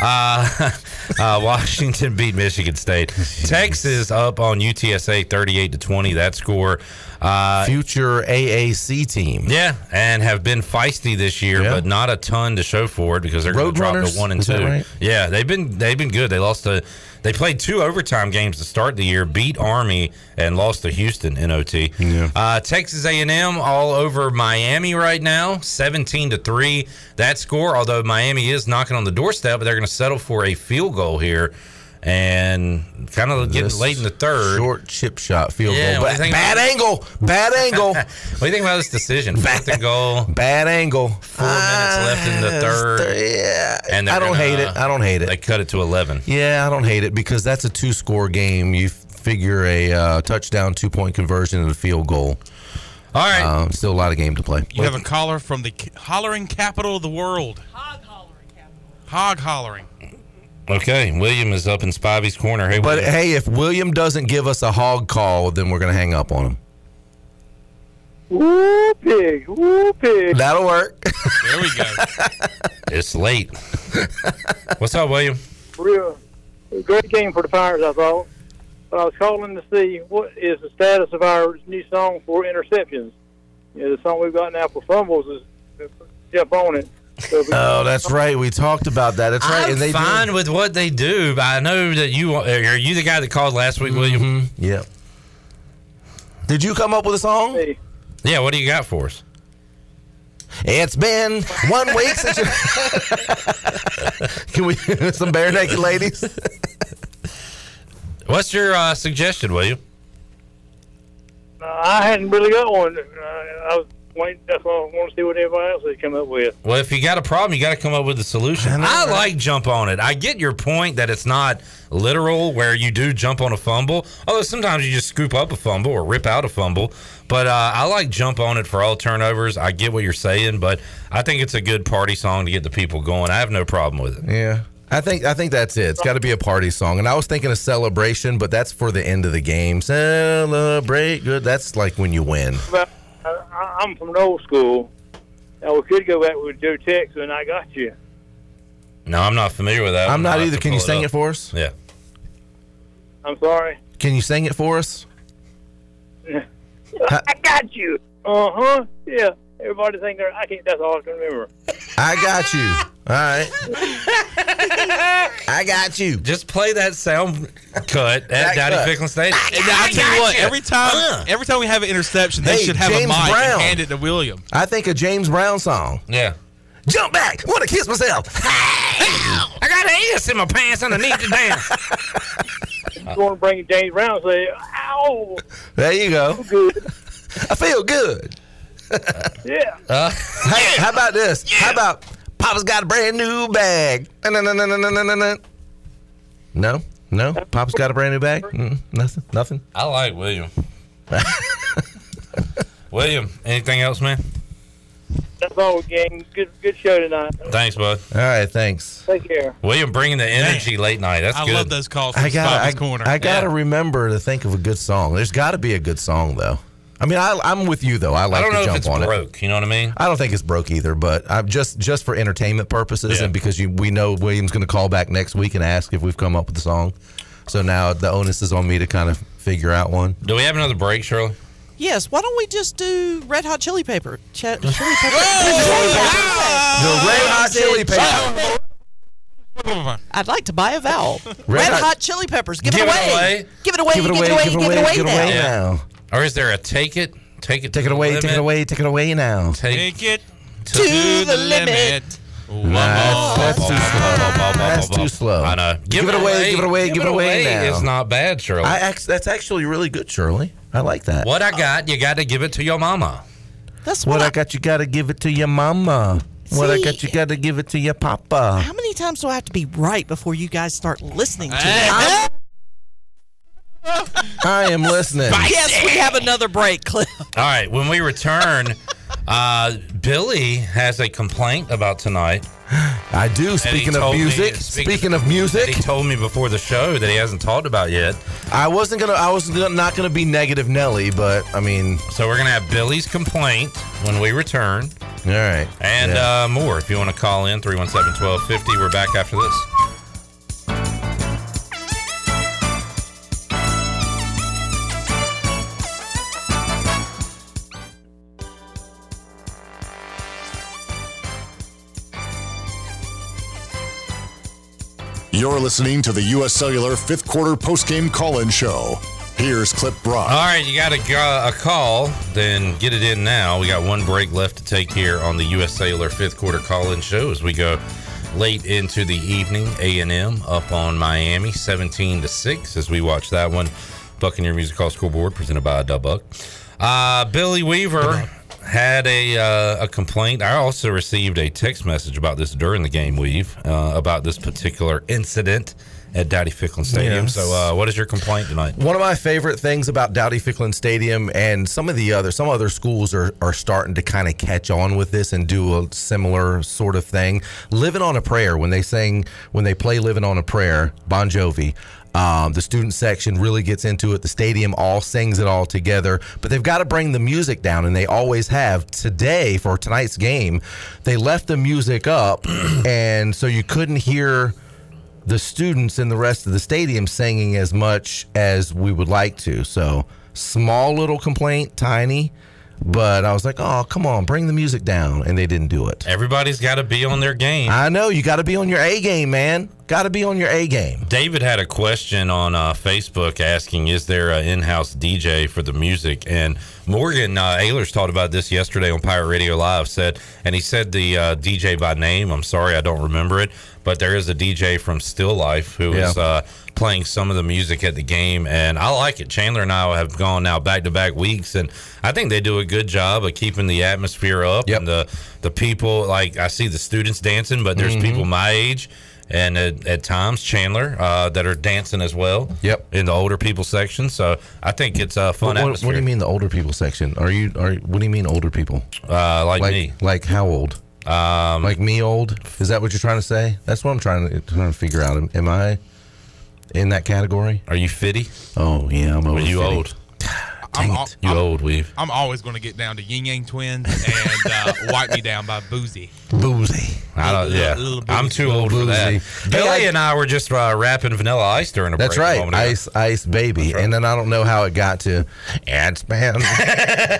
<laughs> uh, <laughs> uh, Washington beat Michigan State. <laughs> Texas up on UTSA 38 to 20. That score. Uh, Future AAC team. yeah, and have been feisty this year, but not a ton to show for it because they're going to drop to one and two. right? Yeah, they've been they've been good. They lost to they played two overtime games to start the year, beat Army, and lost to Houston in OT. Uh, Texas A&M all over Miami right now, seventeen to three. That score, although Miami is knocking on the doorstep, but they're going to settle for a field goal here. And kind of getting This late in the third. Short chip shot field Yeah, goal. what do you Ba- think bad about- angle. Bad angle. <laughs> what do you think about this decision? Fourth and goal. <laughs> Bad angle. Four minutes left in the third. Yeah. And I don't gonna- hate it. I don't hate it. They cut it to 11. Yeah, I don't hate it because that's a two score game. You figure a uh, touchdown, two point conversion, and a field goal. All right. Uh, still a lot of game to play. You have a caller from the hollering capital of the world. Hog hollering capital. Hog hollering. Okay, William is up in Spivey's corner. Hey, But William. hey, if William doesn't give us a hog call, then we're going to hang up on him. Woo pig, woo pig. That'll work. There we go. <laughs> it's late. What's up, William? Real great game for the Pirates, I thought. But I was calling to see what is the status of our new song for interceptions. You know, the song we've got now for fumbles is jump on it. So Oh, that's right. We talked about that. That's right. I'm and they fine with what they do, but I know that you are you the guy that called last week, William. Yeah. Did you come up with a song? Yeah, what do you got for us? It's been one week since you. <laughs> Can we <laughs> some bare naked ladies? What's your uh, suggestion, William? Uh, I hadn't really got one. Uh, I was waiting. That's why I want to see what everybody else has come up with. Well, if you got a problem, you got to come up with a solution. I, like jump on it. I get your point that it's not literal where you do jump on a fumble. Although sometimes you just scoop up a fumble or rip out a fumble. But uh, I like jump on it for all turnovers. I get what you're saying, but I think it's a good party song to get the people going. I have no problem with it. Yeah. I think I think that's it. It's got to be a party song. And I was thinking a celebration, but that's for the end of the game. Celebrate good. That's like when you win. But I, I'm from the old school. Now we could go back with Joe Tex and I got you. No, I'm not familiar with that. I'm not either. Can you sing it up. for us? Yeah. I'm sorry. Can you sing it for us? <laughs> I got you. Uh huh. Yeah. Everybody think they're. I can't. That's all I can remember. I got you. <laughs> All right. <laughs> I got you. Just play that sound cut at That Daddy cut. Ficklen Stadium. And I'll tell you what, every time, every time we have an interception, they Hey, should have James a mic Brown. and hand it to William. I think a James Brown song. Yeah. Jump back. Want to kiss myself. I got an ass in my pants underneath the damn. You want to bring James Brown and say, "Ow, There you go. good." I feel good. Yeah. Uh, hey, how about this? How about Papa's got a brand new bag? No, no, no, no, no, no, no, no. No, no. Papa's got a brand new bag. Mm, nothing. Nothing. I like William. William, anything else, man? That's all, gang. Good, good show tonight. Thanks, bud. All right. Thanks. Take care. William bringing the energy late night. That's I good. love those calls I got, I, I, gotta Yeah. remember to think of a good song. There's got to be a good song though. I mean, I, I'm with you though. I like to jump on it. I don't to know if it's on it. broke. You know what I mean? I don't think it's broke either, but I'm just just for entertainment purposes Yeah. and because you we know William's going to call back next week and ask if we've come up with a song. So now the onus is on me to kind of figure out one. Do we have another break, Shirley? Yes, why don't we just do Red Hot Chili Pepper? Ch- chili Pepper. <laughs> The Red Hot Chili Pepper. I'd like to buy a vowel. Red, Red Hot, Hot- Chili Peppers. Give, Give it it away. away. Give it away. Give it away, Give it away. give it Give it away, away give it away now. now. Or is there a take it? Take it. Take it away, take it away, take it away now. Take, it to the limit. Nah, that's too slow. That's too slow. I know. Give, it away, give it away, give it away now. It's not bad, Shirley. I act- that's actually really good, Shirley. I like that. what I got, you got to give it to your mama. That's What what I got, you got to give it to your mama. What I got, you got to give it to your papa. How many times do I have to be right before you guys start listening to I- it? I am listening. Yes, we have another break, Cliff. All right, when we return, uh, Billy has a complaint about tonight. I do. Speaking of told me- music, speaking of music, He told me before the show that he hasn't talked about yet. I wasn't gonna. I was gonna, not gonna be negative Nelly, but I mean, So we're gonna have Billy's complaint when we return, all right. and Yeah. uh, more. If you want to call in 317-1250, we're back after this. You're listening to the U.S. Cellular fifth quarter postgame call-in show. Here's Clip Brock. All right, you got a, uh, a call, then get it in now. We got one break left to take here on the U.S. Cellular fifth quarter call-in show as we go late into the evening. A&M up on Miami, 17 to six as we watch that one. Buccaneer Music Hall Scoreboard presented by Da Buck. Uh, Billy Weaver had a uh, a complaint. I also received a text message about this during the game. Weave uh, about this particular incident at Dowdy Ficklen Stadium. Yes. So, uh, what is your complaint tonight? One of my favorite things about Dowdy Ficklen Stadium and some of the other some other schools are, are starting to kind of catch on with this and do a similar sort of thing. Living on a prayer when they sing when they play Living on a Prayer, Bon Jovi. Um, the student section really gets into it. The stadium all sings it all together, but they've got to bring the music down, and they always have. Today, for tonight's game, they left the music up, <clears throat> and so you couldn't hear the students in the rest of the stadium singing as much as we would like to. So small little complaint, tiny, but I was like, oh, come on, bring the music down. And they didn't do it. Everybody's got to be on their game. I know you got to be on your A game, man. Got to be on your A game. David had a question on uh, Facebook asking, "Is there an in-house DJ for the music?" And Morgan uh, Ehlers talked about this yesterday on Pirate Radio Live. Said, and he said the uh, DJ by name. I'm sorry, I don't remember it, but there is a DJ from Still Life who is Yeah. uh, playing some of the music at the game, and I like it. Chandler and I have gone now back to back weeks, and I think they do a good job of keeping the atmosphere up and the the people. Like I see the students dancing, but there's Mhm. people my age. And at, at times, Chandler, uh, that are dancing as well. Yep. In the older people section, so I think it's a fun What, what- atmosphere. what do you mean the older people section? Are you are what do you mean older people? Uh, like, like me. Like how old? Um, like me old? Is that what you're trying to say? That's what I'm trying to trying to figure out. Am, am I in that category? Are you fifty? Oh yeah, I'm over. Are you 50. old? <sighs> I'm, al- You old, Weave. I'm always going to get down to Yin Yang Twins and uh, <laughs> Wipe Me Down by Boosie. Boosie. I don't, yeah, Little I'm too old for that. Billy Hey, I- and I were just uh, rapping Vanilla Ice during a That's break a right, moment ago. Ice Ice Baby, and then I don't know how it got to. It's <laughs> been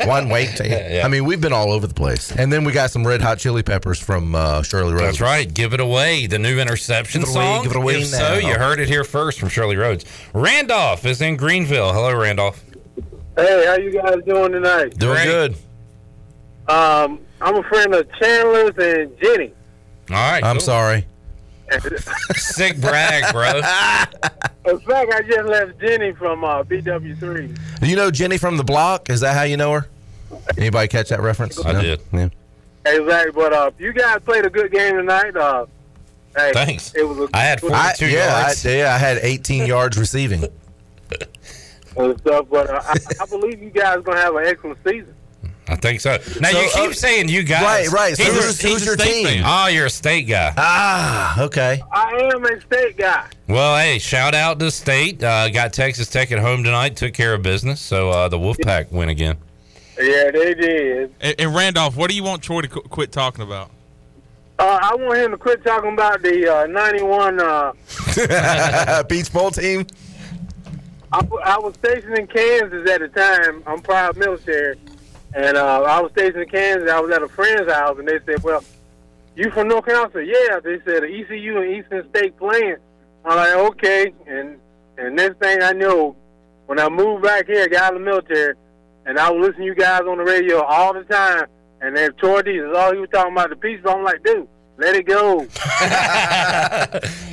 one week. To, I mean, we've been all over the place, and then we got some Red Hot Chili Peppers from uh, Shirley Rhodes. That's right. Give it away. The new interception Give it away, song. give it away if so, you heard it here first from Shirley Rhodes. Randolph is in Greenville. Hello, Randolph. Hey, how you guys doing tonight? Doing good. Um, I'm a friend of Chandler's and Jenny. All right. I'm sorry. <laughs> Sick brag, bro. <laughs> In fact, I just left Jenny from uh, BW3. Do you know Jenny from the block? Is that how you know her? Anybody catch that reference? I No? did. Yeah. Exactly, but uh, you guys played a good game tonight. Uh, hey, Thanks. It was a, I, yeah, I, yeah, I had 18 yards receiving. <laughs> and stuff, but uh, I, I believe you guys are gonna have an excellent season. I think so. Now So, you keep uh, saying you guys. right, right. So He's a- who's- who's your team? fan. Oh, you're a state guy. Ah, okay. I am a state guy. Well, hey, shout out to state. Uh, got Texas Tech at home tonight. Took care of business. So uh, the Wolfpack win again. Yeah, they did. And, and Randolph, what do you want Troy to qu- quit talking about? Uh, I want him to quit talking about the uh, 91. Uh, <laughs> Peach Bowl team. I was stationed in Kansas at the time. I'm proud military. And uh, I was stationed in Kansas. I was at a friend's house, and they said, Well, you from North Carolina? Said, Yeah. They said, ECU and Eastern State playing. I'm like, Okay. And and next thing I know, when I moved back here, got of the military, and I was listening to you guys on the radio all the time, and then Troy D is all he was talking about the peace. I'm like, Dude, let it go. <laughs>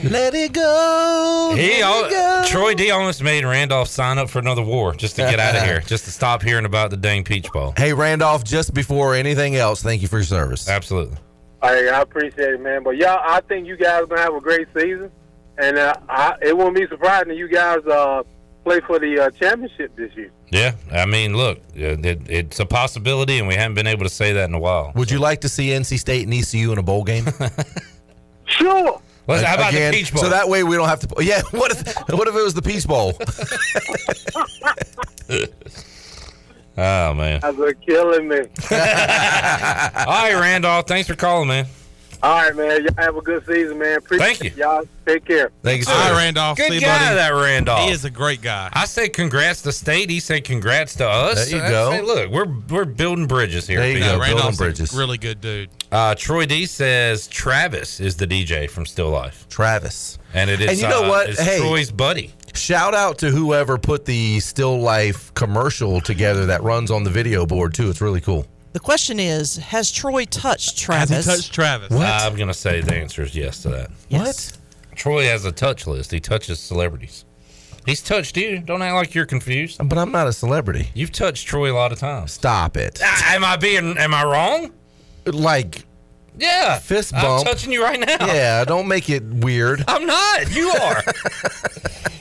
Let it go. He al- Troy D almost made Randolph sign up for another war just to get out of here, just to stop hearing about the dang Peach Bowl. Hey, Randolph, just before anything else, thank you for your service. Absolutely. I, I appreciate it, man. But y'all, I think you guys are gonna have a great season, and uh, I, it won't be surprising if you guys uh, play for the uh, championship this year. Yeah, I mean, look, it, it, it's a possibility, and we haven't been able to say that in a while. Would you like to see NC State and ECU in a bowl game? <laughs> Sure. Let's- how about the Peach Bowl? So that way we don't have to. Yeah. <laughs> What if? What if it was the Peach Bowl? <laughs> Oh man! That's what killing me. All right, Randolph, thanks for calling, man. All right, man. Y'all have a good season, man. Appreciate Thank you. Y'all take care. Thank you, All sir. right, Randolph. Good See you, guy, buddy. that Randolph. He is a great guy. I say congrats to State. He said congrats to us. There you I go. say, look, we're we're building bridges here. There you people. go, building bridges. a really good dude. Uh, Troy D says Travis is the DJ from Still Life, Travis. and it is. And you know uh, what? It's Hey. Troy's buddy. Shout out to whoever put the Still Life commercial together that runs on the video board too. It's really cool. The question is, has Troy touched Travis? Has he touched Travis? What? I'm gonna say the answer is yes to that. Yes. Troy has a touch list. He touches celebrities. He's touched you. Don't act like you're confused. But I'm not a celebrity. You've touched Troy a lot of times. Stop it. Ah, am I being? Am I wrong? Like Yeah. fist I'm bump. touching you right now. Yeah. Don't make it weird. I'm not. You are. <laughs>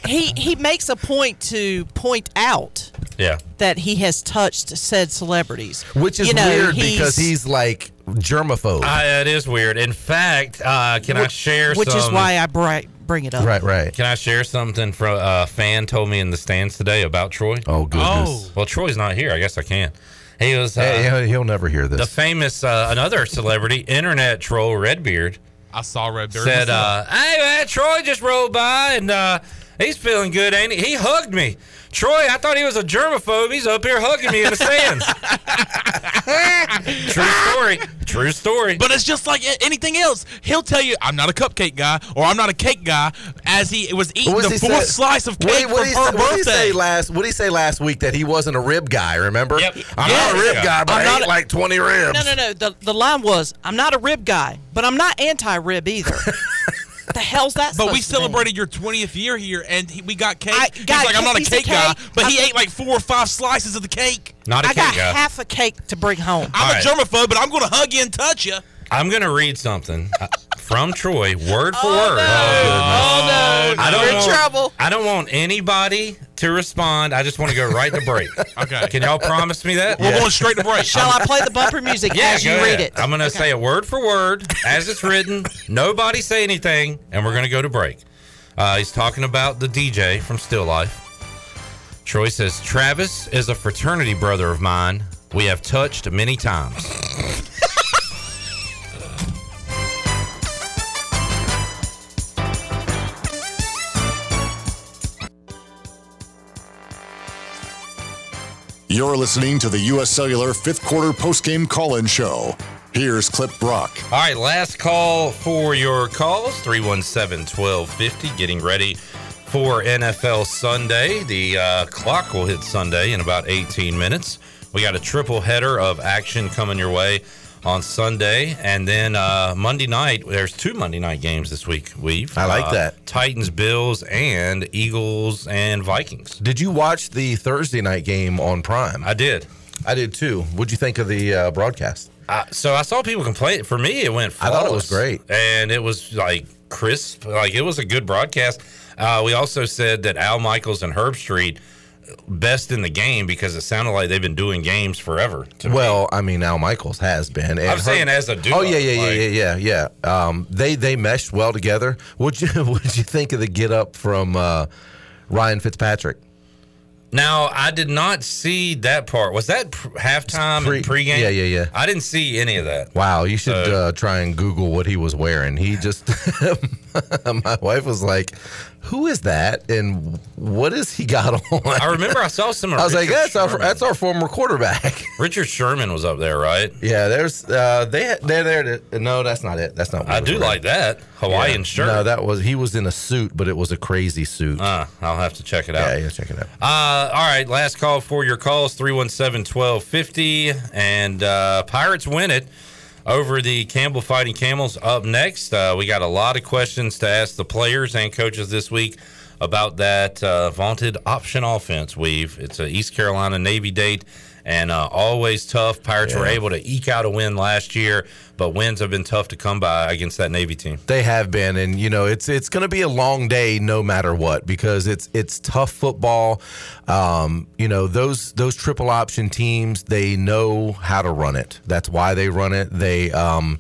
He he makes a point to point out yeah. that he has touched said celebrities, Which is You know, weird because he's like germaphobe. Uh, it is weird. In fact, uh, can I share? which is why I bri- bring it up. Right, right. Can I share something from uh, a fan told me in the stands today about Troy? Oh goodness. Oh. Well, Troy's not here. I guess I can. He was uh, Hey, he'll- he'll never hear this. the famous uh, another celebrity, internet troll Redbeard. I saw Red Beard. said, uh, "Hey man, Troy just rolled by and uh, He's feeling good, ain't he? He hugged me. Troy, I thought he was a germaphobe. He's up here hugging me in the stands. <laughs> True story. True story. But it's just like anything else. He'll tell you, "I'm not a cupcake guy," or "I'm not a cake guy," as he was eating What the he fourth say- slice of cake did- what for did he her say- what did he birthday. say last? What did he say last week that he wasn't a rib guy? Remember? Yep. I'm Yes. not a rib guy, but I'm I not ate a- like 20 ribs. No, no, no. The, the line was, I'm not a rib guy, but I'm not anti-rib either. <laughs> the hell's that But we supposed to mean? celebrated your 20th year here, and he, we got cake. I He's got like, a I'm not a piece of cake, guy, cake. but he I'm- ate like four or five slices of the cake. Not a I got cake guy. half a cake to bring home. I'm All a right. germaphobe, but I'm going to hug you and touch you. I'm going to read something <laughs> from Troy, word for Oh, word. Oh no! I don't We're in want, trouble. I don't want anybody to respond. I just want to go right to break. <laughs> okay. Can y'all promise me that? We're going straight to break. Shall I play the bumper music Yeah, as you go read it? I'm going to say it word for word as it's written. Nobody say anything, and we're going to go to break. Uh, he's talking about the DJ from Still Life. Troy says, Travis is a fraternity brother of mine. We have touched many times. You're listening to the U.S. Cellular fifth quarter postgame call in show. Here's Clip Brock. All right, last call for your calls 317 1250. Getting ready for NFL Sunday. The uh, clock will hit Sunday in about 18 minutes. We got a triple header of action coming your way on Sunday. And then uh, Monday night, there's two Monday night games this week. We've I like uh, that. Titans, Bills, and Eagles and Vikings. Did you watch the Thursday night game on Prime? I did. I did too. What'd you think of the uh, broadcast? Uh, so I saw people complain. For me, it went. I thought it was great. and it was like crisp. Like it was a good broadcast. Uh, we also said that Al Michaels and Herbstreit best in the game because it sounded like they've been doing games forever. to me. Well, I mean, Al Michaels has been. I'm saying as a duo, Oh yeah, yeah, like- yeah, yeah, yeah, yeah. Um, they they meshed well together. What'd you <laughs> What'd you think of the get up from uh, Ryan Fitzpatrick? Now I did not see that part. Was that pr- halftime Pre- and pregame? yeah, yeah, yeah. I didn't see any of that. Wow, you should So- uh, try and Google what he was wearing. He just, <laughs> <laughs> my wife was like, "Who is that? And what has he got <laughs> on?" I remember I saw some. Of I was like, Richard "That's our that's our former quarterback." <laughs> Richard Sherman was up there, right? yeah, there's uh, they they're there. To, no, that's not it. That's not. What I do like that Hawaiian Yeah. shirt. No, that was he was in a suit, but it was a crazy suit. Uh, I'll have to check it out. yeah, yeah, check it out. Uh, all right, last call for your calls 317 1250. And uh, Pirates win it over the Campbell Fighting Camels. Up next, uh, we got a lot of questions to ask the players and coaches this week about that uh, vaunted option offense. We've it's an East Carolina Navy date. And uh, always tough. Pirates were able to eke out a win last year, but wins have been tough to come by against that Navy team. They have been, and you know it's it's going to be a long day no matter what because it's it's tough football. Um, you know those those triple option teams they know how to run it. That's why they run it. They um,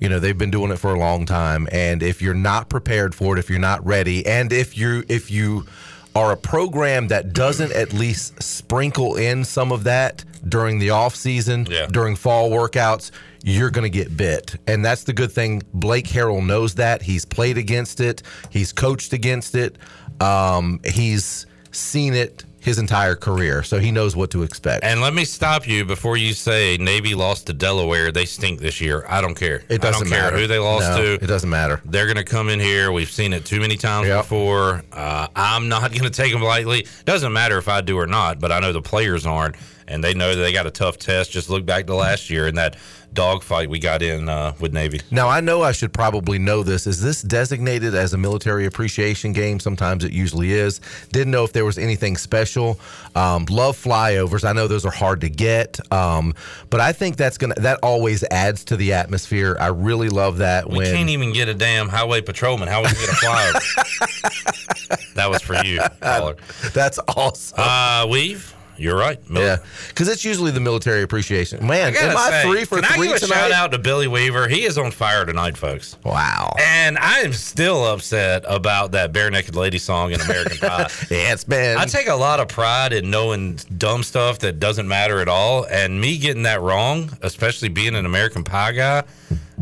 you know they've been doing it for a long time, and if you're not prepared for it, if you're not ready, and if you if you are a program that doesn't at least sprinkle in some of that during the off season, during fall workouts, you're going to get bit. And that's the good thing. Blake Harrell knows that. He's played against it. He's coached against it. Um, he's seen it his entire career, so he knows what to expect. And let me stop you before you say Navy lost to Delaware. They stink this year. I don't care. It doesn't I don't care matter. who they lost No, to. It doesn't matter. They're going to come in here. We've seen it too many times Yep. before. Uh, I'm not going to take them lightly. Doesn't matter if I do or not, but I know the players aren't, and they know that they got a tough test. Just look back to last year and that dogfight we got in uh, with Navy. Now I know I should probably know this. Is this designated as a military appreciation game? Sometimes it usually is. Didn't know if there was anything special. Um, love flyovers. I know those are hard to get, um, but I think that's gonna that always adds to the atmosphere. I really love that We when can't even get a damn highway patrolman. How we get a flyover? <laughs> that was for you, caller. That's awesome. Uh, weave. You're right. Mil- yeah, because it's usually the military appreciation. Man, gotta am I say, three for can three I give tonight? a shout out to Billy Weaver? He is on fire tonight, folks. Wow. And I am still upset about that bare naked lady song in American Pie. <laughs> it's been. I take a lot of pride in knowing dumb stuff that doesn't matter at all, and me getting that wrong, especially being an American Pie guy.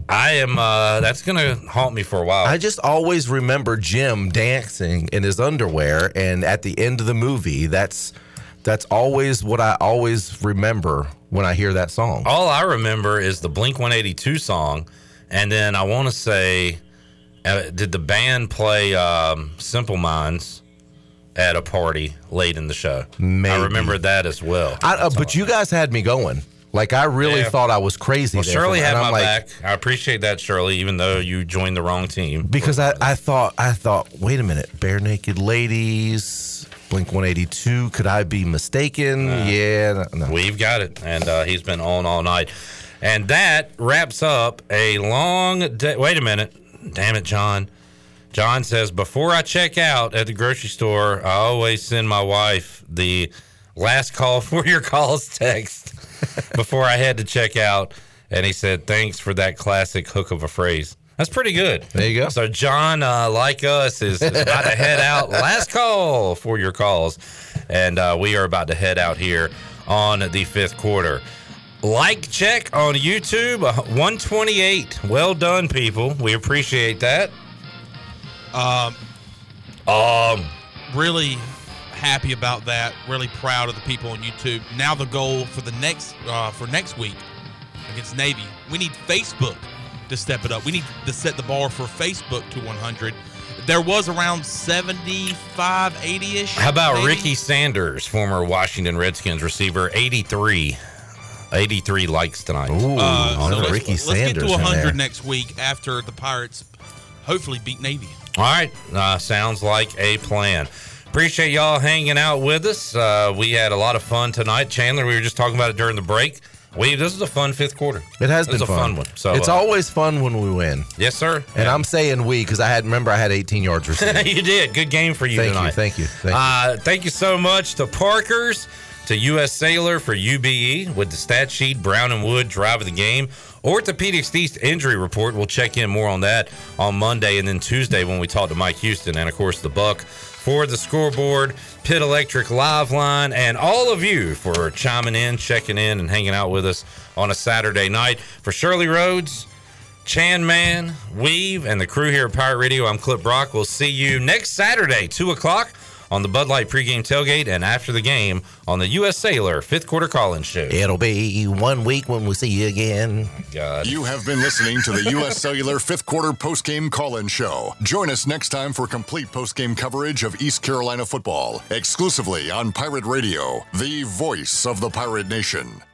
I am. Uh, that's gonna haunt me for a while. I just always remember Jim dancing in his underwear, and at the end of the movie, that's that's always what I always remember when I hear that song. All I remember is the Blink 182 song, and then I want to say, uh, did the band play um, Simple Minds at a party late in the show? Maybe. I remember that as well. I, uh, but you guys had me going. Like I really Yeah. thought I was crazy. Well, Shirley had my like- back. I appreciate that, Shirley, even though you joined the wrong team. because I, I thought I thought wait a minute, Barenaked Ladies, Blink 182. Could I be mistaken? yeah, no, no. We've got it, and uh, he's been on all night. And that wraps up a long day. Wait a minute. Damn it, John. John says, before I check out at the grocery store, I always send my wife the last call <laughs> for your calls text before I had to check out. And he said, thanks for that classic hook of a phrase. That's pretty good. There you go. So John, uh, like us, is, is about to head out. <laughs> Last call for your calls, and uh, we are about to head out here on the fifth quarter. Like check on YouTube, uh, 128. Well done, people. We appreciate that. Um, um, really happy about that. Really proud of the people on YouTube. Now the goal for the next uh, for next week against Navy, we need Facebook to step it up. We need to set the bar for Facebook to 100. There was around 75, 80 ish. How about Ricky Sanders, former Washington Redskins receiver, 83. 83 likes tonight. Ooh, Uh, so let's, Ricky let's Sanders get to 100 next week after the Pirates hopefully beat Navy. All right. Uh, sounds like a plan. Appreciate y'all hanging out with us. Uh, we had a lot of fun tonight. Chandler, we were just talking about it during the break. We this is a fun fifth quarter. It has This been a fun. one. So it's uh, always fun when we win. yes, sir. And I'm saying we because I had remember I had 18 yards <laughs> receiving. you did. Good game for you Thank you, tonight. thank you, thank you. Uh, thank you so much to Parkers, to U.S. Cellular for UBE with the stat sheet, Brown and Wood drive of the game, Orthopedics East injury report. We'll check in more on that on Monday and then Tuesday when we talk to Mike Houston and of course Da Buck for the scoreboard, Pit Electric Live Line, and all of you for chiming in, checking in, and hanging out with us on a Saturday night. For Shirley Rhodes. Chan Man, Weave, and the crew here at Pirate Radio. I'm Clip Brock. We'll see you next Saturday, 2 o'clock on the Bud Light pregame tailgate and after the game on the U.S. Cellular fifth quarter call-in show. It'll be one week when we see you again. God. You have been listening to the U.S. Cellular fifth quarter postgame call-in show. Join us next time for complete postgame coverage of East Carolina football, exclusively on Pirate Radio, the voice of the Pirate Nation.